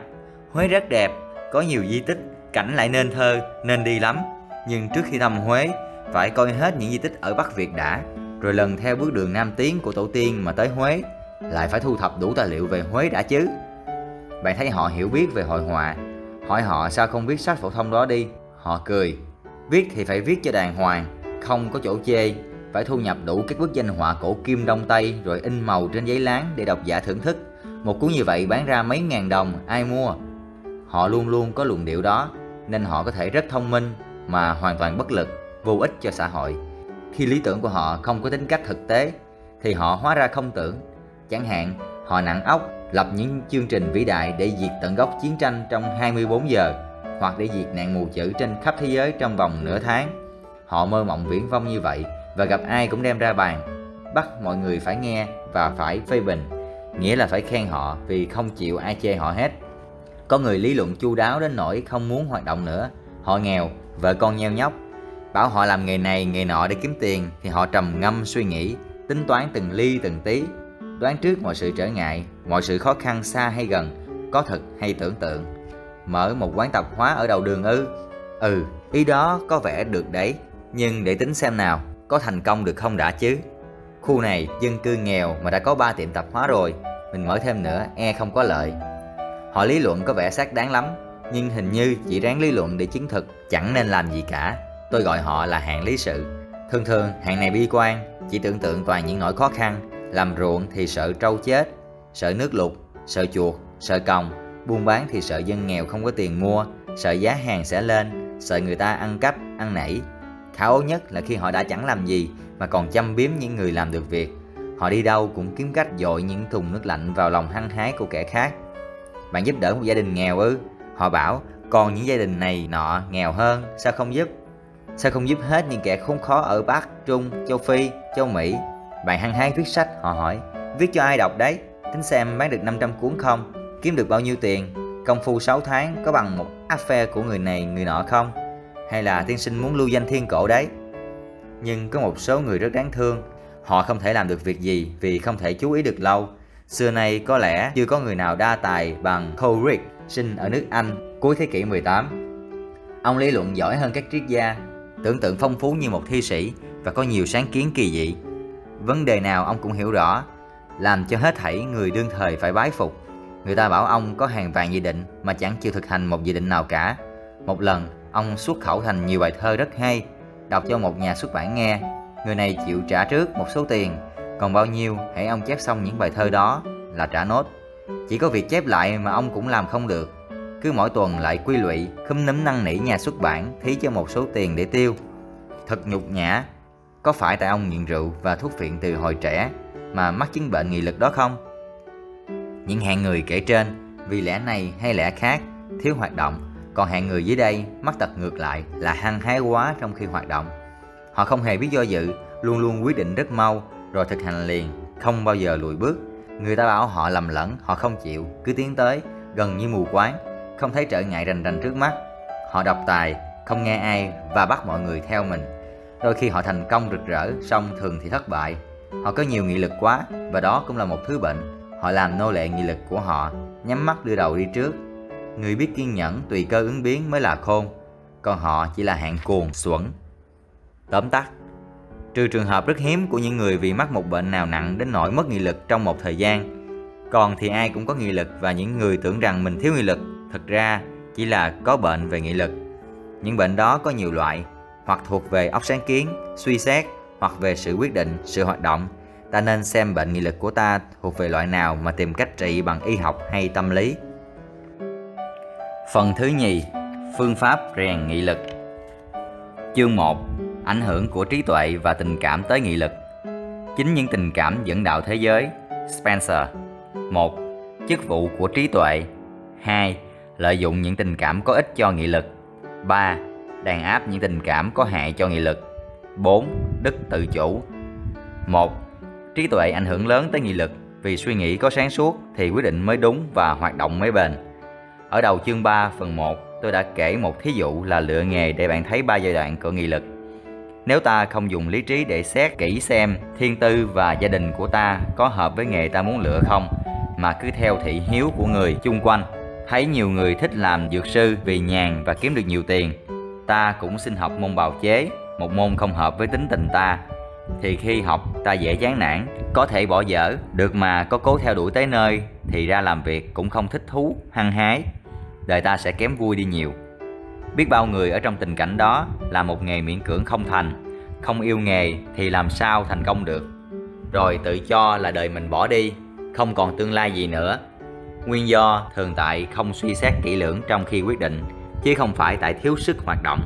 Huế rất đẹp, có nhiều di tích, cảnh lại nên thơ, nên đi lắm. Nhưng trước khi thăm Huế, phải coi hết những di tích ở Bắc Việt đã, rồi lần theo bước đường Nam Tiến của tổ tiên mà tới Huế, lại phải thu thập đủ tài liệu về Huế đã chứ. Bạn thấy họ hiểu biết về hội họa Hỏi họ sao không viết sách phổ thông đó đi Họ cười Viết thì phải viết cho đàng hoàng không có chỗ chê phải thu nhập đủ các bức danh họa cổ kim đông tây rồi in màu trên giấy láng để độc giả thưởng thức. Một cuốn như vậy bán ra mấy ngàn đồng, ai mua? Họ luôn luôn có luận điệu đó, nên họ có thể rất thông minh mà hoàn toàn bất lực, vô ích cho xã hội. Khi lý tưởng của họ không có tính cách thực tế, thì họ hóa ra không tưởng. Chẳng hạn, họ nặng óc lập những chương trình vĩ đại để diệt tận gốc chiến tranh trong 24 giờ hoặc để diệt nạn mù chữ trên khắp thế giới trong vòng nửa tháng. Họ mơ mộng viễn vông như vậy và gặp ai cũng đem ra bàn, bắt mọi người phải nghe và phải phê bình, nghĩa là phải khen họ vì không chịu ai chê họ hết. Có người lý luận chu đáo đến nỗi không muốn hoạt động nữa, họ nghèo, vợ con nheo nhóc. Bảo họ làm nghề này, nghề nọ để kiếm tiền thì họ trầm ngâm suy nghĩ, tính toán từng ly từng tí, đoán trước mọi sự trở ngại, mọi sự khó khăn xa hay gần, có thật hay tưởng tượng. Mở một quán tạp hóa ở đầu đường ư? Ừ, ý đó có vẻ được đấy, nhưng để tính xem nào, có thành công được không đã chứ? Khu này dân cư nghèo mà đã có 3 tiệm tạp hóa rồi, mình mở thêm nữa e không có lợi. Họ lý luận có vẻ xác đáng lắm, nhưng hình như chỉ ráng lý luận để chứng thực chẳng nên làm gì cả. Tôi gọi họ là hạng lý sự. Thường thường hạng này bi quan, chỉ tưởng tượng toàn những nỗi khó khăn, làm ruộng thì sợ trâu chết, sợ nước lụt, sợ chuột, sợ còng, buôn bán thì sợ dân nghèo không có tiền mua, sợ giá hàng sẽ lên, sợ người ta ăn cắp, ăn nảy khá ố nhất là khi họ đã chẳng làm gì mà còn chăm biếm những người làm được việc. Họ đi đâu cũng kiếm cách dội những thùng nước lạnh vào lòng hăng hái của kẻ khác. Bạn giúp đỡ một gia đình nghèo ư? Họ bảo, còn những gia đình này nọ nghèo hơn, sao không giúp? Sao không giúp hết những kẻ khốn khó ở Bắc, Trung, châu Phi, châu Mỹ? Bạn hăng hái viết sách, họ hỏi, viết cho ai đọc đấy? Tính xem bán được 500 cuốn không? Kiếm được bao nhiêu tiền? Công phu 6 tháng có bằng một affair của người này người nọ không? Hay là tiên sinh muốn lưu danh thiên cổ đấy? Nhưng có một số người rất đáng thương. Họ không thể làm được việc gì vì không thể chú ý được lâu. Xưa nay có lẽ chưa có người nào đa tài bằng Coleridge sinh ở nước Anh, cuối thế kỷ 18 Ông lý luận giỏi hơn các triết gia, Tưởng tượng phong phú như một thi sĩ và có nhiều sáng kiến kỳ dị. Vấn đề nào ông cũng hiểu rõ, Làm cho hết thảy người đương thời phải bái phục. Người ta bảo ông có hàng vàng dự định mà chẳng chịu thực hành một dự định nào cả. Một lần ông xuất khẩu thành nhiều bài thơ rất hay. Đọc cho một nhà xuất bản nghe. Người này chịu trả trước một số tiền. Còn bao nhiêu, hãy ông chép xong những bài thơ đó là trả nốt. Chỉ có việc chép lại mà ông cũng làm không được. Cứ mỗi tuần lại quy lụy Khâm nấm năn nỉ nhà xuất bản, Thí cho một số tiền để tiêu. Thật nhục nhã. Có phải tại ông nghiện rượu và thuốc phiện từ hồi trẻ Mà mắc chứng bệnh nghị lực đó không? Những hạng người kể trên, Vì lẽ này hay lẽ khác, Thiếu hoạt động còn hạng người dưới đây mắc tật ngược lại là hăng hái quá trong khi hoạt động Họ không hề biết do dự, luôn luôn quyết định rất mau rồi thực hành liền, không bao giờ lùi bước. Người ta bảo họ lầm lẫn, họ không chịu, cứ tiến tới, gần như mù quáng, không thấy trở ngại rành rành trước mắt. Họ độc tài, không nghe ai và bắt mọi người theo mình. Đôi khi họ thành công rực rỡ, song thường thì thất bại. Họ có nhiều nghị lực quá và đó cũng là một thứ bệnh. Họ làm nô lệ nghị lực của họ, nhắm mắt đưa đầu đi trước. Người biết kiên nhẫn tùy cơ ứng biến mới là khôn, còn họ chỉ là hạng cuồng, xuẩn, Tóm tắt Trừ trường hợp rất hiếm của những người vì mắc một bệnh nào nặng đến nỗi mất nghị lực trong một thời gian Còn thì ai cũng có nghị lực và những người tưởng rằng mình thiếu nghị lực Thật ra chỉ là có bệnh về nghị lực. Những bệnh đó có nhiều loại Hoặc thuộc về óc sáng kiến, suy xét Hoặc về sự quyết định, sự hoạt động. Ta nên xem bệnh nghị lực của ta thuộc về loại nào mà tìm cách trị bằng y học hay tâm lý. Phần thứ nhì, Phương pháp rèn nghị lực Chương 1 ảnh hưởng của trí tuệ và tình cảm tới nghị lực. Chính những tình cảm dẫn đạo thế giới. Spencer. 1. Chức vụ của trí tuệ. 2. Lợi dụng những tình cảm có ích cho nghị lực. 3. Đàn áp những tình cảm có hại cho nghị lực. 4. Đức tự chủ. 1. Trí tuệ ảnh hưởng lớn tới nghị lực vì suy nghĩ có sáng suốt thì quyết định mới đúng và hoạt động mới bền. Ở đầu chương 3 phần 1, tôi đã kể một thí dụ là lựa nghề để bạn thấy ba giai đoạn của nghị lực. Nếu ta không dùng lý trí để xét kỹ xem thiên tư và gia đình của ta có hợp với nghề ta muốn lựa không, mà cứ theo thị hiếu của người chung quanh, thấy nhiều người thích làm dược sư vì nhàn và kiếm được nhiều tiền, ta cũng xin học môn bào chế, một môn không hợp với tính tình ta, thì khi học ta dễ chán nản, có thể bỏ dở, được mà có cố theo đuổi tới nơi thì ra làm việc cũng không thích thú, hăng hái, đời ta sẽ kém vui đi nhiều. Biết bao người ở trong tình cảnh đó là một nghề miễn cưỡng không thành, không yêu nghề thì làm sao thành công được? Rồi tự cho là đời mình bỏ đi, không còn tương lai gì nữa. Nguyên do thường tại không suy xét kỹ lưỡng trong khi quyết định, chứ không phải tại thiếu sức hoạt động.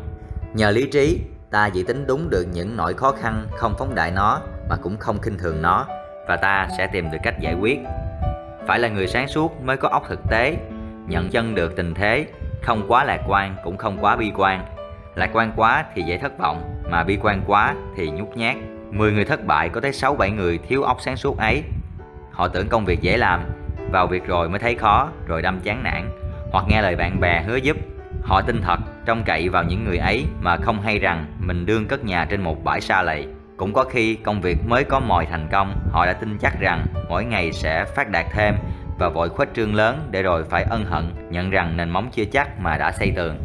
Nhờ lý trí, ta chỉ tính đúng được những nỗi khó khăn không phóng đại nó mà cũng không khinh thường nó, và ta sẽ tìm được cách giải quyết. Phải là người sáng suốt mới có óc thực tế nhận chân được tình thế không quá lạc quan cũng không quá bi quan. Lạc quan quá thì dễ thất vọng mà bi quan quá thì nhút nhát. 10 người thất bại có tới 6-7 người thiếu óc sáng suốt ấy. Họ tưởng công việc dễ làm vào việc rồi mới thấy khó rồi đâm chán nản. Hoặc nghe lời bạn bè hứa giúp họ tin thật trông cậy vào những người ấy mà không hay rằng mình đương cất nhà trên một bãi xa lầy. Cũng có khi công việc mới có mồi thành công họ đã tin chắc rằng mỗi ngày sẽ phát đạt thêm và vội khuếch trương lớn để rồi phải ân hận nhận rằng nền móng chưa chắc mà đã xây tường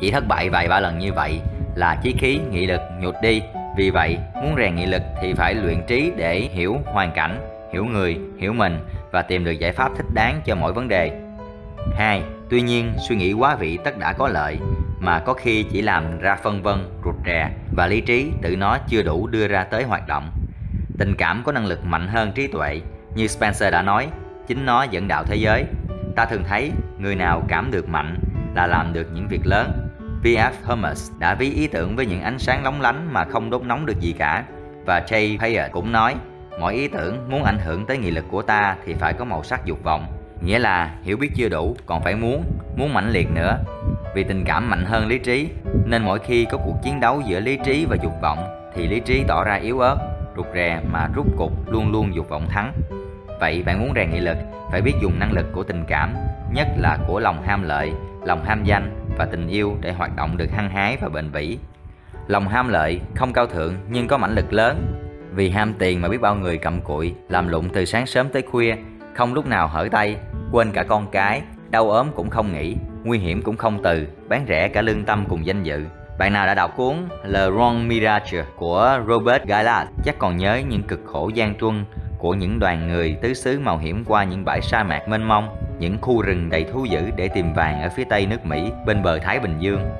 chỉ thất bại vài ba lần như vậy là chí khí nghị lực nhụt đi vì vậy muốn rèn nghị lực thì phải luyện trí để hiểu hoàn cảnh hiểu người hiểu mình và tìm được giải pháp thích đáng cho mỗi vấn đề 2. Tuy nhiên, suy nghĩ quá vị tất đã có lợi, mà có khi chỉ làm ra phân vân, rụt rè và lý trí tự nó chưa đủ đưa ra tới hoạt động. Tình cảm có năng lực mạnh hơn trí tuệ, như Spencer đã nói, chính nó dẫn đạo thế giới. Ta thường thấy người nào cảm được mạnh là làm được những việc lớn. V.F. Hermes đã ví ý tưởng với những ánh sáng lóng lánh mà không đốt nóng được gì cả. Và Jay Payer cũng nói, mọi ý tưởng muốn ảnh hưởng tới nghị lực của ta thì phải có màu sắc dục vọng nghĩa là hiểu biết chưa đủ còn phải muốn muốn mãnh liệt nữa vì tình cảm mạnh hơn lý trí nên mỗi khi có cuộc chiến đấu giữa lý trí và dục vọng thì lý trí tỏ ra yếu ớt rụt rè mà rút cục luôn luôn dục vọng thắng vậy bạn muốn rèn nghị lực phải biết dùng năng lực của tình cảm nhất là của lòng ham lợi lòng ham danh và tình yêu để hoạt động được hăng hái và bền bỉ lòng ham lợi không cao thượng nhưng có mãnh lực lớn vì ham tiền mà biết bao người cầm cụi làm lụng từ sáng sớm tới khuya không lúc nào hở tay quên cả con cái, đau ốm cũng không nghĩ, nguy hiểm cũng không từ, bán rẻ cả lương tâm cùng danh dự. Bạn nào đã đọc cuốn Le Grand Mirage của Robert Gallas chắc còn nhớ những cực khổ gian truân của những đoàn người tứ xứ mạo hiểm qua những bãi sa mạc mênh mông, những khu rừng đầy thú dữ để tìm vàng ở phía tây nước Mỹ bên bờ Thái Bình Dương.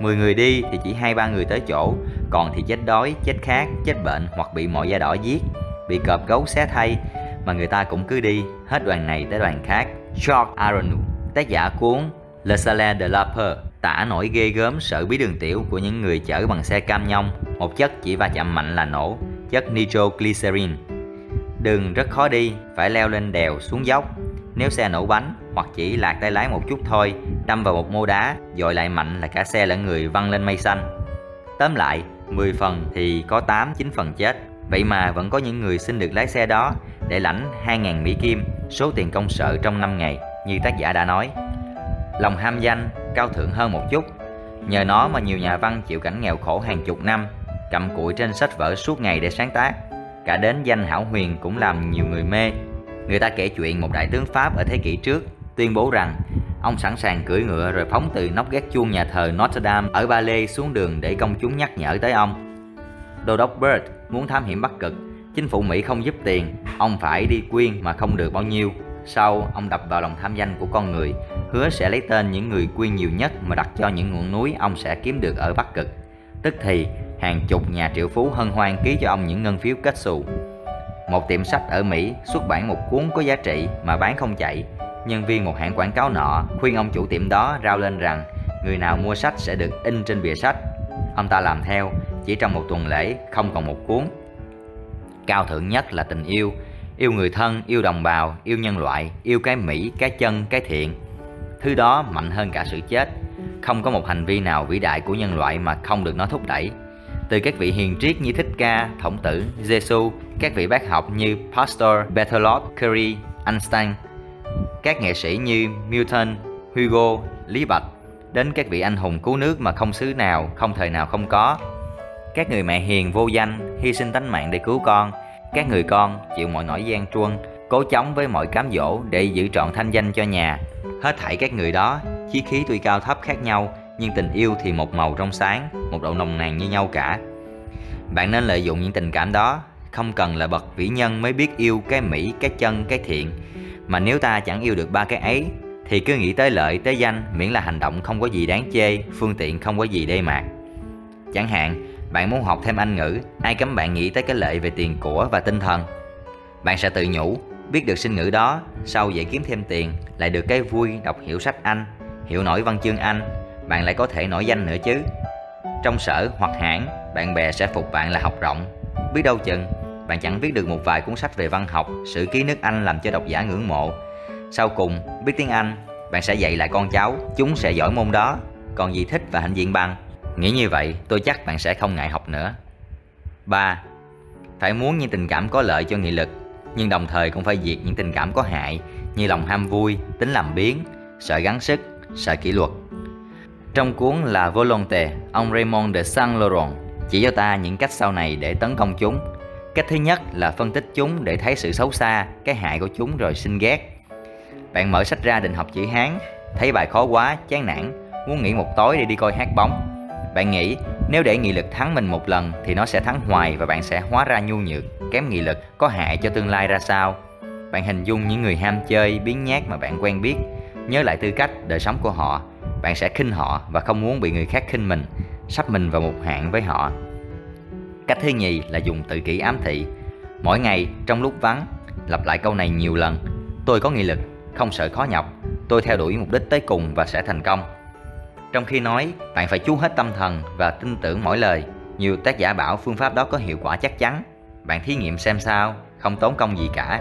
Mười người đi thì chỉ hai ba người tới chỗ, còn thì chết đói, chết khát, chết bệnh hoặc bị mọi da đỏ giết, bị cọp gấu xé thay mà người ta cũng cứ đi. Hết đoàn này tới đoàn khác. George Aronow, tác giả cuốn Le Salaire de la Peur, tả nổi ghê gớm sợ bí đường tiểu của những người chở bằng xe cam nhông, một chất chỉ va chạm mạnh là nổ, chất nitroglycerin. Đường rất khó đi, phải leo lên đèo xuống dốc. Nếu xe nổ bánh hoặc chỉ lạc tay lái một chút thôi, đâm vào một mô đá, dội lại mạnh là cả xe lẫn người văng lên mây xanh. Tóm lại, 10 phần thì có 8 9 phần chết. Vậy mà vẫn có những người xin được lái xe đó để lãnh 2.000 Mỹ Kim, số tiền công sợ trong 5 ngày, như tác giả đã nói. Lòng ham danh cao thượng hơn một chút, nhờ nó mà nhiều nhà văn chịu cảnh nghèo khổ hàng chục năm, cầm cụi trên sách vở suốt ngày để sáng tác. Cả đến danh hảo huyền cũng làm nhiều người mê. Người ta kể chuyện một đại tướng Pháp ở thế kỷ trước tuyên bố rằng ông sẵn sàng cưỡi ngựa rồi phóng từ nóc gác chuông nhà thờ Notre Dame ở Ba Lê xuống đường để công chúng nhắc nhở tới ông. Đô đốc Bird muốn thám hiểm Bắc Cực Chính phủ Mỹ không giúp tiền, ông phải đi quyên mà không được bao nhiêu. Sau, ông đập vào lòng tham danh của con người, hứa sẽ lấy tên những người quyên nhiều nhất mà đặt cho những ngọn núi ông sẽ kiếm được ở Bắc Cực. Tức thì, hàng chục nhà triệu phú hân hoan ký cho ông những ngân phiếu kết xù. Một tiệm sách ở Mỹ xuất bản một cuốn có giá trị mà bán không chạy. Nhân viên một hãng quảng cáo nọ khuyên ông chủ tiệm đó rao lên rằng người nào mua sách sẽ được in trên bìa sách. Ông ta làm theo, chỉ trong một tuần lễ không còn một cuốn cao thượng nhất là tình yêu yêu người thân yêu đồng bào yêu nhân loại yêu cái mỹ cái chân cái thiện. Thứ đó mạnh hơn cả sự chết. Không có một hành vi nào vĩ đại của nhân loại mà không được nó thúc đẩy. Từ các vị hiền triết như Thích Ca, thổng tử, Giêsu, các vị bác học như Pastor, Berthelot, Curie, Einstein, các nghệ sĩ như Milton, Hugo, Lý Bạch, đến các vị anh hùng cứu nước mà không xứ nào, không thời nào không có, các người mẹ hiền vô danh hy sinh tánh mạng để cứu con các người con chịu mọi nỗi gian truân, cố chống với mọi cám dỗ để giữ trọn thanh danh cho nhà. Hết thảy các người đó, chí khí tuy cao thấp khác nhau, nhưng tình yêu thì một màu trong sáng, một độ nồng nàn như nhau cả. Bạn nên lợi dụng những tình cảm đó, không cần là bậc vĩ nhân mới biết yêu cái mỹ, cái chân, cái thiện. Mà nếu ta chẳng yêu được ba cái ấy, thì cứ nghĩ tới lợi, tới danh miễn là hành động không có gì đáng chê, phương tiện không có gì đê mạc. Chẳng hạn bạn muốn học thêm Anh ngữ, ai cấm bạn nghĩ tới cái lợi về tiền của và tinh thần. Bạn sẽ tự nhủ, biết được sinh ngữ đó, sau dễ kiếm thêm tiền, lại được cái vui đọc hiểu sách Anh, hiểu nổi văn chương Anh, bạn lại có thể nổi danh nữa chứ. Trong sở hoặc hãng, bạn bè sẽ phục bạn là học rộng. Biết đâu chừng, bạn chẳng viết được một vài cuốn sách về văn học, sử ký nước Anh làm cho độc giả ngưỡng mộ. Sau cùng, biết tiếng Anh, bạn sẽ dạy lại con cháu, chúng sẽ giỏi môn đó, còn gì thích và hạnh diện bằng. Nghĩ như vậy, tôi chắc bạn sẽ không ngại học nữa. 3. Phải muốn những tình cảm có lợi cho nghị lực, nhưng đồng thời cũng phải diệt những tình cảm có hại như lòng ham vui, tính làm biến, sợ gắng sức, sợ kỷ luật. Trong cuốn là Volonté, ông Raymond de Saint-Laurent chỉ cho ta những cách sau này để tấn công chúng. Cách thứ nhất là phân tích chúng để thấy sự xấu xa, cái hại của chúng rồi sinh ghét. Bạn mở sách ra định học chữ Hán, thấy bài khó quá, chán nản, muốn nghỉ một tối để đi coi hát bóng. Bạn nghĩ nếu để nghị lực thắng mình một lần thì nó sẽ thắng hoài và bạn sẽ hóa ra nhu nhược, kém nghị lực, có hại cho tương lai ra sao? Bạn hình dung những người ham chơi, biến nhát mà bạn quen biết, nhớ lại tư cách, đời sống của họ, bạn sẽ khinh họ và không muốn bị người khác khinh mình, sắp mình vào một hạng với họ. Cách thứ nhì là dùng tự kỷ ám thị. Mỗi ngày trong lúc vắng, lặp lại câu này nhiều lần. Tôi có nghị lực, không sợ khó nhọc, tôi theo đuổi mục đích tới cùng và sẽ thành công. Trong khi nói, bạn phải chú hết tâm thần và tin tưởng mỗi lời. Nhiều tác giả bảo phương pháp đó có hiệu quả chắc chắn. Bạn thí nghiệm xem sao, không tốn công gì cả.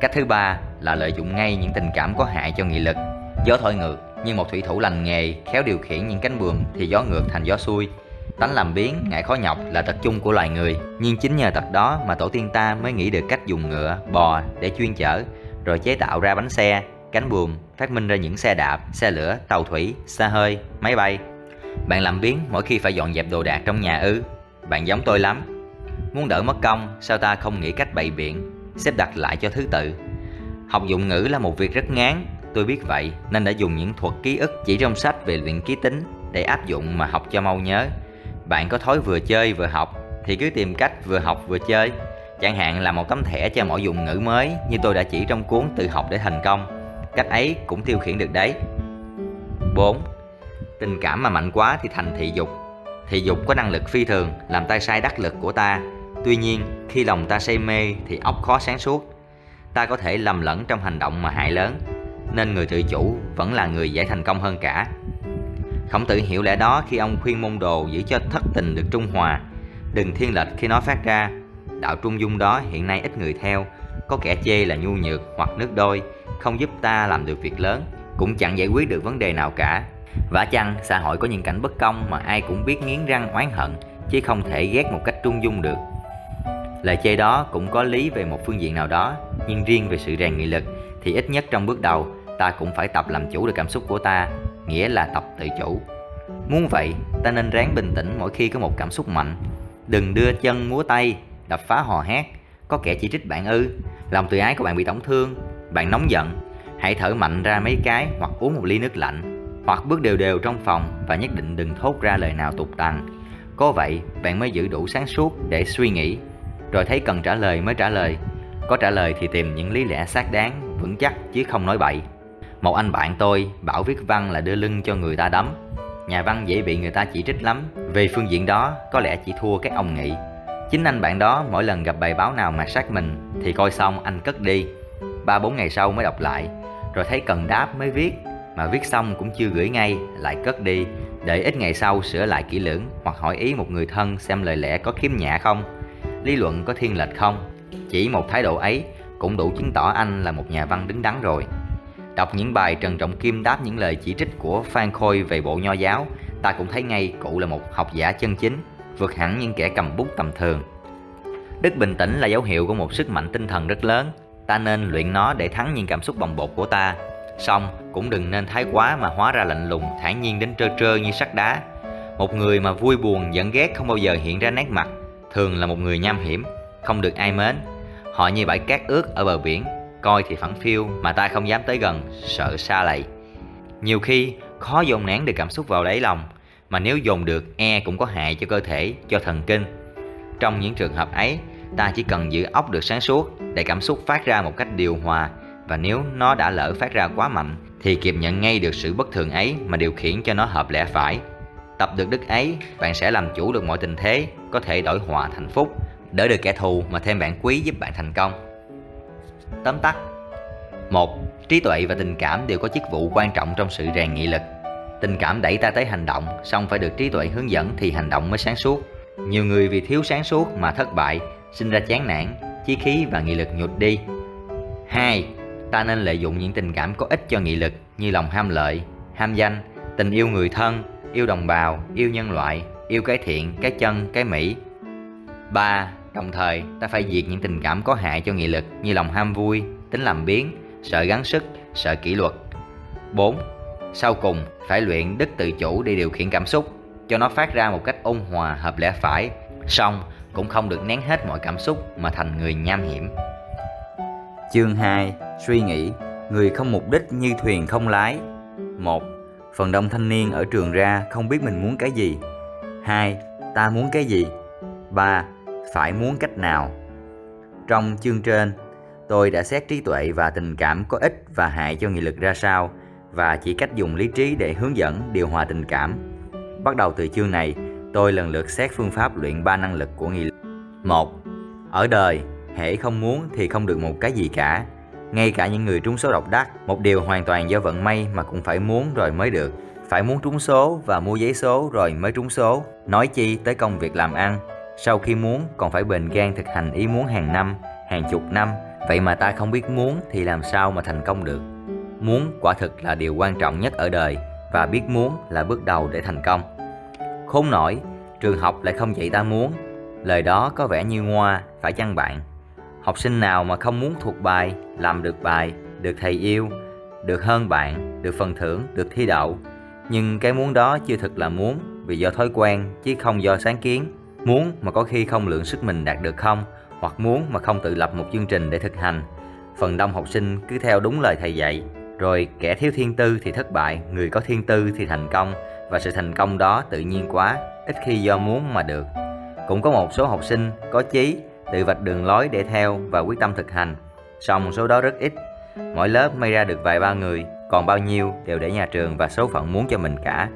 Cách thứ ba là lợi dụng ngay những tình cảm có hại cho nghị lực. Gió thổi ngược, như một thủy thủ lành nghề khéo điều khiển những cánh buồm thì gió ngược thành gió xuôi. Tánh làm biến, ngại khó nhọc là tật chung của loài người. Nhưng chính nhờ tật đó mà tổ tiên ta mới nghĩ được cách dùng ngựa, bò để chuyên chở, rồi chế tạo ra bánh xe, cánh buồm, phát minh ra những xe đạp, xe lửa, tàu thủy, xe hơi, máy bay. Bạn làm biến mỗi khi phải dọn dẹp đồ đạc trong nhà ư? Bạn giống tôi lắm. Muốn đỡ mất công, sao ta không nghĩ cách bày biện, xếp đặt lại cho thứ tự. Học dụng ngữ là một việc rất ngán, tôi biết vậy nên đã dùng những thuật ký ức chỉ trong sách về luyện ký tính để áp dụng mà học cho mau nhớ. Bạn có thói vừa chơi vừa học thì cứ tìm cách vừa học vừa chơi. Chẳng hạn là một tấm thẻ cho mỗi dụng ngữ mới như tôi đã chỉ trong cuốn tự học để thành công. Cách ấy cũng tiêu khiển được đấy. 4. Tình cảm mà mạnh quá thì thành thị dục. Thị dục có năng lực phi thường, làm tay sai đắc lực của ta. Tuy nhiên, khi lòng ta say mê thì óc khó sáng suốt. Ta có thể lầm lẫn trong hành động mà hại lớn, Nên người tự chủ vẫn là người dễ thành công hơn cả. Khổng tử hiểu lẽ đó khi ông khuyên môn đồ giữ cho thất tình được trung hòa. Đừng thiên lệch khi nó phát ra. Đạo trung dung đó hiện nay ít người theo, Có kẻ chê là nhu nhược hoặc nước đôi không giúp ta làm được việc lớn, cũng chẳng giải quyết được vấn đề nào cả. Vả chăng, xã hội có những cảnh bất công mà ai cũng biết nghiến răng oán hận, chứ không thể ghét một cách trung dung được. Lời chê đó cũng có lý về một phương diện nào đó, nhưng riêng về sự rèn nghị lực thì ít nhất trong bước đầu ta cũng phải tập làm chủ được cảm xúc của ta, nghĩa là tập tự chủ. Muốn vậy, ta nên ráng bình tĩnh mỗi khi có một cảm xúc mạnh. Đừng đưa chân múa tay, đập phá hò hét, có kẻ chỉ trích bạn ư, lòng tự ái của bạn bị tổn thương, bạn nóng giận, hãy thở mạnh ra mấy cái hoặc uống một ly nước lạnh, hoặc bước đều đều trong phòng và nhất định đừng thốt ra lời nào tục tằn. Có vậy, bạn mới giữ đủ sáng suốt để suy nghĩ, rồi thấy cần trả lời mới trả lời. Có trả lời thì tìm những lý lẽ xác đáng, vững chắc chứ không nói bậy. Một anh bạn tôi bảo viết văn là đưa lưng cho người ta đấm. Nhà văn dễ bị người ta chỉ trích lắm, về phương diện đó có lẽ chỉ thua các ông nghị. Chính anh bạn đó mỗi lần gặp bài báo nào mà sát mình thì coi xong anh cất đi ba bốn ngày sau mới đọc lại. Rồi thấy cần đáp mới viết, mà viết xong cũng chưa gửi ngay, lại cất đi. Để ít ngày sau sửa lại kỹ lưỡng hoặc hỏi ý một người thân xem lời lẽ có khiếm nhã không. Lý luận có thiên lệch không? Chỉ một thái độ ấy cũng đủ chứng tỏ anh là một nhà văn đứng đắn rồi. Đọc những bài trần trọng kim đáp những lời chỉ trích của phan khôi về bộ nho giáo, ta cũng thấy ngay cụ là một học giả chân chính, vượt hẳn những kẻ cầm bút tầm thường. Đức bình tĩnh là dấu hiệu của một sức mạnh tinh thần rất lớn ta nên luyện nó để thắng những cảm xúc bồng bột của ta. Xong cũng đừng nên thái quá mà hóa ra lạnh lùng, thản nhiên đến trơ trơ như sắt đá. Một người mà vui buồn, giận ghét không bao giờ hiện ra nét mặt, thường là một người nham hiểm, không được ai mến. Họ như bãi cát ướt ở bờ biển, coi thì phẳng phiêu mà ta không dám tới gần, sợ xa lầy. Nhiều khi, khó dồn nén được cảm xúc vào đáy lòng, mà nếu dồn được e cũng có hại cho cơ thể, cho thần kinh. Trong những trường hợp ấy ta chỉ cần giữ óc được sáng suốt để cảm xúc phát ra một cách điều hòa và nếu nó đã lỡ phát ra quá mạnh thì kịp nhận ngay được sự bất thường ấy mà điều khiển cho nó hợp lẽ phải. Tập được đức ấy, bạn sẽ làm chủ được mọi tình thế, có thể đổi họa thành phúc, đỡ được kẻ thù mà thêm bạn quý giúp bạn thành công. Tóm tắt một Trí tuệ và tình cảm đều có chức vụ quan trọng trong sự rèn nghị lực. Tình cảm đẩy ta tới hành động, song phải được trí tuệ hướng dẫn thì hành động mới sáng suốt. Nhiều người vì thiếu sáng suốt mà thất bại, sinh ra chán nản, chí khí và nghị lực nhụt đi. 2. Ta nên lợi dụng những tình cảm có ích cho nghị lực như lòng ham lợi, ham danh, tình yêu người thân, yêu đồng bào, yêu nhân loại, yêu cái thiện, cái chân, cái mỹ. 3. Đồng thời, ta phải diệt những tình cảm có hại cho nghị lực như lòng ham vui, tính làm biến, sợ gắng sức, sợ kỷ luật. 4. Sau cùng, phải luyện đức tự chủ để điều khiển cảm xúc, cho nó phát ra một cách ôn hòa hợp lẽ phải, Xong cũng không được nén hết mọi cảm xúc mà thành người nham hiểm. Chương 2. Suy nghĩ Người không mục đích như thuyền không lái 1. Phần đông thanh niên ở trường ra không biết mình muốn cái gì 2. Ta muốn cái gì 3. Phải muốn cách nào Trong chương trên, tôi đã xét trí tuệ và tình cảm có ích và hại cho nghị lực ra sao và chỉ cách dùng lý trí để hướng dẫn điều hòa tình cảm. Bắt đầu từ chương này, tôi lần lượt xét phương pháp luyện ba năng lực của nghị lực. Một, Ở đời, hễ không muốn thì không được một cái gì cả. Ngay cả những người trúng số độc đắc, một điều hoàn toàn do vận may mà cũng phải muốn rồi mới được. Phải muốn trúng số và mua giấy số rồi mới trúng số. Nói chi tới công việc làm ăn. Sau khi muốn còn phải bền gan thực hành ý muốn hàng năm, hàng chục năm. Vậy mà ta không biết muốn thì làm sao mà thành công được. Muốn quả thực là điều quan trọng nhất ở đời và biết muốn là bước đầu để thành công. Khốn nổi, trường học lại không dạy ta muốn. Lời đó có vẻ như ngoa, phải chăng bạn? Học sinh nào mà không muốn thuộc bài, làm được bài, được thầy yêu, được hơn bạn, được phần thưởng, được thi đậu. Nhưng cái muốn đó chưa thực là muốn vì do thói quen chứ không do sáng kiến. Muốn mà có khi không lượng sức mình đạt được không, hoặc muốn mà không tự lập một chương trình để thực hành. Phần đông học sinh cứ theo đúng lời thầy dạy, rồi kẻ thiếu thiên tư thì thất bại, người có thiên tư thì thành công và sự thành công đó tự nhiên quá, ít khi do muốn mà được. Cũng có một số học sinh có chí tự vạch đường lối để theo và quyết tâm thực hành. Song số đó rất ít. Mỗi lớp may ra được vài ba người, còn bao nhiêu đều để nhà trường và số phận muốn cho mình cả.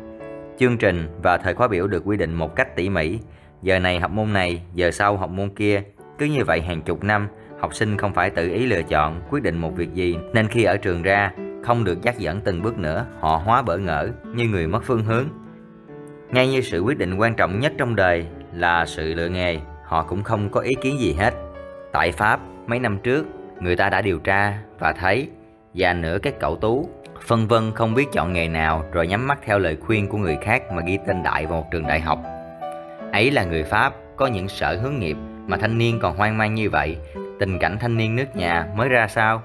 Chương trình và thời khóa biểu được quy định một cách tỉ mỉ. Giờ này học môn này, giờ sau học môn kia. Cứ như vậy hàng chục năm, học sinh không phải tự ý lựa chọn, quyết định một việc gì. Nên khi ở trường ra, không được dắt dẫn từng bước nữa, họ hóa bỡ ngỡ như người mất phương hướng. Ngay như sự quyết định quan trọng nhất trong đời là sự lựa nghề, họ cũng không có ý kiến gì hết. Tại Pháp, mấy năm trước, người ta đã điều tra và thấy già nửa các cậu tú phân vân không biết chọn nghề nào rồi nhắm mắt theo lời khuyên của người khác mà ghi tên đại vào một trường đại học. Ấy là người Pháp có những sở hướng nghiệp mà thanh niên còn hoang mang như vậy, tình cảnh thanh niên nước nhà mới ra sao?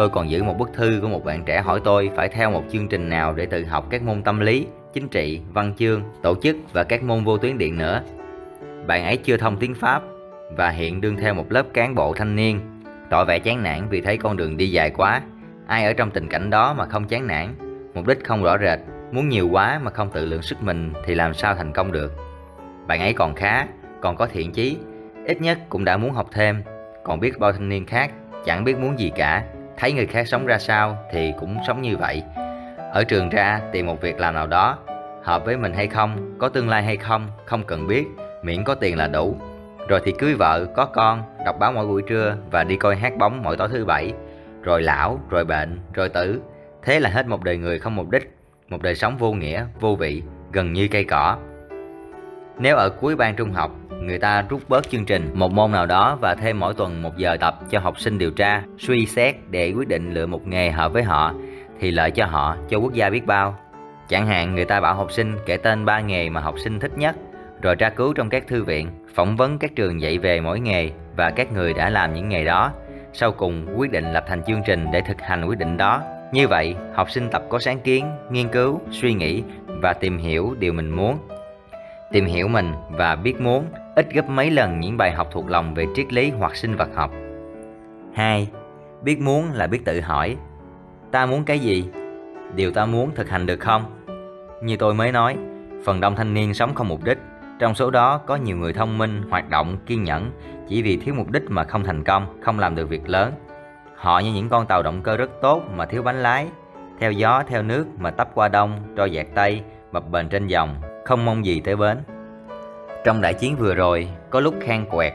Tôi còn giữ một bức thư của một bạn trẻ hỏi tôi phải theo một chương trình nào để tự học các môn tâm lý, chính trị, văn chương, tổ chức và các môn vô tuyến điện nữa. Bạn ấy chưa thông tiếng Pháp và hiện đương theo một lớp cán bộ thanh niên, tỏ vẻ chán nản vì thấy con đường đi dài quá. Ai ở trong tình cảnh đó mà không chán nản, mục đích không rõ rệt, muốn nhiều quá mà không tự lượng sức mình thì làm sao thành công được. Bạn ấy còn khá, còn có thiện chí, ít nhất cũng đã muốn học thêm, còn biết bao thanh niên khác chẳng biết muốn gì cả, thấy người khác sống ra sao thì cũng sống như vậy. Ở trường ra tìm một việc làm nào đó, hợp với mình hay không, có tương lai hay không, không cần biết, miễn có tiền là đủ. Rồi thì cưới vợ, có con, đọc báo mỗi buổi trưa và đi coi hát bóng mỗi tối thứ bảy. Rồi lão, rồi bệnh, rồi tử. Thế là hết một đời người không mục đích, một đời sống vô nghĩa, vô vị, gần như cây cỏ. Nếu ở cuối ban trung học, người ta rút bớt chương trình một môn nào đó và thêm mỗi tuần một giờ tập cho học sinh điều tra, suy xét để quyết định lựa một nghề hợp với họ, thì lợi cho họ, cho quốc gia biết bao. Chẳng hạn người ta bảo học sinh kể tên ba nghề mà học sinh thích nhất, rồi tra cứu trong các thư viện, phỏng vấn các trường dạy về mỗi nghề và các người đã làm những nghề đó. Sau cùng quyết định lập thành chương trình để thực hành quyết định đó. Như vậy, học sinh tập có sáng kiến, nghiên cứu, suy nghĩ và tìm hiểu điều mình muốn. Tìm hiểu mình và biết muốn ít gấp mấy lần những bài học thuộc lòng về triết lý hoặc sinh vật học. 2. Biết muốn là biết tự hỏi, ta muốn cái gì? Điều ta muốn thực hành được không? Như tôi mới nói, phần đông thanh niên sống không mục đích, trong số đó có nhiều người thông minh, hoạt động, kiên nhẫn chỉ vì thiếu mục đích mà không thành công, không làm được việc lớn. Họ như những con tàu động cơ rất tốt mà thiếu bánh lái, theo gió theo nước mà tấp qua đông, trôi dạt tây, bập bềnh trên dòng không mong gì tới bến. Trong đại chiến vừa rồi, có lúc khang quẹt,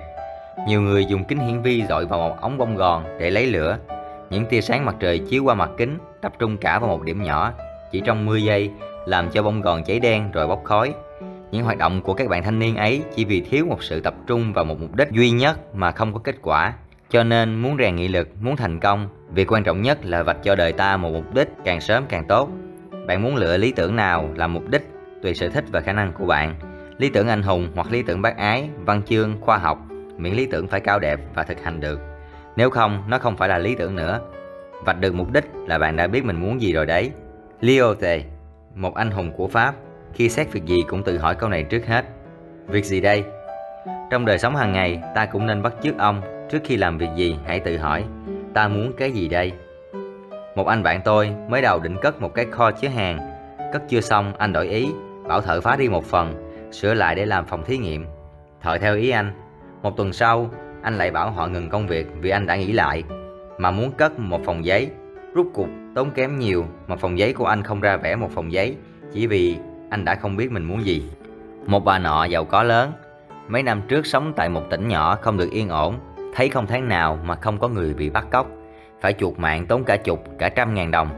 nhiều người dùng kính hiển vi dội vào một ống bông gòn để lấy lửa. Những tia sáng mặt trời chiếu qua mặt kính, tập trung cả vào một điểm nhỏ, chỉ trong 10 giây làm cho bông gòn cháy đen rồi bốc khói. Những hoạt động của các bạn thanh niên ấy chỉ vì thiếu một sự tập trung vào một mục đích duy nhất mà không có kết quả. Cho nên muốn rèn nghị lực, muốn thành công, việc quan trọng nhất là vạch cho đời ta một mục đích càng sớm càng tốt. Bạn muốn lựa lý tưởng nào làm mục đích tùy sở thích và khả năng của bạn. Lý tưởng anh hùng hoặc lý tưởng bác ái, văn chương, khoa học, miễn lý tưởng phải cao đẹp và thực hành được. Nếu không, nó không phải là lý tưởng nữa. Vạch được mục đích là bạn đã biết mình muốn gì rồi đấy. Lyotte, một anh hùng của Pháp, khi xét việc gì cũng tự hỏi câu này trước hết. Việc gì đây? Trong đời sống hàng ngày, ta cũng nên bắt chước ông, trước khi làm việc gì hãy tự hỏi, ta muốn cái gì đây? Một anh bạn tôi mới đầu định cất một cái kho chứa hàng, cất chưa xong anh đổi ý, bảo thợ phá đi một phần, sửa lại để làm phòng thí nghiệm. Thợ theo ý anh. Một tuần sau, anh lại bảo họ ngừng công việc vì anh đã nghĩ lại, mà muốn cất một phòng giấy. Rút cục tốn kém nhiều mà phòng giấy của anh không ra vẽ một phòng giấy, chỉ vì anh đã không biết mình muốn gì. Một bà nọ giàu có lớn, mấy năm trước sống tại một tỉnh nhỏ không được yên ổn, thấy không tháng nào mà không có người bị bắt cóc, phải chuột mạng tốn cả chục, cả trăm ngàn đồng.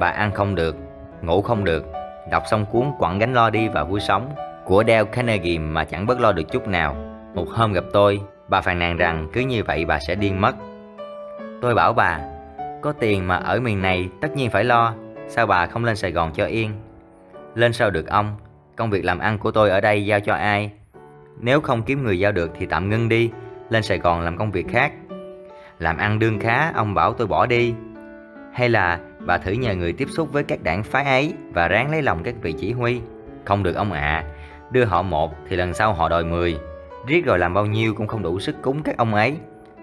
Bà ăn không được, ngủ không được, đọc xong cuốn quặng gánh lo đi và vui sống của Dale Carnegie mà chẳng bớt lo được chút nào. Một hôm gặp tôi, bà phàn nàn rằng cứ như vậy bà sẽ điên mất. Tôi bảo bà, có tiền mà ở miền này tất nhiên phải lo, sao bà không lên Sài Gòn cho yên? Lên sao được ông, công việc làm ăn của tôi ở đây giao cho ai? Nếu không kiếm người giao được thì tạm ngưng đi, lên Sài Gòn làm công việc khác. Làm ăn đương khá, ông bảo tôi bỏ đi. Hay là bà thử nhờ người tiếp xúc với các đảng phái ấy và ráng lấy lòng các vị chỉ huy. Không được ông ạ, à, đưa họ một thì lần sau họ đòi mười. Riết rồi làm bao nhiêu cũng không đủ sức cúng các ông ấy.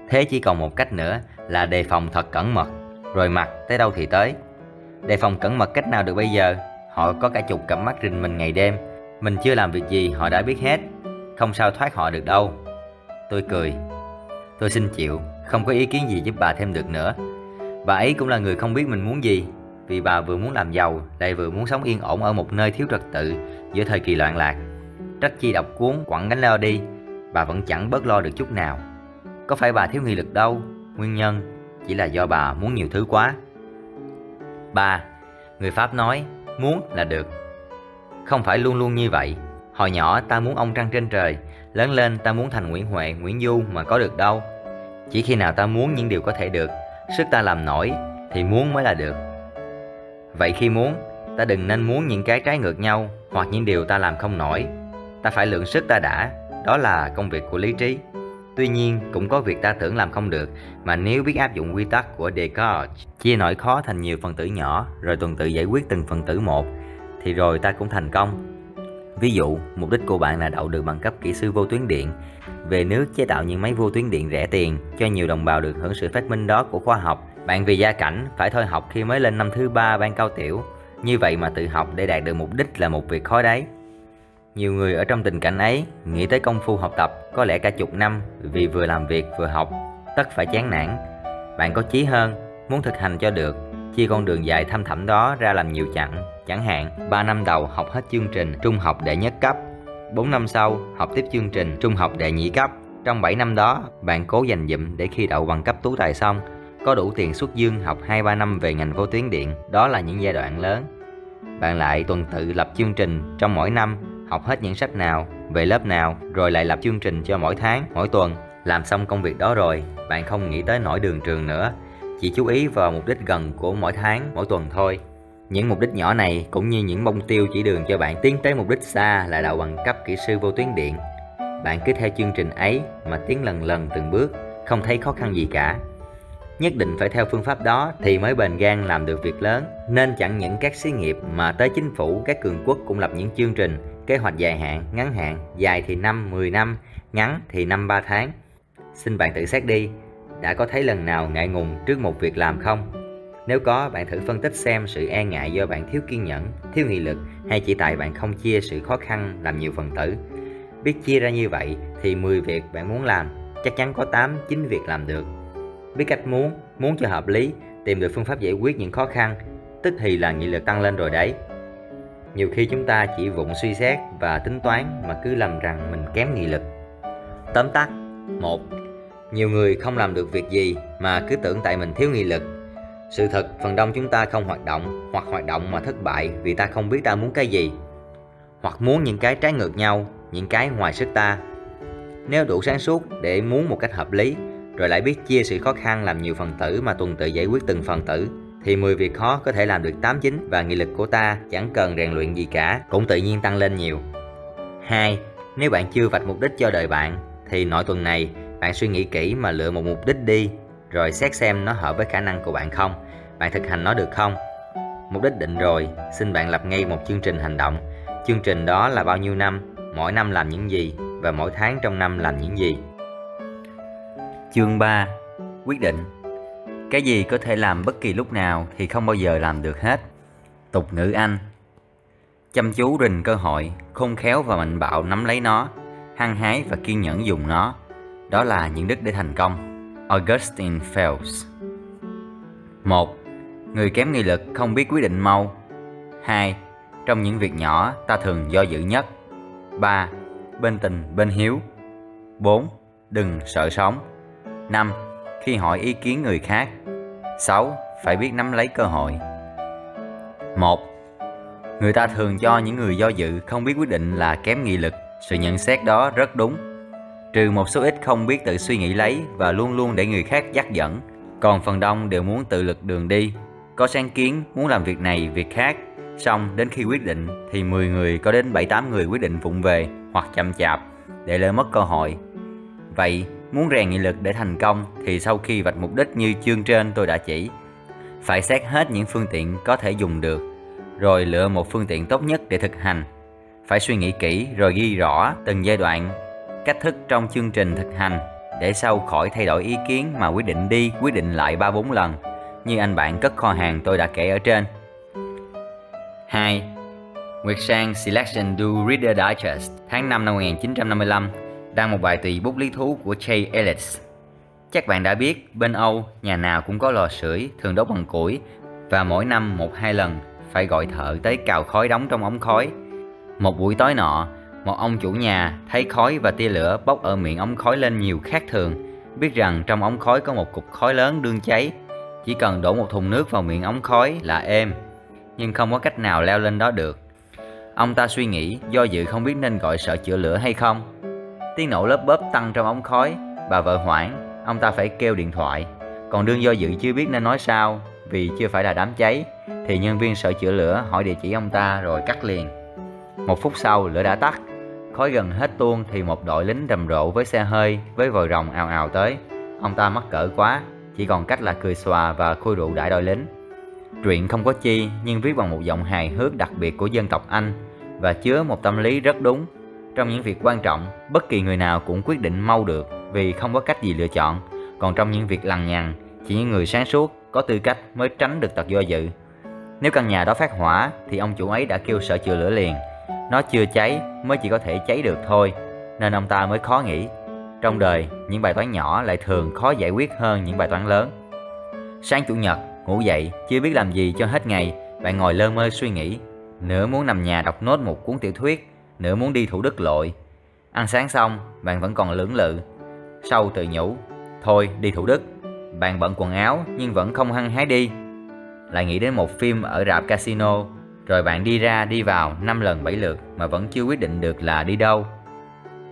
Thế chỉ còn một cách nữa là đề phòng thật cẩn mật, rồi mặt tới đâu thì tới. Đề phòng cẩn mật cách nào được bây giờ? Họ có cả chục cặp mắt rình mình ngày đêm. Mình chưa làm việc gì họ đã biết hết. Không sao thoát họ được đâu. Tôi cười. Tôi xin chịu, không có ý kiến gì giúp bà thêm được nữa. Bà ấy cũng là người không biết mình muốn gì, vì bà vừa muốn làm giàu, lại vừa muốn sống yên ổn ở một nơi thiếu trật tự giữa thời kỳ loạn lạc. Trách chi đọc cuốn quẳng gánh lo đi, bà vẫn chẳng bớt lo được chút nào. Có phải bà thiếu nghị lực đâu, nguyên nhân chỉ là do bà muốn nhiều thứ quá. Ba, người Pháp nói, muốn là được. Không phải luôn luôn như vậy. Hồi nhỏ ta muốn ông trăng trên trời, lớn lên ta muốn thành Nguyễn Huệ, Nguyễn Du mà có được đâu. Chỉ khi nào ta muốn những điều có thể được, sức ta làm nổi thì muốn mới là được. Vậy khi muốn, ta đừng nên muốn những cái trái ngược nhau hoặc những điều ta làm không nổi. Ta phải lượng sức ta đã, đó là công việc của lý trí. Tuy nhiên, cũng có việc ta tưởng làm không được, mà nếu biết áp dụng quy tắc của Descartes, chia nỗi khó thành nhiều phần tử nhỏ, rồi tuần tự giải quyết từng phần tử một, thì rồi ta cũng thành công. Ví dụ, mục đích của bạn là đậu được bằng cấp kỹ sư vô tuyến điện, về nước chế tạo những máy vô tuyến điện rẻ tiền cho nhiều đồng bào được hưởng sự phát minh đó của khoa học. Bạn vì gia cảnh phải thôi học khi mới lên năm thứ ba ban cao tiểu, như vậy mà tự học để đạt được mục đích là một việc khó đấy. Nhiều người ở trong tình cảnh ấy nghĩ tới công phu học tập có lẽ cả chục năm vì vừa làm việc vừa học, tất phải chán nản. Bạn có chí hơn, muốn thực hành cho được, chia con đường dài thăm thẳm đó ra làm nhiều chặng. Chẳng hạn, 3 năm đầu học hết chương trình trung học đệ nhất cấp, 4 năm sau học tiếp chương trình trung học đệ nhị cấp. Trong 7 năm đó, bạn cố dành dụm để khi đậu bằng cấp tú tài xong, có đủ tiền xuất dương học 2-3 năm về ngành vô tuyến điện. Đó là những giai đoạn lớn. Bạn lại tuần tự lập chương trình trong mỗi năm học hết những sách nào, về lớp nào, rồi lại lập chương trình cho mỗi tháng, mỗi tuần. Làm xong công việc đó rồi, bạn không nghĩ tới nỗi đường trường nữa, chỉ chú ý vào mục đích gần của mỗi tháng, mỗi tuần thôi. Những mục đích nhỏ này cũng như những bông tiêu chỉ đường cho bạn tiến tới mục đích xa là đạo bằng cấp kỹ sư vô tuyến điện. Bạn cứ theo chương trình ấy mà tiến lần lần từng bước, không thấy khó khăn gì cả. Nhất định phải theo phương pháp đó thì mới bền gan làm được việc lớn. Nên chẳng những các xí nghiệp mà tới chính phủ, các cường quốc cũng lập những chương trình Kế hoạch dài hạn, ngắn hạn, dài thì năm, 10 năm, ngắn thì năm 3 tháng. Xin bạn tự xét đi, đã có thấy lần nào ngại ngùng trước một việc làm không? Nếu có, bạn thử phân tích xem sự e ngại do bạn thiếu kiên nhẫn, thiếu nghị lực hay chỉ tại bạn không chia sự khó khăn làm nhiều phần tử. Biết chia ra như vậy thì 10 việc bạn muốn làm, chắc chắn có 8, 9 việc làm được. Biết cách muốn, muốn cho hợp lý, tìm được phương pháp giải quyết những khó khăn, tức thì là nghị lực tăng lên rồi đấy. nhiều khi chúng ta chỉ vụng suy xét và tính toán mà cứ lầm rằng mình kém nghị lực tóm tắt một nhiều người không làm được việc gì mà cứ tưởng tại mình thiếu nghị lực sự thật, phần đông chúng ta không hoạt động hoặc hoạt động mà thất bại vì ta không biết ta muốn cái gì, hoặc muốn những cái trái ngược nhau, những cái ngoài sức ta nếu đủ sáng suốt để muốn một cách hợp lý, rồi lại biết chia sự khó khăn làm nhiều phần tử mà tuần tự giải quyết từng phần tử, thì 10 việc khó có thể làm được 8 9 và nghị lực của ta chẳng cần rèn luyện gì cả, cũng tự nhiên tăng lên nhiều. 2. Nếu bạn chưa vạch mục đích cho đời bạn, thì nội tuần này bạn suy nghĩ kỹ mà lựa một mục đích đi rồi xét xem nó hợp với khả năng của bạn không, bạn thực hành nó được không. Mục đích định rồi, xin bạn lập ngay một chương trình hành động. Chương trình đó là bao nhiêu năm, mỗi năm làm những gì và mỗi tháng trong năm làm những gì. Chương 3. Quyết định cái gì có thể làm bất kỳ lúc nào thì không bao giờ làm được hết. Tục ngữ Anh Chăm chú rình cơ hội, khôn khéo và mạnh bạo nắm lấy nó, hăng hái và kiên nhẫn dùng nó. Đó là những đức để thành công. Augustine Phelps 1. Người kém nghị lực không biết quyết định mau 2. Trong những việc nhỏ, ta thường do dự nhất 3. Bên tình, bên hiếu 4. Đừng sợ sống 5. Khi hỏi ý kiến người khác 6. Phải biết nắm lấy cơ hội 1. Người ta thường cho những người do dự không biết quyết định là kém nghị lực Sự nhận xét đó rất đúng Trừ một số ít không biết tự suy nghĩ lấy và luôn luôn để người khác dắt dẫn Còn phần đông đều muốn tự lực đường đi. Có sáng kiến muốn làm việc này việc khác. Xong đến khi quyết định thì 10 người có đến 7-8 người quyết định vụng về hoặc chậm chạp để lỡ mất cơ hội. Vậy Muốn rèn nghị lực để thành công thì sau khi vạch mục đích như chương trên tôi đã chỉ, phải xét hết những phương tiện có thể dùng được, rồi lựa một phương tiện tốt nhất để thực hành. Phải suy nghĩ kỹ rồi ghi rõ từng giai đoạn, cách thức trong chương trình thực hành để sau khỏi thay đổi ý kiến mà quyết định đi, quyết định lại 3-4 lần, như anh bạn cất kho hàng tôi đã kể ở trên. 2. Nguyệt Sang Selection Do Reader Digest tháng 5 năm 1955 đăng một bài tùy bút lý thú của Jay Ellis. Chắc bạn đã biết, bên Âu, nhà nào cũng có lò sưởi, thường đốt bằng củi, và mỗi năm một hai lần phải gọi thợ tới cào khói đóng trong ống khói. Một buổi tối nọ, một ông chủ nhà thấy khói và tia lửa bốc ở miệng ống khói lên nhiều khác thường, biết rằng trong ống khói có một cục khói lớn đương cháy, chỉ cần đổ một thùng nước vào miệng ống khói là êm, nhưng không có cách nào leo lên đó được. Ông ta suy nghĩ do dự không biết nên gọi sợ chữa lửa hay không. Tiếng nổ lớp bóp tăng trong ống khói. Bà vợ hoảng Ông ta phải kêu điện thoại. Còn đương do dự chưa biết nên nói sao Vì chưa phải là đám cháy Thì nhân viên sợ chữa lửa hỏi địa chỉ ông ta rồi cắt liền. Một phút sau lửa đã tắt. Khói gần hết tuôn thì một đội lính rầm rộ với xe hơi Với vòi rồng ào ào tới Ông ta mắc cỡ quá Chỉ còn cách là cười xòa và khui rượu đãi đội lính Truyện không có chi nhưng viết bằng một giọng hài hước đặc biệt của dân tộc Anh Và chứa một tâm lý rất đúng trong những việc quan trọng, bất kỳ người nào cũng quyết định mau được vì không có cách gì lựa chọn. Còn trong những việc lằng nhằng, chỉ những người sáng suốt, có tư cách mới tránh được tật do dự. Nếu căn nhà đó phát hỏa thì ông chủ ấy đã kêu sợ chữa lửa liền. Nó chưa cháy mới chỉ có thể cháy được thôi, nên ông ta mới khó nghĩ. Trong đời, những bài toán nhỏ lại thường khó giải quyết hơn những bài toán lớn. Sáng chủ nhật, ngủ dậy, chưa biết làm gì cho hết ngày, bạn ngồi lơ mơ suy nghĩ. Nửa muốn nằm nhà đọc nốt một cuốn tiểu thuyết, nửa muốn đi Thủ Đức lội. Ăn sáng xong, bạn vẫn còn lưỡng lự. Sau tự nhủ, thôi đi Thủ Đức. Bạn bận quần áo nhưng vẫn không hăng hái đi. Lại nghĩ đến một phim ở rạp casino, rồi bạn đi ra đi vào 5 lần 7 lượt mà vẫn chưa quyết định được là đi đâu.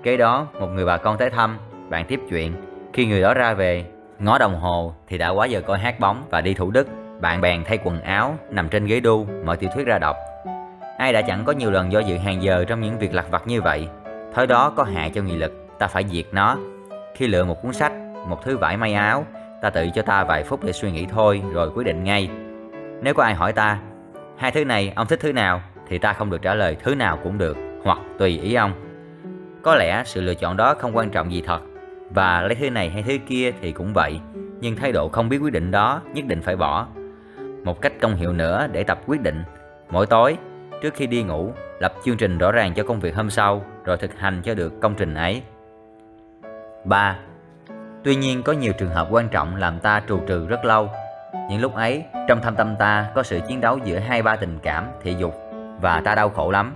Kế đó, một người bà con tới thăm, bạn tiếp chuyện. Khi người đó ra về, ngó đồng hồ thì đã quá giờ coi hát bóng và đi Thủ Đức. Bạn bèn thay quần áo, nằm trên ghế đu, mở tiểu thuyết ra đọc Ai đã chẳng có nhiều lần do dự hàng giờ trong những việc lặt vặt như vậy Thói đó có hại cho nghị lực, ta phải diệt nó Khi lựa một cuốn sách, một thứ vải may áo Ta tự cho ta vài phút để suy nghĩ thôi rồi quyết định ngay Nếu có ai hỏi ta Hai thứ này ông thích thứ nào Thì ta không được trả lời thứ nào cũng được Hoặc tùy ý ông Có lẽ sự lựa chọn đó không quan trọng gì thật Và lấy thứ này hay thứ kia thì cũng vậy Nhưng thái độ không biết quyết định đó nhất định phải bỏ Một cách công hiệu nữa để tập quyết định Mỗi tối Trước khi đi ngủ, lập chương trình rõ ràng cho công việc hôm sau rồi thực hành cho được công trình ấy. 3. Tuy nhiên có nhiều trường hợp quan trọng làm ta trù trừ rất lâu. Những lúc ấy, trong thâm tâm ta có sự chiến đấu giữa hai ba tình cảm, thị dục và ta đau khổ lắm.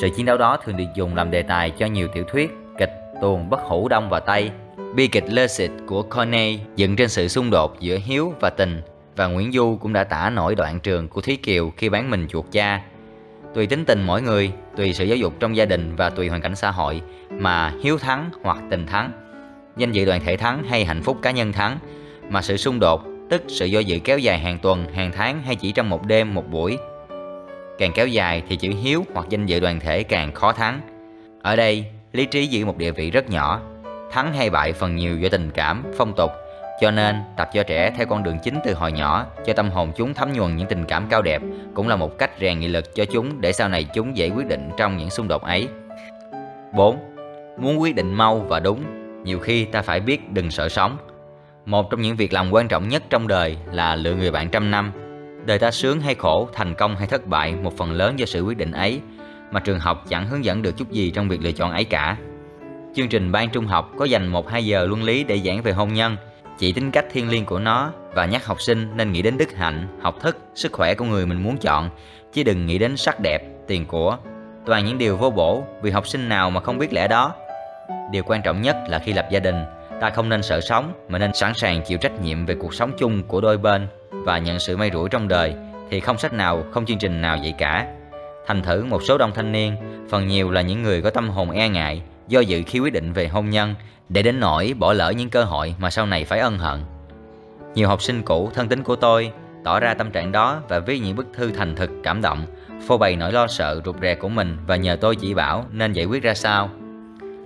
Sự chiến đấu đó thường được dùng làm đề tài cho nhiều tiểu thuyết, kịch, tuồng bất hủ Đông và Tây. Bi kịch Lơ Xịt của Corneille dựng trên sự xung đột giữa hiếu và tình và Nguyễn Du cũng đã tả nổi đoạn trường của Thúy Kiều khi bán mình chuột cha. Tùy tính tình mỗi người, tùy sự giáo dục trong gia đình và tùy hoàn cảnh xã hội mà hiếu thắng hoặc tình thắng, danh dự đoàn thể thắng hay hạnh phúc cá nhân thắng, mà sự xung đột, tức sự do dự kéo dài hàng tuần, hàng tháng hay chỉ trong một đêm, một buổi. Càng kéo dài thì chữ hiếu hoặc danh dự đoàn thể càng khó thắng. Ở đây, lý trí giữ một địa vị rất nhỏ, thắng hay bại phần nhiều do tình cảm, phong tục cho nên, tập cho trẻ theo con đường chính từ hồi nhỏ, cho tâm hồn chúng thấm nhuần những tình cảm cao đẹp, cũng là một cách rèn nghị lực cho chúng để sau này chúng dễ quyết định trong những xung đột ấy. 4. Muốn quyết định mau và đúng, nhiều khi ta phải biết đừng sợ sống. Một trong những việc làm quan trọng nhất trong đời là lựa người bạn trăm năm. Đời ta sướng hay khổ, thành công hay thất bại, một phần lớn do sự quyết định ấy, mà trường học chẳng hướng dẫn được chút gì trong việc lựa chọn ấy cả. Chương trình ban trung học có dành 1-2 giờ luân lý để giảng về hôn nhân, chỉ tính cách thiên liêng của nó và nhắc học sinh nên nghĩ đến đức hạnh, học thức, sức khỏe của người mình muốn chọn, chứ đừng nghĩ đến sắc đẹp, tiền của. Toàn những điều vô bổ vì học sinh nào mà không biết lẽ đó. Điều quan trọng nhất là khi lập gia đình, ta không nên sợ sống mà nên sẵn sàng chịu trách nhiệm về cuộc sống chung của đôi bên và nhận sự may rủi trong đời thì không sách nào, không chương trình nào vậy cả. Thành thử một số đông thanh niên, phần nhiều là những người có tâm hồn e ngại, do dự khi quyết định về hôn nhân để đến nỗi bỏ lỡ những cơ hội mà sau này phải ân hận. Nhiều học sinh cũ thân tín của tôi tỏ ra tâm trạng đó và viết những bức thư thành thực cảm động, phô bày nỗi lo sợ rụt rè của mình và nhờ tôi chỉ bảo nên giải quyết ra sao.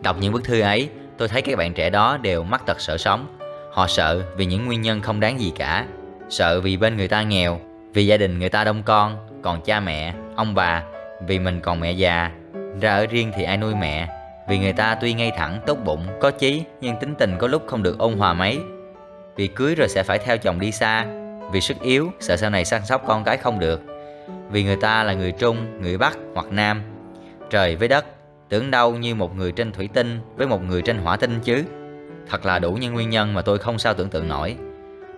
Đọc những bức thư ấy, tôi thấy các bạn trẻ đó đều mắc tật sợ sống. Họ sợ vì những nguyên nhân không đáng gì cả. Sợ vì bên người ta nghèo, vì gia đình người ta đông con, còn cha mẹ, ông bà, vì mình còn mẹ già. Ra ở riêng thì ai nuôi mẹ, vì người ta tuy ngay thẳng, tốt bụng, có chí Nhưng tính tình có lúc không được ôn hòa mấy Vì cưới rồi sẽ phải theo chồng đi xa Vì sức yếu, sợ sau này săn sóc con cái không được Vì người ta là người Trung, người Bắc hoặc Nam Trời với đất, tưởng đâu như một người trên thủy tinh với một người trên hỏa tinh chứ Thật là đủ những nguyên nhân mà tôi không sao tưởng tượng nổi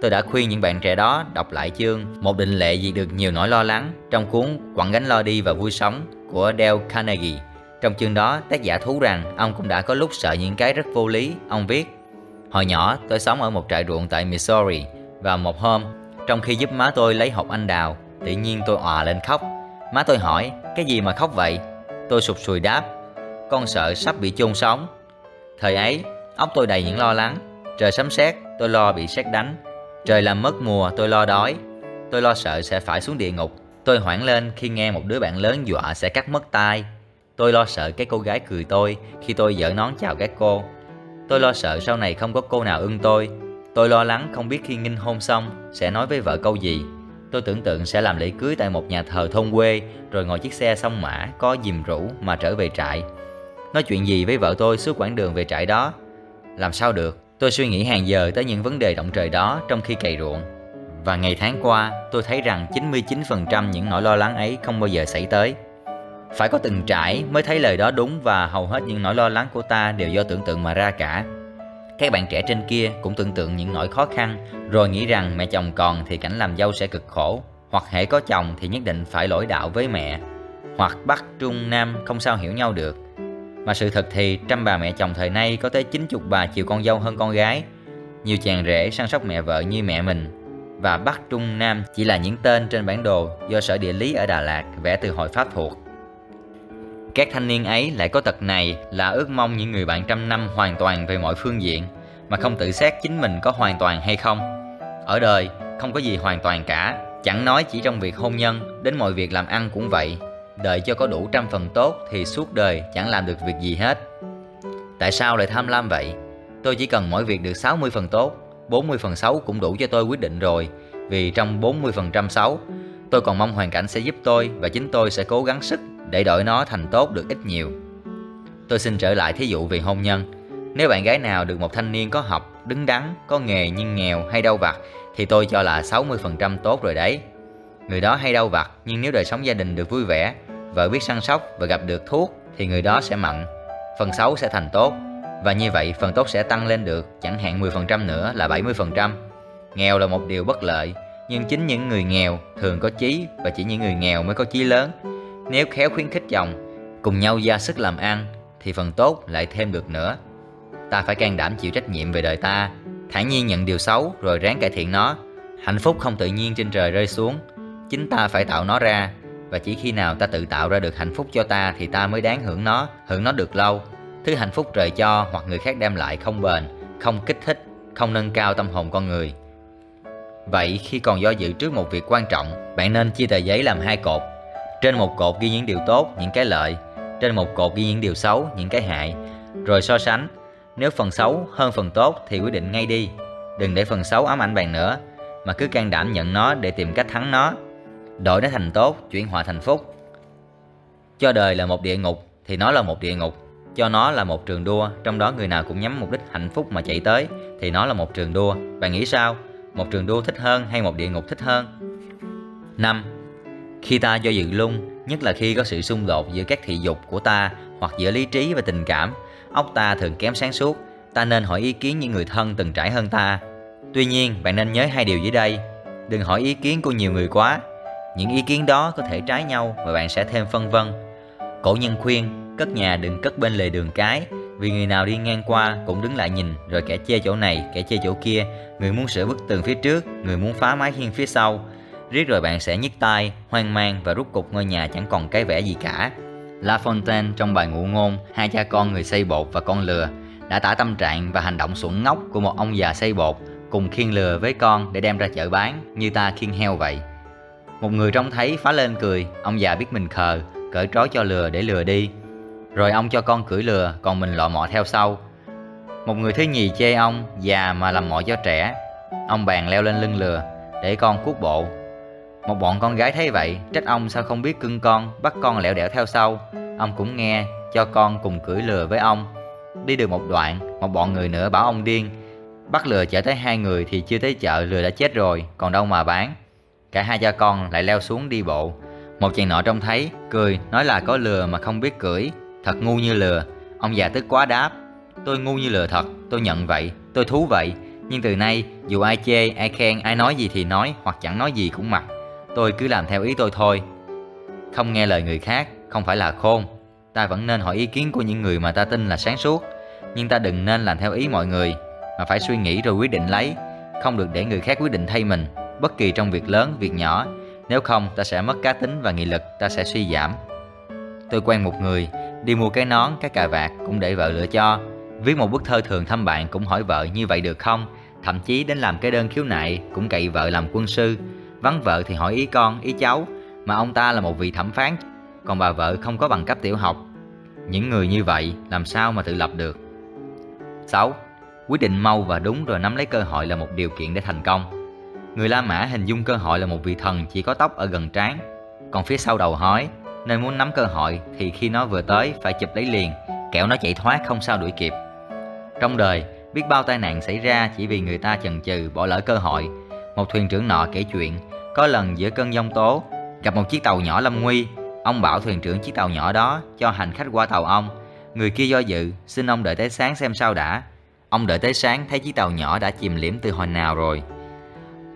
Tôi đã khuyên những bạn trẻ đó đọc lại chương Một định lệ diệt được nhiều nỗi lo lắng trong cuốn Quặng gánh lo đi và vui sống của Dale Carnegie trong chương đó, tác giả thú rằng ông cũng đã có lúc sợ những cái rất vô lý. Ông viết, Hồi nhỏ, tôi sống ở một trại ruộng tại Missouri và một hôm, trong khi giúp má tôi lấy hộp anh đào, tự nhiên tôi òa lên khóc. Má tôi hỏi, cái gì mà khóc vậy? Tôi sụp sùi đáp, con sợ sắp bị chôn sống. Thời ấy, óc tôi đầy những lo lắng. Trời sấm sét, tôi lo bị sét đánh. Trời làm mất mùa, tôi lo đói. Tôi lo sợ sẽ phải xuống địa ngục. Tôi hoảng lên khi nghe một đứa bạn lớn dọa sẽ cắt mất tai Tôi lo sợ cái cô gái cười tôi khi tôi dở nón chào các cô. Tôi lo sợ sau này không có cô nào ưng tôi. Tôi lo lắng không biết khi nghinh hôn xong sẽ nói với vợ câu gì. Tôi tưởng tượng sẽ làm lễ cưới tại một nhà thờ thôn quê rồi ngồi chiếc xe sông mã có dìm rủ mà trở về trại. Nói chuyện gì với vợ tôi suốt quãng đường về trại đó? Làm sao được? Tôi suy nghĩ hàng giờ tới những vấn đề động trời đó trong khi cày ruộng. Và ngày tháng qua, tôi thấy rằng 99% những nỗi lo lắng ấy không bao giờ xảy tới. Phải có từng trải mới thấy lời đó đúng và hầu hết những nỗi lo lắng của ta đều do tưởng tượng mà ra cả. Các bạn trẻ trên kia cũng tưởng tượng những nỗi khó khăn rồi nghĩ rằng mẹ chồng còn thì cảnh làm dâu sẽ cực khổ hoặc hễ có chồng thì nhất định phải lỗi đạo với mẹ hoặc Bắc, Trung, Nam không sao hiểu nhau được. Mà sự thật thì trăm bà mẹ chồng thời nay có tới 90 bà chiều con dâu hơn con gái. Nhiều chàng rể săn sóc mẹ vợ như mẹ mình và Bắc, Trung, Nam chỉ là những tên trên bản đồ do Sở Địa lý ở Đà Lạt vẽ từ hồi Pháp thuộc. Các thanh niên ấy lại có tật này là ước mong những người bạn trăm năm hoàn toàn về mọi phương diện mà không tự xét chính mình có hoàn toàn hay không. Ở đời không có gì hoàn toàn cả, chẳng nói chỉ trong việc hôn nhân, đến mọi việc làm ăn cũng vậy. Đợi cho có đủ trăm phần tốt thì suốt đời chẳng làm được việc gì hết. Tại sao lại tham lam vậy? Tôi chỉ cần mỗi việc được 60 phần tốt, 40 phần xấu cũng đủ cho tôi quyết định rồi. Vì trong 40 phần trăm xấu, tôi còn mong hoàn cảnh sẽ giúp tôi và chính tôi sẽ cố gắng sức để đổi nó thành tốt được ít nhiều. Tôi xin trở lại thí dụ về hôn nhân. Nếu bạn gái nào được một thanh niên có học, đứng đắn, có nghề nhưng nghèo hay đau vặt thì tôi cho là 60% tốt rồi đấy. Người đó hay đau vặt nhưng nếu đời sống gia đình được vui vẻ, vợ biết săn sóc và gặp được thuốc thì người đó sẽ mặn. Phần xấu sẽ thành tốt. Và như vậy, phần tốt sẽ tăng lên được, chẳng hạn 10% nữa là 70%. Nghèo là một điều bất lợi, nhưng chính những người nghèo thường có chí và chỉ những người nghèo mới có chí lớn. Nếu khéo khuyến khích chồng, Cùng nhau ra sức làm ăn, Thì phần tốt lại thêm được nữa. Ta phải can đảm chịu trách nhiệm về đời ta, thản nhiên nhận điều xấu rồi ráng cải thiện nó. Hạnh phúc không tự nhiên trên trời rơi xuống, Chính ta phải tạo nó ra. Và chỉ khi nào ta tự tạo ra được hạnh phúc cho ta Thì ta mới đáng hưởng nó, hưởng nó được lâu. Thứ hạnh phúc trời cho hoặc người khác đem lại không bền Không kích thích, không nâng cao tâm hồn con người. Vậy khi còn do dự trước một việc quan trọng Bạn nên chia tờ giấy làm hai cột. Trên một cột ghi những điều tốt, những cái lợi. Trên một cột ghi những điều xấu, những cái hại. Rồi so sánh. Nếu phần xấu hơn phần tốt thì quyết định ngay đi. Đừng để phần xấu ám ảnh bạn nữa mà cứ can đảm nhận nó để tìm cách thắng nó. Đổi nó thành tốt, chuyển họa thành phúc. Cho đời là một địa ngục thì nó là một địa ngục. Cho nó là một trường đua, trong đó người nào cũng nhắm mục đích hạnh phúc mà chạy tới thì nó là một trường đua. Bạn nghĩ sao? Một trường đua thích hơn hay một địa ngục thích hơn? 5. Khi ta do dự lung, nhất là khi có sự xung đột giữa các thị dục của ta hoặc giữa lý trí và tình cảm, óc ta thường kém sáng suốt, ta nên hỏi ý kiến những người thân từng trải hơn ta Tuy nhiên, bạn nên nhớ hai điều dưới đây. Đừng hỏi ý kiến của nhiều người quá. Những ý kiến đó có thể trái nhau và bạn sẽ thêm phân vân. Cổ nhân khuyên, cất nhà đừng cất bên lề đường cái, vì người nào đi ngang qua cũng đứng lại nhìn rồi kẻ chê chỗ này, kẻ chê chỗ kia, người muốn sửa bức tường phía trước, người muốn phá mái hiên phía sau. Riết rồi bạn sẽ nhức tai, hoang mang và rút cục ngôi nhà chẳng còn cái vẻ gì cả. La Fontaine trong bài ngụ ngôn Hai cha con người xây bột và con lừa đã tả tâm trạng và hành động xuẩn ngốc của một ông già xây bột cùng khiêng lừa với con để đem ra chợ bán như ta khiêng heo vậy. Một người trông thấy phá lên cười, ông già biết mình khờ, cởi trói cho lừa để lừa đi. Rồi ông cho con cưỡi lừa, còn mình lọ mọ theo sau. Một người thứ nhì chê ông, già mà làm mọi cho trẻ. Ông bàn leo lên lưng lừa, để con cuốc bộ. Một bọn con gái thấy vậy, trách ông sao không biết cưng con, bắt con lẹo đẻo theo sau. Ông cũng nghe, cho con cùng cưỡi lừa với ông. Đi được một đoạn, một bọn người nữa bảo ông điên, Bắt lừa chở tới hai người thì chưa tới chợ lừa đã chết rồi, còn đâu mà bán. Cả hai cha con lại leo xuống đi bộ. Một chàng nọ trông thấy, cười, nói là có lừa mà không biết cưỡi, thật ngu như lừa. Ông già tức quá đáp, tôi ngu như lừa thật, tôi nhận vậy, tôi thú vậy. Nhưng từ nay, dù ai chê, ai khen, ai nói gì thì nói, hoặc chẳng nói gì cũng mặc. Tôi cứ làm theo ý tôi thôi. Không nghe lời người khác, không phải là khôn. Ta vẫn nên hỏi ý kiến của những người mà ta tin là sáng suốt. Nhưng ta đừng nên làm theo ý mọi người, mà phải suy nghĩ rồi quyết định lấy, không được để người khác quyết định thay mình, bất kỳ trong việc lớn, việc nhỏ, nếu không ta sẽ mất cá tính và nghị lực, ta sẽ suy giảm. Tôi quen một người, đi mua cái nón, cái cà vạt cũng để vợ lựa cho, viết một bức thơ thường thăm bạn cũng hỏi vợ như vậy được không, thậm chí đến làm cái đơn khiếu nại cũng cậy vợ làm quân sư, vắng vợ thì hỏi ý con, ý cháu, mà ông ta là một vị thẩm phán, còn bà vợ không có bằng cấp tiểu học. Những người như vậy làm sao mà tự lập được? 6. Quyết định mau và đúng rồi nắm lấy cơ hội là một điều kiện để thành công. Người La Mã hình dung cơ hội là một vị thần chỉ có tóc ở gần trán, còn phía sau đầu hói, nên muốn nắm cơ hội thì khi nó vừa tới phải chụp lấy liền, kẻo nó chạy thoát không sao đuổi kịp. Trong đời, biết bao tai nạn xảy ra chỉ vì người ta chần chừ bỏ lỡ cơ hội. Một thuyền trưởng nọ kể chuyện, có lần giữa cơn giông tố, gặp một chiếc tàu nhỏ lâm nguy, ông bảo thuyền trưởng chiếc tàu nhỏ đó cho hành khách qua tàu ông. Người kia do dự, xin ông đợi tới sáng xem sao đã. Ông đợi tới sáng thấy chiếc tàu nhỏ đã chìm liễm từ hồi nào rồi.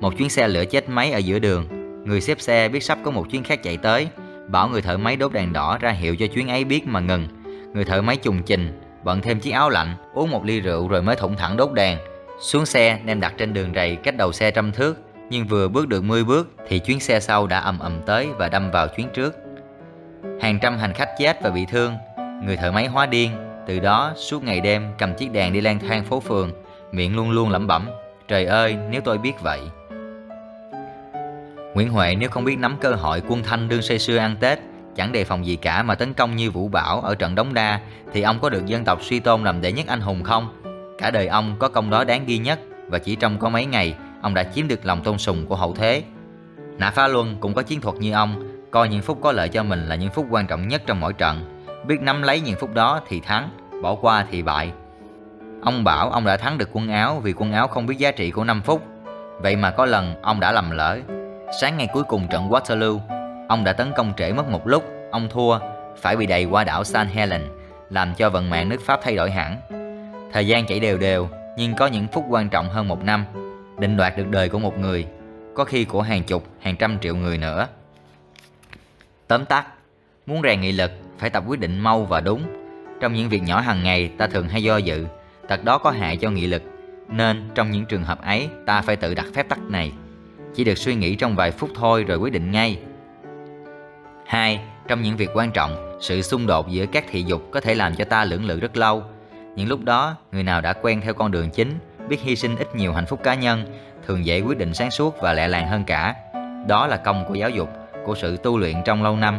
Một chuyến xe lửa chết máy ở giữa đường. Người xếp xe biết sắp có một chuyến khác chạy tới, bảo người thợ máy đốt đèn đỏ ra hiệu cho chuyến ấy biết mà ngừng. Người thợ máy trùng trình, bận thêm chiếc áo lạnh, uống một ly rượu rồi mới thủng thẳng đốt đèn. Xuống xe đem đặt trên đường rầy cách đầu xe trăm thước, nhưng vừa bước được 10 bước thì chuyến xe sau đã ầm ầm tới và đâm vào chuyến trước. Hàng trăm hành khách chết và bị thương, người thợ máy hóa điên, từ đó suốt ngày đêm cầm chiếc đèn đi lang thang phố phường Miệng luôn luôn lẩm bẩm Trời ơi nếu tôi biết vậy Nguyễn Huệ nếu không biết nắm cơ hội quân thanh đương say sưa ăn Tết Chẳng đề phòng gì cả mà tấn công như Vũ Bảo ở trận Đống Đa Thì ông có được dân tộc suy tôn làm đệ nhất anh hùng không? Cả đời ông có công đó đáng ghi nhất Và chỉ trong có mấy ngày Ông đã chiếm được lòng tôn sùng của hậu thế Nã Phá Luân cũng có chiến thuật như ông Coi những phút có lợi cho mình là những phút quan trọng nhất trong mỗi trận biết nắm lấy những phút đó thì thắng, bỏ qua thì bại. Ông bảo ông đã thắng được quân áo vì quân áo không biết giá trị của 5 phút. Vậy mà có lần ông đã lầm lỡ. Sáng ngày cuối cùng trận Waterloo, ông đã tấn công trễ mất một lúc, ông thua, phải bị đầy qua đảo San Helen, làm cho vận mạng nước Pháp thay đổi hẳn. Thời gian chảy đều đều, nhưng có những phút quan trọng hơn một năm, định đoạt được đời của một người, có khi của hàng chục, hàng trăm triệu người nữa. Tóm tắt, Muốn rèn nghị lực, phải tập quyết định mau và đúng. Trong những việc nhỏ hàng ngày, ta thường hay do dự, tật đó có hại cho nghị lực. Nên trong những trường hợp ấy, ta phải tự đặt phép tắc này. Chỉ được suy nghĩ trong vài phút thôi rồi quyết định ngay. 2. Trong những việc quan trọng, sự xung đột giữa các thị dục có thể làm cho ta lưỡng lự rất lâu. Những lúc đó, người nào đã quen theo con đường chính, biết hy sinh ít nhiều hạnh phúc cá nhân, thường dễ quyết định sáng suốt và lẹ làng hơn cả. Đó là công của giáo dục, của sự tu luyện trong lâu năm.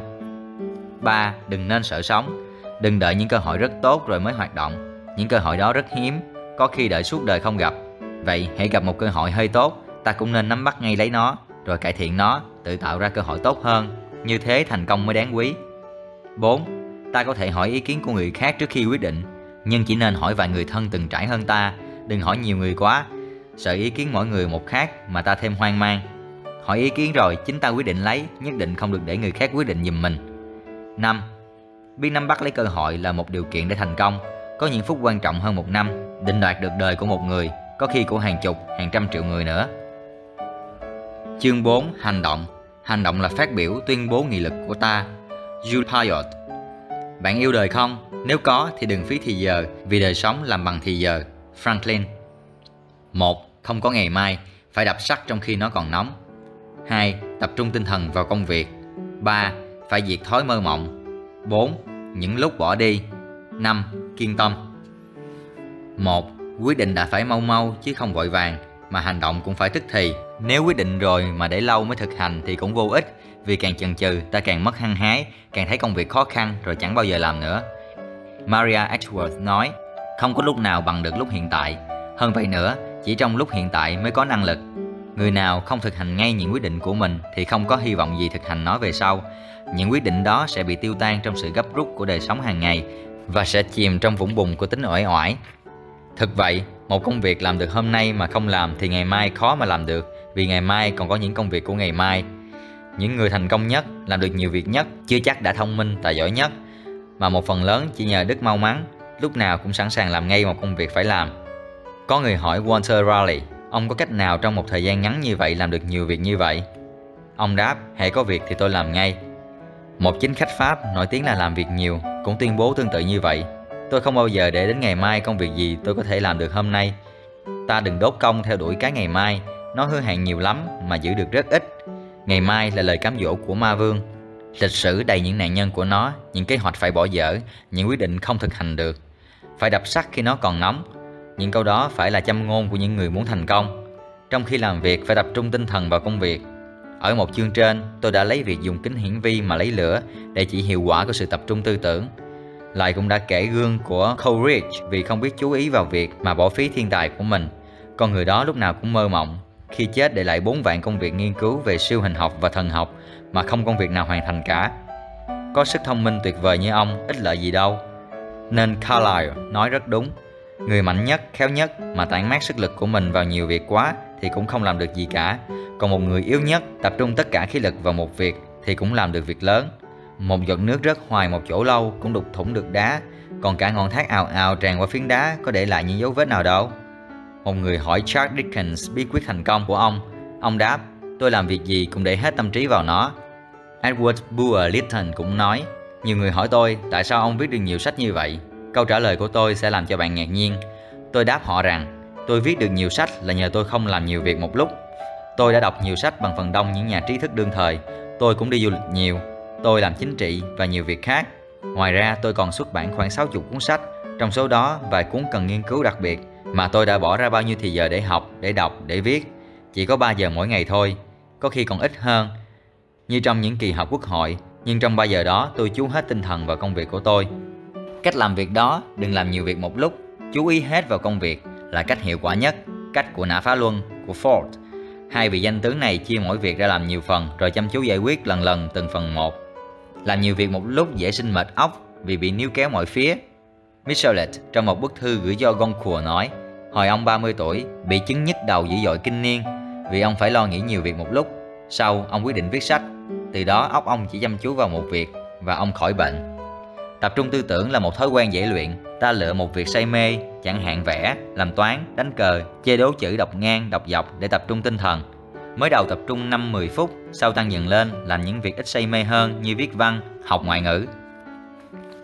3. Đừng nên sợ sống. Đừng đợi những cơ hội rất tốt rồi mới hoạt động. Những cơ hội đó rất hiếm, có khi đợi suốt đời không gặp. Vậy hãy gặp một cơ hội hơi tốt, ta cũng nên nắm bắt ngay lấy nó, rồi cải thiện nó, tự tạo ra cơ hội tốt hơn. Như thế thành công mới đáng quý. 4. Ta có thể hỏi ý kiến của người khác trước khi quyết định, nhưng chỉ nên hỏi vài người thân từng trải hơn ta, đừng hỏi nhiều người quá. Sợ ý kiến mỗi người một khác mà ta thêm hoang mang. Hỏi ý kiến rồi, chính ta quyết định lấy, nhất định không được để người khác quyết định giùm mình. 5. Biết nắm bắt lấy cơ hội là một điều kiện để thành công. Có những phút quan trọng hơn một năm, định đoạt được đời của một người, có khi của hàng chục, hàng trăm triệu người nữa. Chương 4. Hành động Hành động là phát biểu tuyên bố nghị lực của ta Jules Payot Bạn yêu đời không? Nếu có thì đừng phí thì giờ, vì đời sống làm bằng thì giờ Franklin 1. Không có ngày mai, Phải đập sắt trong khi nó còn nóng 2. Tập trung tinh thần vào công việc 3. Phải diệt thói mơ mộng 4. Những lúc bỏ đi 5. Kiên tâm 1. Quyết định đã phải mau mau chứ không vội vàng mà hành động cũng phải tức thì Nếu quyết định rồi mà để lâu mới thực hành thì cũng vô ích vì càng chần chừ ta càng mất hăng hái, càng thấy công việc khó khăn rồi chẳng bao giờ làm nữa. Maria Edgeworth nói, không có lúc nào bằng được lúc hiện tại. Hơn vậy nữa, chỉ trong lúc hiện tại mới có năng lực. Người nào không thực hành ngay những quyết định của mình thì không có hy vọng gì thực hành nó về sau. Những quyết định đó sẽ bị tiêu tan trong sự gấp rút của đời sống hàng ngày và sẽ chìm trong vũng bùn của tính uể oải. Thực vậy, một công việc làm được hôm nay mà không làm thì ngày mai khó mà làm được vì ngày mai còn có những công việc của ngày mai những người thành công nhất, làm được nhiều việc nhất, chưa chắc đã thông minh, tài giỏi nhất, mà một phần lớn chỉ nhờ đức mau mắn, lúc nào cũng sẵn sàng làm ngay một công việc phải làm. Có người hỏi Walter Raleigh, ông có cách nào trong một thời gian ngắn như vậy làm được nhiều việc như vậy? Ông đáp, hãy có việc thì tôi làm ngay. Một chính khách Pháp nổi tiếng là làm việc nhiều, cũng tuyên bố tương tự như vậy. Tôi không bao giờ để đến ngày mai công việc gì tôi có thể làm được hôm nay. Ta đừng đốt công theo đuổi cái ngày mai, nó hứa hẹn nhiều lắm mà giữ được rất ít. Ngày mai là lời cám dỗ của ma vương. Lịch sử đầy những nạn nhân của nó Những kế hoạch phải bỏ dở Những quyết định không thực hành được. Phải đập sắt khi nó còn nóng. Những câu đó phải là châm ngôn của những người muốn thành công. Trong khi làm việc phải tập trung tinh thần vào công việc. Ở một chương trên tôi đã lấy việc dùng kính hiển vi mà lấy lửa Để chỉ hiệu quả của sự tập trung tư tưởng. Lại cũng đã kể gương của Coleridge Vì không biết chú ý vào việc mà bỏ phí thiên tài của mình Con người đó lúc nào cũng mơ mộng khi chết để lại 4 vạn công việc nghiên cứu về siêu hình học và thần học mà không công việc nào hoàn thành cả. Có sức thông minh tuyệt vời như ông, ít lợi gì đâu. Nên Carlyle nói rất đúng. Người mạnh nhất, khéo nhất mà tản mát sức lực của mình vào nhiều việc quá thì cũng không làm được gì cả. Còn một người yếu nhất tập trung tất cả khí lực vào một việc thì cũng làm được việc lớn. Một giọt nước rớt hoài một chỗ lâu cũng đục thủng được đá, còn cả ngọn thác ào ào tràn qua phiến đá có để lại những dấu vết nào đâu. Một người hỏi Charles Dickens bí quyết thành công của ông. Ông đáp, tôi làm việc gì cũng để hết tâm trí vào nó. Edward Bulwer Lytton cũng nói, nhiều người hỏi tôi tại sao ông viết được nhiều sách như vậy. Câu trả lời của tôi sẽ làm cho bạn ngạc nhiên. Tôi đáp họ rằng, tôi viết được nhiều sách là nhờ tôi không làm nhiều việc một lúc. Tôi đã đọc nhiều sách bằng phần đông những nhà trí thức đương thời. Tôi cũng đi du lịch nhiều. Tôi làm chính trị và nhiều việc khác. Ngoài ra tôi còn xuất bản khoảng 60 cuốn sách, trong số đó vài cuốn cần nghiên cứu đặc biệt mà tôi đã bỏ ra bao nhiêu thì giờ để học, để đọc, để viết. Chỉ có 3 giờ mỗi ngày thôi Có khi còn ít hơn. Như trong những kỳ họp quốc hội Nhưng trong 3 giờ đó tôi chú hết tinh thần vào công việc của tôi. Cách làm việc đó Đừng làm nhiều việc một lúc. Chú ý hết vào công việc Là cách hiệu quả nhất Cách của nã phá luân của Ford. Hai vị danh tướng này chia mỗi việc ra làm nhiều phần Rồi chăm chú giải quyết lần lần từng phần một. Làm nhiều việc một lúc dễ sinh mệt óc Vì bị níu kéo mọi phía Michelet trong một bức thư gửi cho Goncourt nói Hồi ông 30 tuổi, bị chứng nhức đầu dữ dội kinh niên vì ông phải lo nghĩ nhiều việc một lúc. Sau, ông quyết định viết sách. Từ đó óc ông chỉ chăm chú vào một việc và ông khỏi bệnh. Tập trung tư tưởng là một thói quen dễ luyện. Ta lựa một việc say mê, chẳng hạn vẽ, làm toán, đánh cờ, chơi đố chữ đọc ngang, đọc dọc để tập trung tinh thần. Mới đầu tập trung 5-10 phút, sau tăng dần lên làm những việc ít say mê hơn như viết văn, học ngoại ngữ.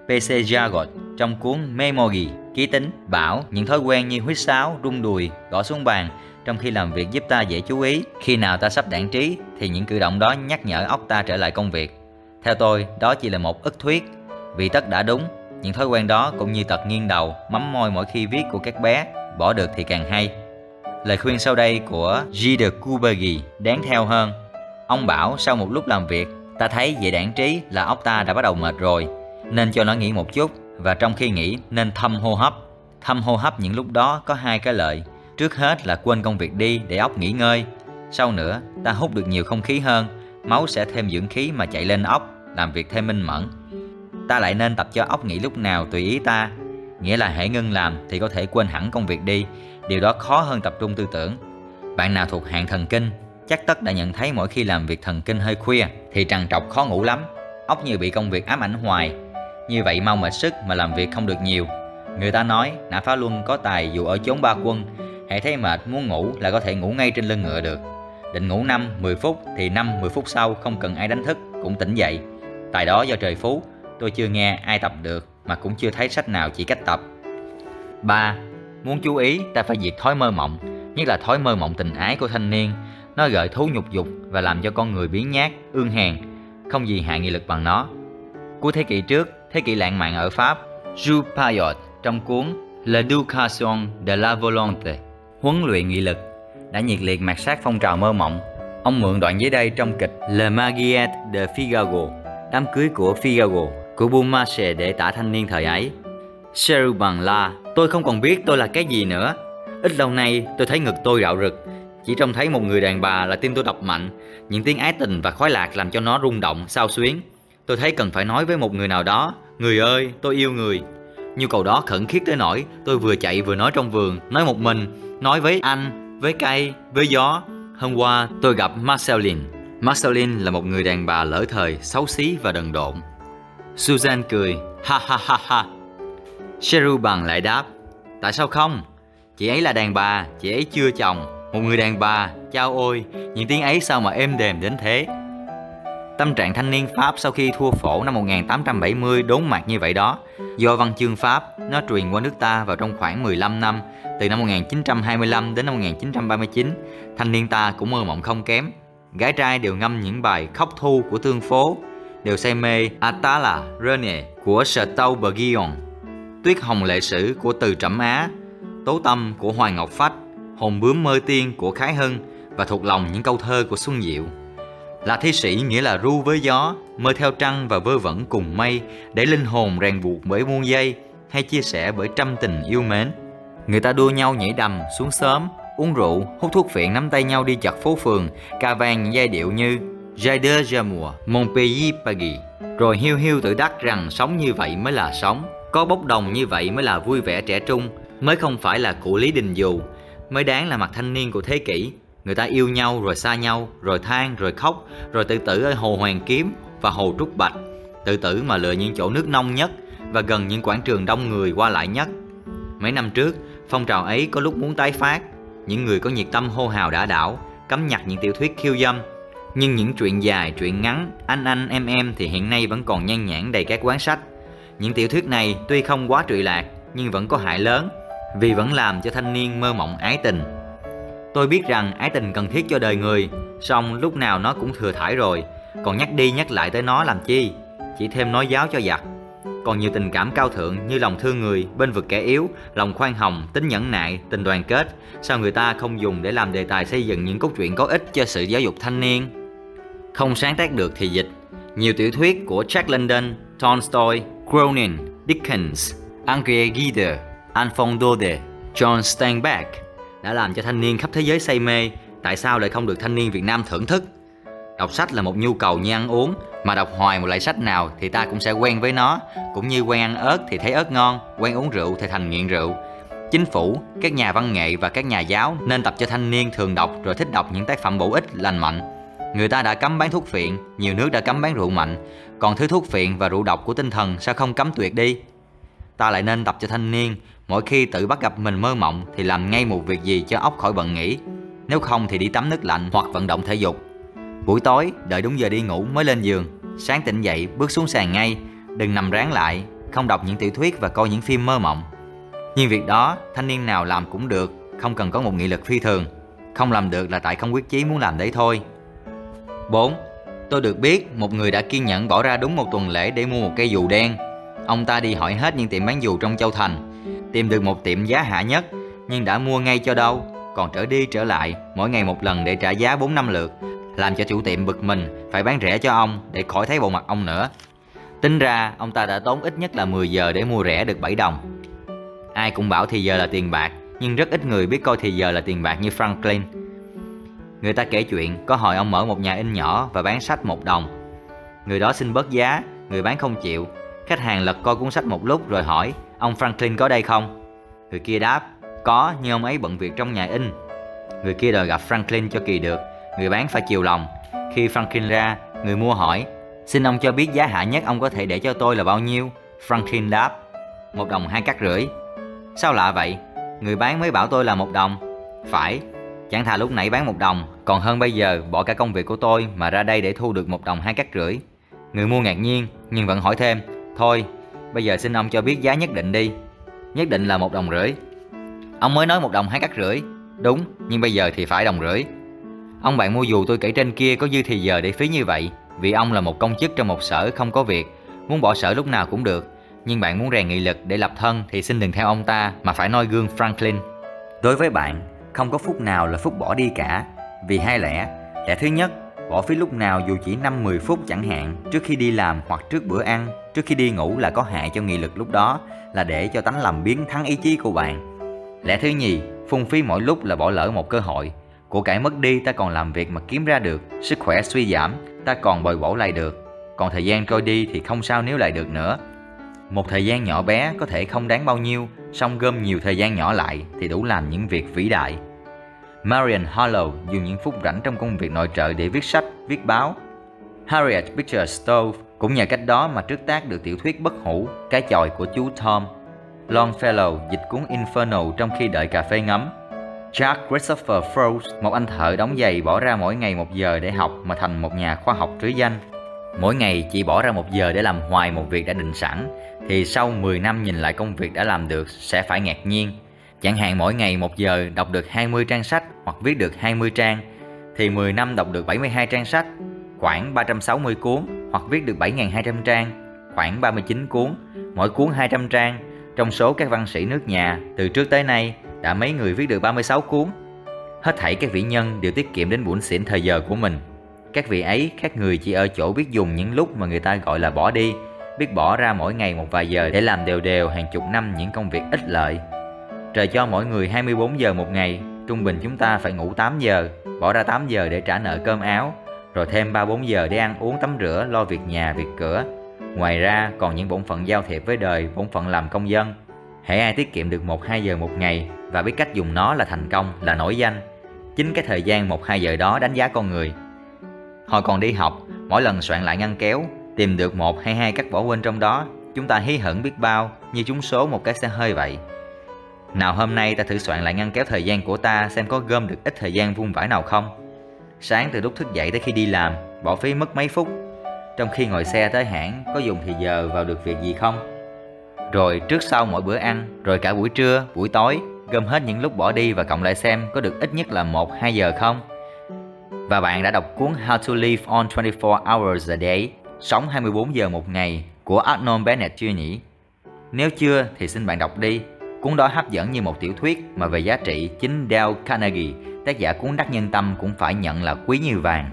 PC Jagot trong cuốn Memory, ký tính, bảo những thói quen như huýt sáo, rung đùi, gõ xuống bàn trong khi làm việc giúp ta dễ chú ý. Khi nào ta sắp đản trí thì những cử động đó nhắc nhở óc ta trở lại công việc. Theo tôi, đó chỉ là một ức thuyết. Vì tất đã đúng, những thói quen đó cũng như tật nghiêng đầu, mắm môi mỗi khi viết của các bé, bỏ được thì càng hay. Lời khuyên sau đây của G. de Coubergy đáng theo hơn. Ông bảo sau một lúc làm việc, ta thấy dễ đảng trí là óc ta đã bắt đầu mệt rồi, nên cho nó nghỉ một chút và trong khi nghỉ nên thâm hô hấp. Thâm hô hấp những lúc đó có hai cái lợi. Trước hết là quên công việc đi để óc nghỉ ngơi. Sau nữa, ta hút được nhiều không khí hơn, máu sẽ thêm dưỡng khí mà chạy lên óc, làm việc thêm minh mẫn. Ta lại nên tập cho óc nghỉ lúc nào tùy ý ta. Nghĩa là hãy ngưng làm thì có thể quên hẳn công việc đi, điều đó khó hơn tập trung tư tưởng. Bạn nào thuộc hạng thần kinh, chắc tất đã nhận thấy mỗi khi làm việc thần kinh hơi khuya thì trằn trọc khó ngủ lắm. Óc như bị công việc ám ảnh hoài, như vậy mau mệt sức mà làm việc không được nhiều. Người ta nói nã phá luân có tài dù ở chốn ba quân, hãy thấy mệt muốn ngủ là có thể ngủ ngay trên lưng ngựa được. Định ngủ 5, 10 phút thì 5, 10 phút sau không cần ai đánh thức cũng tỉnh dậy. Tài đó do trời phú, tôi chưa nghe ai tập được mà cũng chưa thấy sách nào chỉ cách tập. 3. Muốn chú ý ta phải diệt thói mơ mộng, nhất là thói mơ mộng tình ái của thanh niên. Nó gợi thú nhục dục và làm cho con người biến nhát, ương hèn, không gì hạ nghị lực bằng nó. Cuối thế kỷ trước, thế kỷ lãng mạn ở Pháp, Jules Payot trong cuốn L'Education de la Volonté, huấn luyện nghị lực, đã nhiệt liệt mạt sát phong trào mơ mộng. Ông mượn đoạn dưới đây trong kịch Le Mariage de Figaro, đám cưới của Figaro, của Beaumarchais để tả thanh niên thời ấy. Cherubin la, tôi không còn biết tôi là cái gì nữa. Ít lâu nay tôi thấy ngực tôi rạo rực, chỉ trông thấy một người đàn bà là tim tôi đập mạnh, những tiếng ái tình và khói lạc làm cho nó rung động, sao xuyến. Tôi thấy cần phải nói với một người nào đó Người ơi tôi yêu người. Nhu cầu đó khẩn khiết tới nỗi Tôi vừa chạy vừa nói trong vườn Nói một mình Nói với anh Với cây Với gió. Hôm qua tôi gặp Marceline. Marceline là một người đàn bà lỡ thời Xấu xí và đần độn. Susan cười Ha ha ha ha. Sheru bằng lại đáp Tại sao không Chị ấy là đàn bà Chị ấy chưa chồng Một người đàn bà Chao ôi Những tiếng ấy sao mà êm đềm đến thế Tâm trạng thanh niên Pháp sau khi thua phổ năm 1870 đốn mặt như vậy đó. Do văn chương Pháp, nó truyền qua nước ta vào trong khoảng 15 năm, từ năm 1925 đến năm 1939, thanh niên ta cũng mơ mộng không kém. Gái trai đều ngâm những bài khóc thu của thương phố, đều say mê Atala Rene của Chateaubriand, Tuyết hồng lệ sử của Từ Trẩm Á, Tố tâm của Hoàng Ngọc Phách, Hồn bướm mơ tiên của Khái Hân và thuộc lòng những câu thơ của Xuân Diệu. Là thi sĩ nghĩa là ru với gió, mơ theo trăng và vơ vẩn cùng mây, để linh hồn ràng buộc bởi muôn dây, hay chia sẻ bởi trăm tình yêu mến. Người ta đua nhau nhảy đầm xuống sớm, uống rượu, hút thuốc phiện nắm tay nhau đi chặt phố phường, ca vang những giai điệu như Jai de Jamour, Mon pays Pagui. Rồi hiu hiu tự đắc rằng sống như vậy mới là sống, có bốc đồng như vậy mới là vui vẻ trẻ trung, mới không phải là cụ lý đình dù, mới đáng là mặt thanh niên của thế kỷ. Người ta yêu nhau rồi xa nhau, rồi than, rồi khóc, rồi tự tử ở hồ Hoàng Kiếm và hồ Trúc Bạch. Tự tử mà lựa những chỗ nước nông nhất và gần những quảng trường đông người qua lại nhất. Mấy năm trước, phong trào ấy có lúc muốn tái phát. Những người có nhiệt tâm hô hào đã đảo, cấm nhặt những tiểu thuyết khiêu dâm. Nhưng những chuyện dài, chuyện ngắn, anh anh em em thì hiện nay vẫn còn nhan nhản đầy các quán sách. Những tiểu thuyết này tuy không quá trụy lạc nhưng vẫn có hại lớn vì vẫn làm cho thanh niên mơ mộng ái tình Tôi biết rằng ái tình cần thiết cho đời người, song lúc nào nó cũng thừa thải rồi, còn nhắc đi nhắc lại tới nó làm chi? Chỉ thêm nói giáo cho giặc. Còn nhiều tình cảm cao thượng như lòng thương người, bên vực kẻ yếu, lòng khoan hồng, tính nhẫn nại, tình đoàn kết, sao người ta không dùng để làm đề tài xây dựng những cốt truyện có ích cho sự giáo dục thanh niên? Không sáng tác được thì dịch. Nhiều tiểu thuyết của Jack London, Tolstoy, Cronin, Dickens, André Gide, Alphonse Daudet, John Steinbeck đã làm cho thanh niên khắp thế giới say mê, tại sao lại không được thanh niên Việt Nam thưởng thức? Đọc sách là một nhu cầu như ăn uống, mà đọc hoài một loại sách nào thì ta cũng sẽ quen với nó, cũng như quen ăn ớt thì thấy ớt ngon, quen uống rượu thì thành nghiện rượu. Chính phủ, các nhà văn nghệ và các nhà giáo nên tập cho thanh niên thường đọc rồi thích đọc những tác phẩm bổ ích, lành mạnh. Người ta đã cấm bán thuốc phiện, nhiều nước đã cấm bán rượu mạnh, còn thứ thuốc phiện và rượu độc của tinh thần sao không cấm tuyệt đi? Ta lại nên tập cho thanh niên Mỗi khi tự bắt gặp mình mơ mộng thì làm ngay một việc gì cho óc khỏi bận nghĩ. nếu không thì đi tắm nước lạnh hoặc vận động thể dục. Buổi tối, đợi đúng giờ đi ngủ mới lên giường, sáng tỉnh dậy bước xuống sàn ngay, đừng nằm ráng lại, không đọc những tiểu thuyết và coi những phim mơ mộng. Nhưng việc đó, thanh niên nào làm cũng được, không cần có một nghị lực phi thường. Không làm được là tại không quyết chí muốn làm đấy thôi. 4. Tôi được biết một người đã kiên nhẫn bỏ ra đúng một tuần lễ để mua một cây dù đen. Ông ta đi hỏi hết những tiệm bán dù trong Châu Thành, tìm được một tiệm giá hạ nhất, nhưng đã mua ngay cho đâu, còn trở đi trở lại mỗi ngày một lần để trả giá 4 năm lượt, làm cho chủ tiệm bực mình phải bán rẻ cho ông để khỏi thấy bộ mặt ông nữa. Tính ra ông ta đã tốn ít nhất là 10 giờ để mua rẻ được 7 đồng. Ai cũng bảo thì giờ là tiền bạc, nhưng rất ít người biết coi thì giờ là tiền bạc như Franklin. Người ta kể chuyện có hồi ông mở một nhà in nhỏ và bán sách một đồng. Người đó xin bớt giá, người bán không chịu. Khách hàng lật coi cuốn sách một lúc rồi hỏi, ông Franklin có đây không? Người kia đáp, có nhưng ông ấy bận việc trong nhà in. Người kia đòi gặp Franklin cho kỳ được, người bán phải chiều lòng. Khi Franklin ra, người mua hỏi, xin ông cho biết giá hạ nhất ông có thể để cho tôi là bao nhiêu? Franklin đáp, một đồng hai cắt rưỡi. Sao lạ vậy? Người bán mới bảo tôi là một đồng. Phải, chẳng thà lúc nãy bán một đồng, còn hơn bây giờ bỏ cả công việc của tôi mà ra đây để thu được một đồng hai cắt rưỡi. Người mua ngạc nhiên, nhưng vẫn hỏi thêm, thôi, bây giờ xin ông cho biết giá nhất định đi. Nhất định là một đồng rưỡi. Ông mới nói một đồng hai cắt rưỡi. Đúng, nhưng bây giờ thì phải đồng rưỡi. Ông bạn mua dù tôi kể trên kia có dư thì giờ để phí như vậy, vì ông là một công chức trong một sở không có việc, muốn bỏ sở lúc nào cũng được, nhưng bạn muốn rèn nghị lực để lập thân thì xin đừng theo ông ta mà phải noi gương Franklin. Đối với bạn, không có phút nào là phút bỏ đi cả, vì hai lẽ. Lẽ thứ nhất, bỏ phí lúc nào dù chỉ 5-10 phút chẳng hạn, trước khi đi làm hoặc trước bữa ăn, trước khi đi ngủ là có hại cho nghị lực lúc đó, là để cho tánh làm biến thắng ý chí của bạn. Lẽ thứ nhì, phung phí mỗi lúc là bỏ lỡ một cơ hội. Của cải mất đi ta còn làm việc mà kiếm ra được, sức khỏe suy giảm, ta còn bồi bổ lại được. Còn thời gian trôi đi thì không sao nếu lại được nữa. Một thời gian nhỏ bé có thể không đáng bao nhiêu, song gom nhiều thời gian nhỏ lại thì đủ làm những việc vĩ đại. Marian Harlow dùng những phút rảnh trong công việc nội trợ để viết sách, viết báo. Harriet Beecher Stowe cũng nhờ cách đó mà trước tác được tiểu thuyết bất hủ Cái chòi của chú Tom. Longfellow dịch cuốn Inferno trong khi đợi cà phê ngấm. Jack Christopher Frost, một anh thợ đóng giày bỏ ra mỗi ngày một giờ để học mà thành một nhà khoa học trứ danh. Mỗi ngày chỉ bỏ ra một giờ để làm hoài một việc đã định sẵn, thì sau 10 năm nhìn lại công việc đã làm được sẽ phải ngạc nhiên. Chẳng hạn mỗi ngày 1 giờ đọc được 20 trang sách hoặc viết được 20 trang, thì 10 năm đọc được 72 trang sách, khoảng 360 cuốn hoặc viết được 7.200 trang, khoảng 39 cuốn, mỗi cuốn 200 trang. Trong số các văn sĩ nước nhà, từ trước tới nay đã mấy người viết được 36 cuốn. Hết thảy các vị nhân đều tiết kiệm đến bủn xỉn thời giờ của mình. Các vị ấy khác người chỉ ở chỗ biết dùng những lúc mà người ta gọi là bỏ đi, biết bỏ ra mỗi ngày một vài giờ để làm đều đều hàng chục năm những công việc ích lợi. Trời cho mỗi người 24 giờ một ngày, trung bình chúng ta phải ngủ 8 giờ, bỏ ra 8 giờ để trả nợ cơm áo, rồi thêm 3-4 giờ để ăn uống tắm rửa, lo việc nhà, việc cửa. Ngoài ra còn những bổn phận giao thiệp với đời, bổn phận làm công dân. Hãy ai tiết kiệm được 1-2 giờ một ngày và biết cách dùng nó là thành công, là nổi danh. Chính cái thời gian 1-2 giờ đó đánh giá con người. Hồi còn đi học, mỗi lần soạn lại ngăn kéo, tìm được một hay hai các bỏ quên trong đó, chúng ta hí hửng biết bao như chúng số một cái xe hơi vậy. Nào hôm nay ta thử soạn lại ngăn kéo thời gian của ta xem có gom được ít thời gian vung vãi nào không. Sáng từ lúc thức dậy tới khi đi làm, bỏ phí mất mấy phút. Trong khi ngồi xe tới hãng, có dùng thì giờ vào được việc gì không? Rồi trước sau mỗi bữa ăn, rồi cả buổi trưa, buổi tối, gom hết những lúc bỏ đi và cộng lại xem có được ít nhất là 1-2 giờ không? Và bạn đã đọc cuốn How to Live on 24 Hours a Day, sống 24 giờ một ngày của Arnold Bennett chưa nhỉ? Nếu chưa thì xin bạn đọc đi. Cuốn đó hấp dẫn như một tiểu thuyết mà về giá trị chính Dale Carnegie tác giả cuốn đắc nhân tâm cũng phải nhận là quý như vàng.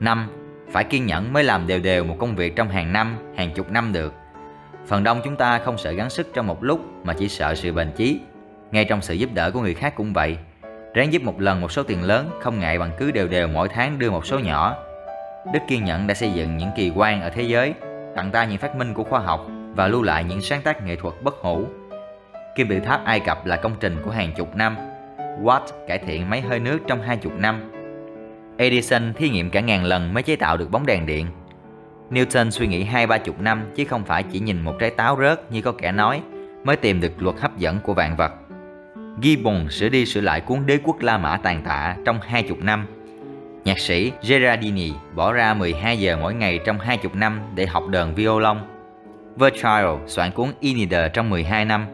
5. Phải kiên nhẫn mới làm đều đều một công việc trong hàng năm, hàng chục năm được. Phần đông chúng ta không sợ gắng sức trong một lúc mà chỉ sợ sự bền chí. Ngay trong sự giúp đỡ của người khác cũng vậy. Ráng giúp một lần một số tiền lớn, không ngại bằng cứ đều đều mỗi tháng đưa một số nhỏ. Đức Kiên Nhẫn đã xây dựng những kỳ quan ở thế giới, tặng ta những phát minh của khoa học và lưu lại những sáng tác nghệ thuật bất hủ. Kim tự tháp Ai Cập là công trình của hàng chục năm, Watt cải thiện máy hơi nước trong hai chục năm. Edison thí nghiệm cả ngàn lần mới chế tạo được bóng đèn điện. Newton suy nghĩ hai ba chục năm chứ không phải chỉ nhìn một trái táo rớt như có kẻ nói mới tìm được luật hấp dẫn của vạn vật. Gibbon sửa đi sửa lại cuốn Đế quốc La Mã tàn tạ trong 20 năm. Nhạc sĩ Gerardini bỏ ra 12 giờ mỗi ngày trong 20 năm để học đờn violon. Virgil soạn cuốn Aeneid trong 12 năm.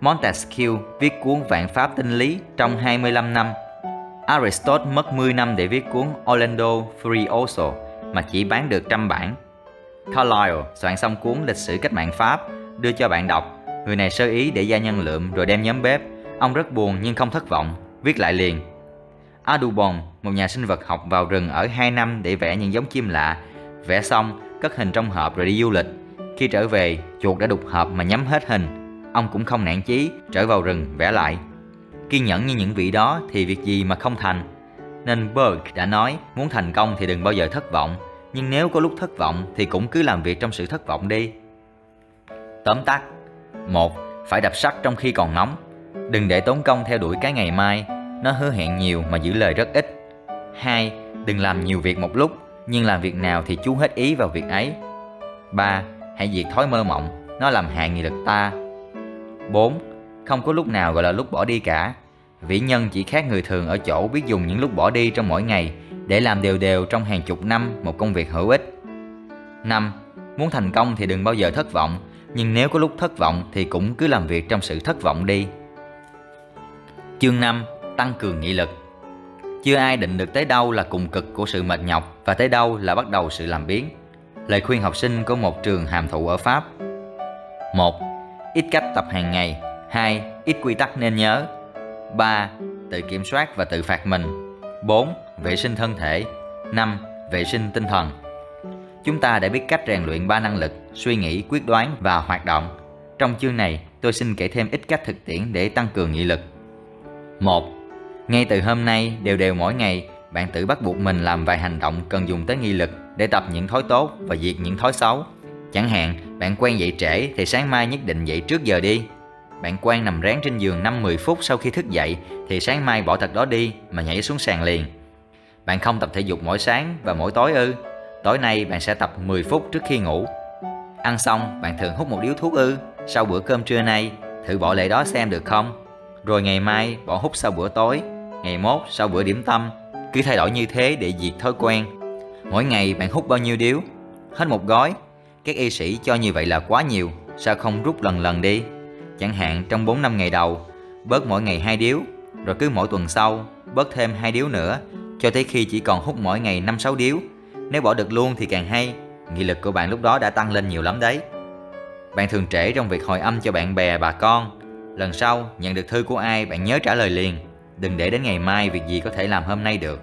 Montesquieu viết cuốn Vạn Pháp Tinh Lý trong 25 năm. Aristotle mất 10 năm để viết cuốn Orlando Furioso mà chỉ bán được trăm bản. Carlyle soạn xong cuốn Lịch sử cách mạng Pháp đưa cho bạn đọc. Người này sơ ý để gia nhân lượm rồi đem nhóm bếp. Ông rất buồn nhưng không thất vọng, viết lại liền. Audubon, một nhà sinh vật học vào rừng ở 2 năm để vẽ những giống chim lạ. Vẽ xong, cất hình trong hộp rồi đi du lịch. Khi trở về, chuột đã đục hộp mà nhắm hết hình. Ông cũng không nản chí, trở vào rừng vẽ lại. Kiên nhẫn như những vị đó thì việc gì mà không thành. Nên Berg đã nói muốn thành công thì đừng bao giờ thất vọng. Nhưng nếu có lúc thất vọng thì cũng cứ làm việc trong sự thất vọng đi. Tóm tắt một Phải đập sắt trong khi còn nóng Đừng để tốn công theo đuổi cái ngày mai Nó hứa hẹn nhiều mà giữ lời rất ít 2. Đừng làm nhiều việc một lúc Nhưng làm việc nào thì chú hết ý vào việc ấy 3. Hãy diệt thói mơ mộng Nó làm hại nghị lực ta 4. Không có lúc nào gọi là lúc bỏ đi cả Vĩ nhân chỉ khác người thường ở chỗ biết dùng những lúc bỏ đi trong mỗi ngày để làm đều đều trong hàng chục năm một công việc hữu ích. 5. Muốn thành công thì đừng bao giờ thất vọng, nhưng nếu có lúc thất vọng thì cũng cứ làm việc trong sự thất vọng đi. Chương 5. Tăng cường nghị lực Chưa ai định được tới đâu là cùng cực của sự mệt nhọc và tới đâu là bắt đầu sự làm biến. Lời khuyên học sinh của một trường hàm thụ ở Pháp 1. Ít cách tập hàng ngày 2. Ít quy tắc nên nhớ 3. Tự kiểm soát và tự phạt mình 4. Vệ sinh thân thể 5. Vệ sinh tinh thần Chúng ta đã biết cách rèn luyện ba năng lực, suy nghĩ, quyết đoán và hoạt động. Trong chương này, tôi xin kể thêm ít cách thực tiễn để tăng cường nghị lực. 1. Ngay từ hôm nay, đều đều mỗi ngày, bạn tự bắt buộc mình làm vài hành động cần dùng tới nghị lực để tập những thói tốt và diệt những thói xấu. Chẳng hạn, bạn quen dậy trễ thì sáng mai nhất định dậy trước giờ đi. Bạn quen nằm ráng trên giường 5-10 phút sau khi thức dậy thì sáng mai bỏ thật đó đi mà nhảy xuống sàn liền. Bạn không tập thể dục mỗi sáng và mỗi tối ư? Tối nay bạn sẽ tập 10 phút trước khi ngủ. Ăn xong, bạn thường hút một điếu thuốc ư? Sau bữa cơm trưa nay, thử bỏ lệ đó xem được không? Rồi ngày mai bỏ hút sau bữa tối, ngày mốt sau bữa điểm tâm. Cứ thay đổi như thế để diệt thói quen. Mỗi ngày bạn hút bao nhiêu điếu? Hết một gói. Các y sĩ cho như vậy là quá nhiều, sao không rút lần lần đi? Chẳng hạn trong 4 năm ngày đầu, bớt mỗi ngày hai điếu, rồi cứ mỗi tuần sau bớt thêm hai điếu nữa, cho tới khi chỉ còn hút mỗi ngày 5-6 điếu nếu bỏ được luôn thì càng hay, nghị lực của bạn lúc đó đã tăng lên nhiều lắm đấy. Bạn thường trễ trong việc hồi âm cho bạn bè, bà con. Lần sau, nhận được thư của ai, bạn nhớ trả lời liền. Đừng để đến ngày mai việc gì có thể làm hôm nay được.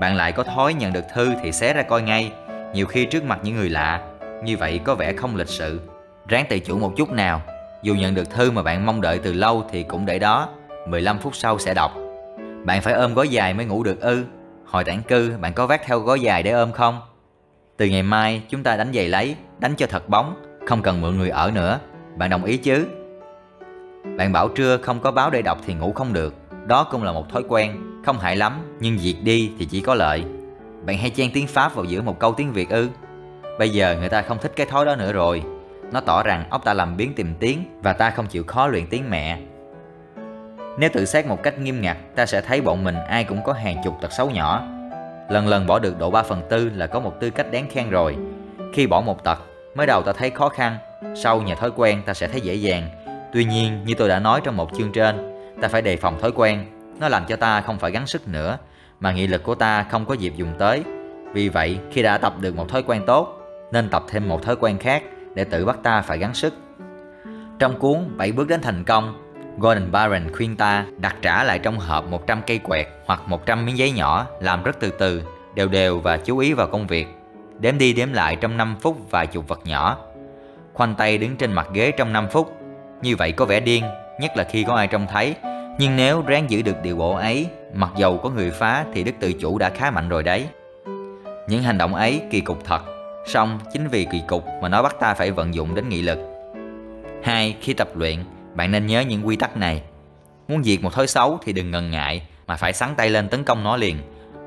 Bạn lại có thói nhận được thư thì xé ra coi ngay, nhiều khi trước mặt những người lạ. Như vậy có vẻ không lịch sự. Ráng tự chủ một chút nào. Dù nhận được thư mà bạn mong đợi từ lâu thì cũng để đó, 15 phút sau sẽ đọc. Bạn phải ôm gói dài mới ngủ được ư Hồi tản cư bạn có vác theo gói dài để ôm không? Từ ngày mai chúng ta đánh giày lấy, đánh cho thật bóng, không cần mượn người ở nữa. Bạn đồng ý chứ? Bạn bảo trưa không có báo để đọc thì ngủ không được. Đó cũng là một thói quen, không hại lắm, nhưng diệt đi thì chỉ có lợi. Bạn hay chen tiếng Pháp vào giữa một câu tiếng Việt ư? Bây giờ người ta không thích cái thói đó nữa rồi. Nó tỏ rằng óc ta làm biến tìm tiếng và ta không chịu khó luyện tiếng mẹ nếu tự xét một cách nghiêm ngặt, ta sẽ thấy bọn mình ai cũng có hàng chục tật xấu nhỏ. Lần lần bỏ được độ 3 phần tư là có một tư cách đáng khen rồi. Khi bỏ một tật, mới đầu ta thấy khó khăn, sau nhờ thói quen ta sẽ thấy dễ dàng. Tuy nhiên, như tôi đã nói trong một chương trên, ta phải đề phòng thói quen. Nó làm cho ta không phải gắng sức nữa, mà nghị lực của ta không có dịp dùng tới. Vì vậy, khi đã tập được một thói quen tốt, nên tập thêm một thói quen khác để tự bắt ta phải gắng sức. Trong cuốn 7 bước đến thành công, Gordon Barron khuyên ta đặt trả lại trong hộp 100 cây quẹt hoặc 100 miếng giấy nhỏ, làm rất từ từ, đều đều và chú ý vào công việc. Đếm đi đếm lại trong 5 phút vài chục vật nhỏ. Khoanh tay đứng trên mặt ghế trong 5 phút. Như vậy có vẻ điên, nhất là khi có ai trông thấy. Nhưng nếu ráng giữ được điều bộ ấy, mặc dầu có người phá thì đức tự chủ đã khá mạnh rồi đấy. Những hành động ấy kỳ cục thật, song chính vì kỳ cục mà nó bắt ta phải vận dụng đến nghị lực. Hai, khi tập luyện, bạn nên nhớ những quy tắc này. Muốn diệt một thói xấu thì đừng ngần ngại mà phải sắn tay lên tấn công nó liền.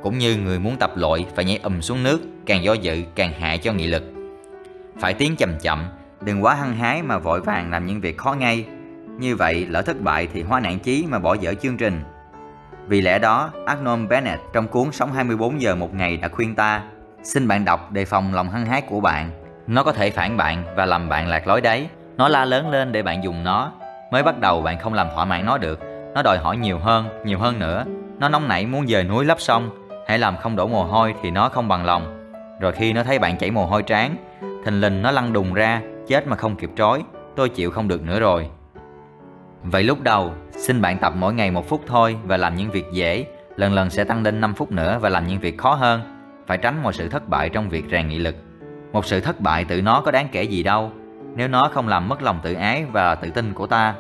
Cũng như người muốn tập lội phải nhảy um xuống nước, càng do dự càng hại cho nghị lực. Phải tiến chậm chậm, đừng quá hăng hái mà vội vàng làm những việc khó ngay. Như vậy lỡ thất bại thì hóa nạn chí mà bỏ dở chương trình. Vì lẽ đó, Arnold Bennett trong cuốn Sống 24 giờ một ngày đã khuyên ta Xin bạn đọc đề phòng lòng hăng hái của bạn. Nó có thể phản bạn và làm bạn lạc lối đấy. Nó la lớn lên để bạn dùng nó. Mới bắt đầu bạn không làm thỏa mãn nó được. Nó đòi hỏi nhiều hơn, nhiều hơn nữa. Nó nóng nảy muốn dời núi lấp sông. Hãy làm không đổ mồ hôi thì nó không bằng lòng. Rồi khi nó thấy bạn chảy mồ hôi trán Thình lình nó lăn đùng ra Chết mà không kịp trói. Tôi chịu không được nữa rồi. Vậy lúc đầu, xin bạn tập mỗi ngày một phút thôi và làm những việc dễ, lần lần sẽ tăng lên 5 phút nữa và làm những việc khó hơn. Phải tránh mọi sự thất bại trong việc rèn nghị lực. Một sự thất bại tự nó có đáng kể gì đâu, nếu nó không làm mất lòng tự ái và tự tin của ta.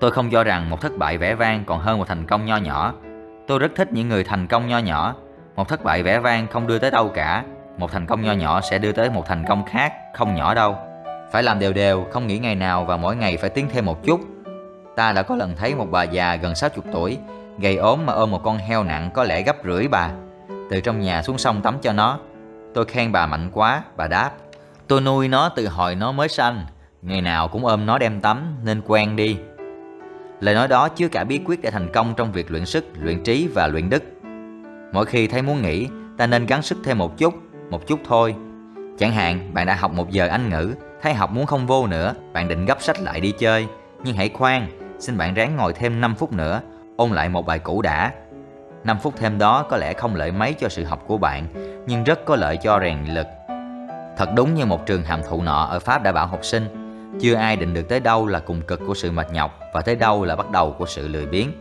Tôi không cho rằng một thất bại vẻ vang còn hơn một thành công nho nhỏ. Tôi rất thích những người thành công nho nhỏ. Một thất bại vẻ vang không đưa tới đâu cả. Một thành công nho nhỏ sẽ đưa tới một thành công khác, không nhỏ đâu. Phải làm đều đều, không nghỉ ngày nào và mỗi ngày phải tiến thêm một chút Ta đã có lần thấy một bà già gần 60 tuổi, gầy ốm mà ôm một con heo nặng có lẽ gấp rưỡi bà. Từ trong nhà xuống sông tắm cho nó. Tôi khen bà mạnh quá, bà đáp. Tôi nuôi nó từ hồi nó mới sanh, ngày nào cũng ôm nó đem tắm nên quen đi. Lời nói đó chứa cả bí quyết để thành công trong việc luyện sức, luyện trí và luyện đức. Mỗi khi thấy muốn nghỉ, ta nên gắng sức thêm một chút, một chút thôi. Chẳng hạn, bạn đã học một giờ Anh ngữ, thấy học muốn không vô nữa, bạn định gấp sách lại đi chơi. Nhưng hãy khoan, xin bạn ráng ngồi thêm 5 phút nữa, ôn lại một bài cũ đã. 5 phút thêm đó có lẽ không lợi mấy cho sự học của bạn, nhưng rất có lợi cho rèn lực. Thật đúng như một trường hàm thụ nọ ở Pháp đã bảo học sinh, chưa ai định được tới đâu là cùng cực của sự mệt nhọc và tới đâu là bắt đầu của sự lười biếng.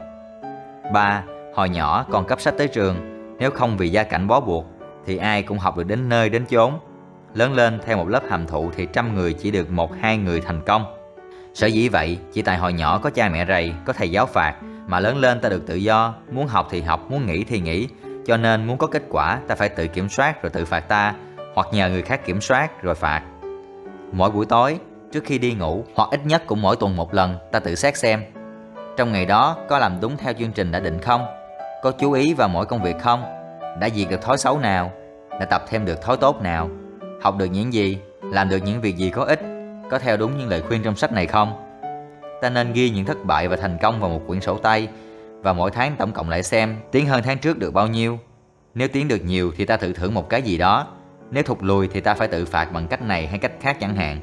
3. Hồi nhỏ còn cấp sách tới trường, nếu không vì gia cảnh bó buộc thì ai cũng học được đến nơi đến chốn. Lớn lên theo một lớp hàm thụ thì trăm người chỉ được một hai người thành công. Sở dĩ vậy, chỉ tại hồi nhỏ có cha mẹ rầy, có thầy giáo phạt, mà lớn lên ta được tự do, muốn học thì học, muốn nghĩ thì nghĩ Cho nên muốn có kết quả, ta phải tự kiểm soát rồi tự phạt ta, hoặc nhờ người khác kiểm soát rồi phạt. Mỗi buổi tối, trước khi đi ngủ, hoặc ít nhất cũng mỗi tuần một lần, ta tự xét xem. Trong ngày đó, có làm đúng theo chương trình đã định không? Có chú ý vào mỗi công việc không? Đã diệt được thói xấu nào? Đã tập thêm được thói tốt nào? Học được những gì? Làm được những việc gì có ích? có theo đúng những lời khuyên trong sách này không? Ta nên ghi những thất bại và thành công vào một quyển sổ tay và mỗi tháng tổng cộng lại xem tiến hơn tháng trước được bao nhiêu. Nếu tiến được nhiều thì ta tự thưởng một cái gì đó. Nếu thụt lùi thì ta phải tự phạt bằng cách này hay cách khác chẳng hạn.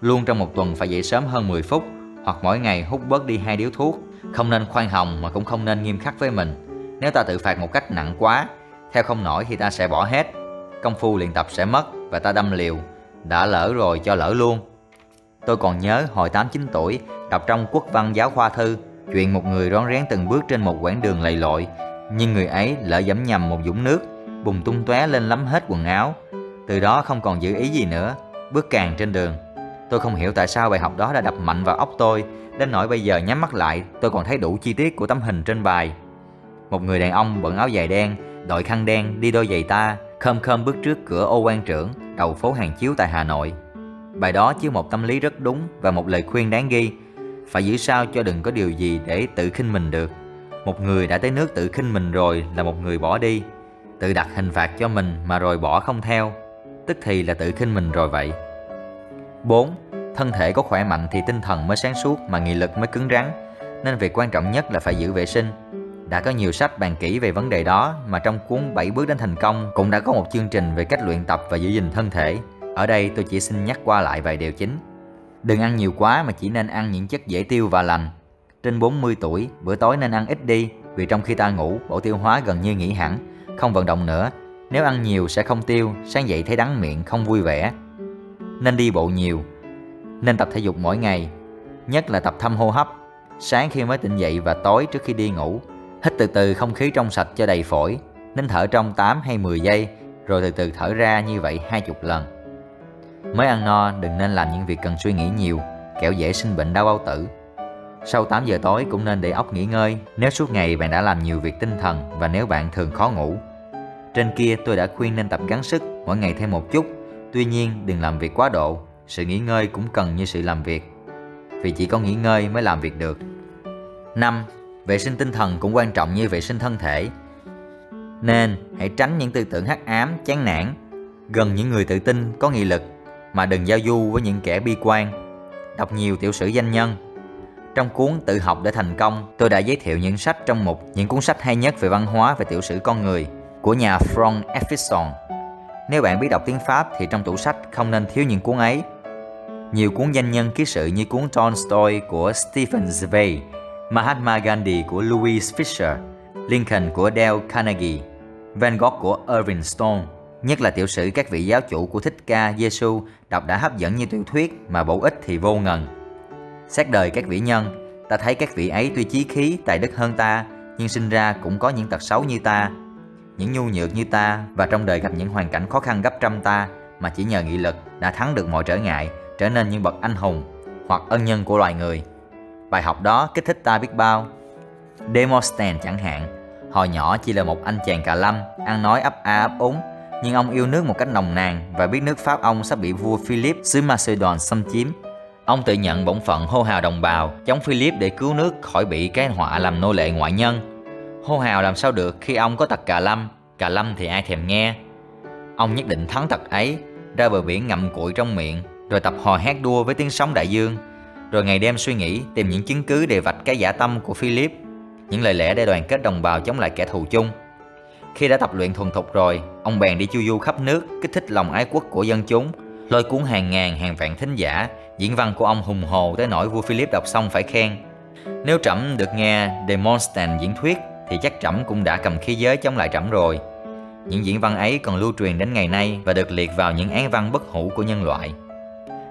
Luôn trong một tuần phải dậy sớm hơn 10 phút hoặc mỗi ngày hút bớt đi hai điếu thuốc. Không nên khoan hồng mà cũng không nên nghiêm khắc với mình. Nếu ta tự phạt một cách nặng quá, theo không nổi thì ta sẽ bỏ hết. Công phu luyện tập sẽ mất và ta đâm liều. Đã lỡ rồi cho lỡ luôn. Tôi còn nhớ hồi 8-9 tuổi, đọc trong quốc văn giáo khoa thư, chuyện một người rón rén từng bước trên một quãng đường lầy lội, nhưng người ấy lỡ dẫm nhầm một dũng nước, bùng tung tóe lên lắm hết quần áo. Từ đó không còn giữ ý gì nữa, bước càng trên đường. Tôi không hiểu tại sao bài học đó đã đập mạnh vào óc tôi, đến nỗi bây giờ nhắm mắt lại, tôi còn thấy đủ chi tiết của tấm hình trên bài. Một người đàn ông bận áo dài đen, đội khăn đen, đi đôi giày ta, khom khom bước trước cửa ô quan trưởng, đầu phố hàng chiếu tại Hà Nội. Bài đó chứa một tâm lý rất đúng và một lời khuyên đáng ghi. Phải giữ sao cho đừng có điều gì để tự khinh mình được. Một người đã tới nước tự khinh mình rồi là một người bỏ đi. Tự đặt hình phạt cho mình mà rồi bỏ không theo. Tức thì là tự khinh mình rồi vậy. 4. Thân thể có khỏe mạnh thì tinh thần mới sáng suốt mà nghị lực mới cứng rắn. Nên việc quan trọng nhất là phải giữ vệ sinh. Đã có nhiều sách bàn kỹ về vấn đề đó mà trong cuốn 7 bước đến thành công cũng đã có một chương trình về cách luyện tập và giữ gìn thân thể ở đây tôi chỉ xin nhắc qua lại vài điều chính. Đừng ăn nhiều quá mà chỉ nên ăn những chất dễ tiêu và lành. Trên 40 tuổi, bữa tối nên ăn ít đi vì trong khi ta ngủ, bộ tiêu hóa gần như nghỉ hẳn, không vận động nữa. Nếu ăn nhiều sẽ không tiêu, sáng dậy thấy đắng miệng, không vui vẻ. Nên đi bộ nhiều. Nên tập thể dục mỗi ngày, nhất là tập thăm hô hấp. Sáng khi mới tỉnh dậy và tối trước khi đi ngủ, hít từ từ không khí trong sạch cho đầy phổi, nên thở trong 8 hay 10 giây, rồi từ từ thở ra như vậy 20 lần. Mới ăn no đừng nên làm những việc cần suy nghĩ nhiều, kẻo dễ sinh bệnh đau bao tử. Sau 8 giờ tối cũng nên để óc nghỉ ngơi nếu suốt ngày bạn đã làm nhiều việc tinh thần và nếu bạn thường khó ngủ. Trên kia tôi đã khuyên nên tập gắng sức mỗi ngày thêm một chút, tuy nhiên đừng làm việc quá độ, sự nghỉ ngơi cũng cần như sự làm việc. Vì chỉ có nghỉ ngơi mới làm việc được. 5. Vệ sinh tinh thần cũng quan trọng như vệ sinh thân thể. Nên hãy tránh những tư tưởng hắc ám, chán nản, gần những người tự tin, có nghị lực mà đừng giao du với những kẻ bi quan. Đọc nhiều tiểu sử danh nhân. Trong cuốn Tự học để thành công, tôi đã giới thiệu những sách trong mục những cuốn sách hay nhất về văn hóa và tiểu sử con người của nhà Frank Effison. Nếu bạn biết đọc tiếng Pháp thì trong tủ sách không nên thiếu những cuốn ấy. Nhiều cuốn danh nhân ký sự như cuốn Tolstoy của Stephen Zweig, Mahatma Gandhi của Louis Fisher, Lincoln của Dale Carnegie, Van Gogh của Irving Stone, nhất là tiểu sử các vị giáo chủ của Thích Ca Giêsu đọc đã hấp dẫn như tiểu thuyết mà bổ ích thì vô ngần. Xét đời các vị nhân, ta thấy các vị ấy tuy chí khí tài đức hơn ta, nhưng sinh ra cũng có những tật xấu như ta, những nhu nhược như ta và trong đời gặp những hoàn cảnh khó khăn gấp trăm ta mà chỉ nhờ nghị lực đã thắng được mọi trở ngại, trở nên những bậc anh hùng hoặc ân nhân của loài người. Bài học đó kích thích ta biết bao. Demosthenes chẳng hạn, hồi nhỏ chỉ là một anh chàng cà lâm, ăn nói ấp a ấp úng, nhưng ông yêu nước một cách nồng nàn và biết nước Pháp ông sắp bị vua Philip xứ Macedon xâm chiếm. Ông tự nhận bổn phận hô hào đồng bào, chống Philip để cứu nước khỏi bị cái họa làm nô lệ ngoại nhân. Hô hào làm sao được khi ông có tật cà lâm? Cà lâm thì ai thèm nghe? Ông nhất định thắng tật ấy, Ra bờ biển ngậm cụi trong miệng, Rồi tập hò hét đua với tiếng sóng đại dương, Rồi ngày đêm suy nghĩ, Tìm những chứng cứ để vạch cái giả tâm của Philip. Những lời lẽ để đoàn kết đồng bào chống lại kẻ thù chung. Khi đã tập luyện thuần thục rồi Ông bèn đi chu du khắp nước Kích thích lòng ái quốc của dân chúng Lôi cuốn hàng ngàn hàng vạn thính giả Diễn văn của ông hùng hồ tới nỗi vua Philip đọc xong phải khen Nếu trẫm được nghe Demosthenes diễn thuyết thì chắc trẫm cũng đã cầm khí giới chống lại trẫm rồi. Những diễn văn ấy còn lưu truyền đến ngày nay và được liệt vào những án văn bất hủ của nhân loại.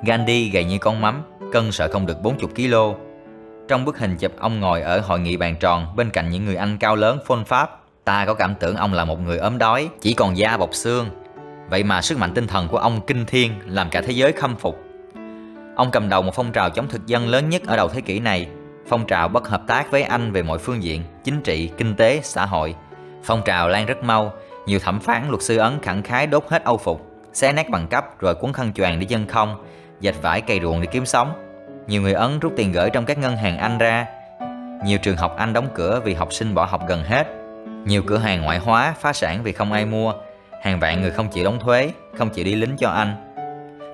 Gandhi gầy như con mắm, cân sợ không được 40 kg. Trong bức hình chụp ông ngồi ở hội nghị bàn tròn bên cạnh những người anh cao lớn phôn pháp, ta có cảm tưởng ông là một người ốm đói, chỉ còn da bọc xương. Vậy mà sức mạnh tinh thần của ông kinh thiên làm cả thế giới khâm phục. Ông cầm đầu một phong trào chống thực dân lớn nhất ở đầu thế kỷ này Phong trào bất hợp tác với Anh về mọi phương diện, chính trị, kinh tế, xã hội. Phong trào lan rất mau, nhiều thẩm phán luật sư Ấn khẳng khái đốt hết âu phục, xé nát bằng cấp rồi cuốn khăn choàng đi chân không, dệt vải cày ruộng để kiếm sống. Nhiều người Ấn rút tiền gửi trong các ngân hàng Anh ra. Nhiều trường học Anh đóng cửa vì học sinh bỏ học gần hết. Nhiều cửa hàng ngoại hóa phá sản vì không ai mua. Hàng vạn người không chịu đóng thuế, không chịu đi lính cho Anh.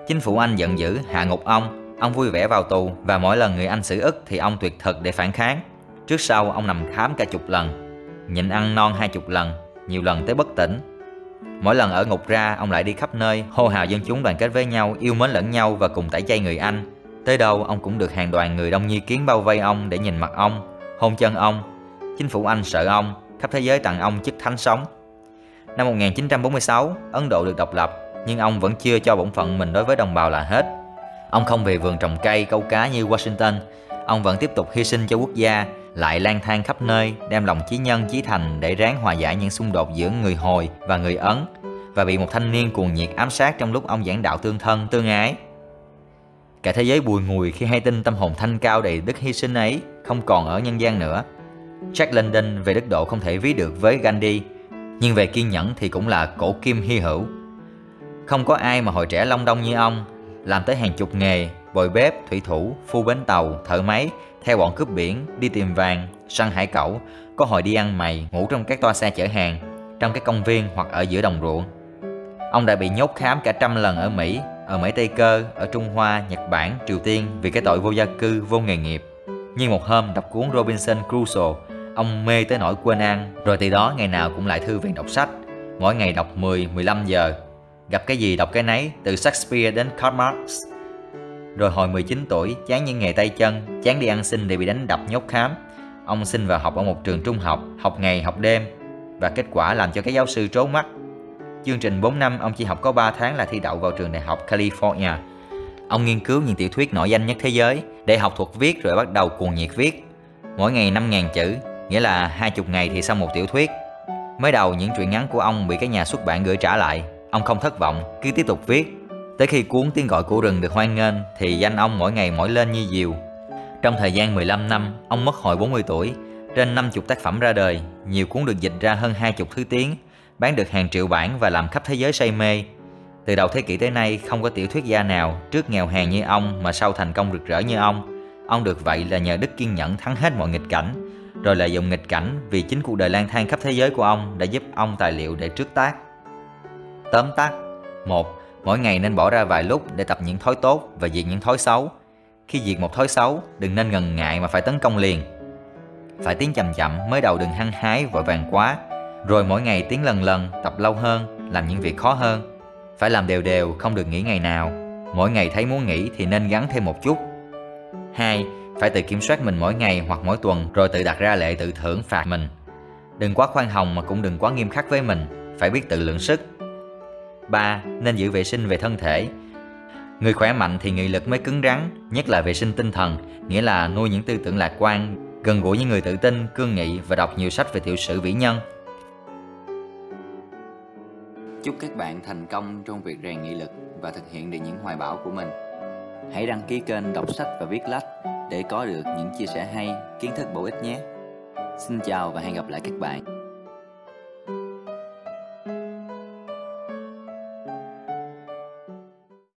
Chính phủ Anh giận dữ hạ ngục ông Ông vui vẻ vào tù và mỗi lần người Anh xử ức thì ông tuyệt thực để phản kháng. Trước sau ông nằm khám cả chục lần, nhịn ăn non hai chục lần, nhiều lần tới bất tỉnh. Mỗi lần ở ngục ra, ông lại đi khắp nơi, hô hào dân chúng đoàn kết với nhau, yêu mến lẫn nhau và cùng tẩy chay người Anh. Tới đâu ông cũng được hàng đoàn người đông như kiến bao vây ông để nhìn mặt ông, hôn chân ông. Chính phủ Anh sợ ông, khắp thế giới tặng ông chức thánh sống. Năm 1946, Ấn Độ được độc lập, nhưng ông vẫn chưa cho bổn phận mình đối với đồng bào là hết. Ông không về vườn trồng cây, câu cá như Washington. Ông vẫn tiếp tục hy sinh cho quốc gia, lại lang thang khắp nơi, đem lòng chí nhân chí thành để ráng hòa giải những xung đột giữa người Hồi và người Ấn và bị một thanh niên cuồng nhiệt ám sát trong lúc ông giảng đạo tương thân, tương ái. Cả thế giới bùi ngùi khi hay tin tâm hồn thanh cao đầy đức hy sinh ấy không còn ở nhân gian nữa. Jack London về đức độ không thể ví được với Gandhi, nhưng về kiên nhẫn thì cũng là cổ kim hy hữu. Không có ai mà hồi trẻ long đông như ông, làm tới hàng chục nghề, bồi bếp, thủy thủ, phu bến tàu, thợ máy, theo bọn cướp biển, đi tìm vàng, săn hải cẩu, có hồi đi ăn mày, ngủ trong các toa xe chở hàng, trong các công viên hoặc ở giữa đồng ruộng. Ông đã bị nhốt khám cả trăm lần ở Mỹ, ở Mỹ Tây Cơ, ở Trung Hoa, Nhật Bản, Triều Tiên vì cái tội vô gia cư, vô nghề nghiệp. Nhưng một hôm đọc cuốn Robinson Crusoe, ông mê tới nỗi quên ăn, rồi từ đó ngày nào cũng lại thư viện đọc sách, mỗi ngày đọc 10-15 giờ Gặp cái gì đọc cái nấy, từ Shakespeare đến Karl Marx. Rồi hồi 19 tuổi, chán những nghề tay chân, chán đi ăn xin để bị đánh đập nhốt khám. Ông xin vào học ở một trường trung học, học ngày học đêm. Và kết quả làm cho cái giáo sư trố mắt. Chương trình 4 năm, ông chỉ học có 3 tháng là thi đậu vào trường đại học California. Ông nghiên cứu những tiểu thuyết nổi danh nhất thế giới để học thuộc viết rồi bắt đầu cuồng nhiệt viết. Mỗi ngày 5.000 chữ, nghĩa là 20 ngày thì xong một tiểu thuyết. Mới đầu những truyện ngắn của ông bị các nhà xuất bản gửi trả lại Ông không thất vọng, cứ tiếp tục viết. Tới khi cuốn tiếng gọi của rừng được hoan nghênh thì danh ông mỗi ngày mỗi lên như diều. Trong thời gian 15 năm, ông mất hồi 40 tuổi, trên 50 tác phẩm ra đời, nhiều cuốn được dịch ra hơn 20 thứ tiếng, bán được hàng triệu bản và làm khắp thế giới say mê. Từ đầu thế kỷ tới nay, không có tiểu thuyết gia nào trước nghèo hèn như ông mà sau thành công rực rỡ như ông. Ông được vậy là nhờ đức kiên nhẫn thắng hết mọi nghịch cảnh, rồi lợi dụng nghịch cảnh vì chính cuộc đời lang thang khắp thế giới của ông đã giúp ông tài liệu để trước tác. Tóm tắt một Mỗi ngày nên bỏ ra vài lúc để tập những thói tốt và diệt những thói xấu. Khi diệt một thói xấu, đừng nên ngần ngại mà phải tấn công liền. Phải tiến chậm chậm, mới đầu đừng hăng hái vội vàng quá. Rồi mỗi ngày tiến lần lần, tập lâu hơn, làm những việc khó hơn. Phải làm đều đều, không được nghỉ ngày nào. Mỗi ngày thấy muốn nghỉ thì nên gắn thêm một chút. 2. Phải tự kiểm soát mình mỗi ngày hoặc mỗi tuần rồi tự đặt ra lệ tự thưởng phạt mình. Đừng quá khoan hồng mà cũng đừng quá nghiêm khắc với mình, phải biết tự lượng sức. 3. Nên giữ vệ sinh về thân thể. Người khỏe mạnh thì nghị lực mới cứng rắn, nhất là vệ sinh tinh thần, nghĩa là nuôi những tư tưởng lạc quan, gần gũi những người tự tin, cương nghị và đọc nhiều sách về tiểu sử vĩ nhân. Chúc các bạn thành công trong việc rèn nghị lực và thực hiện được những hoài bão của mình. Hãy đăng ký kênh đọc sách và viết lách để có được những chia sẻ hay, kiến thức bổ ích nhé. Xin chào và hẹn gặp lại các bạn.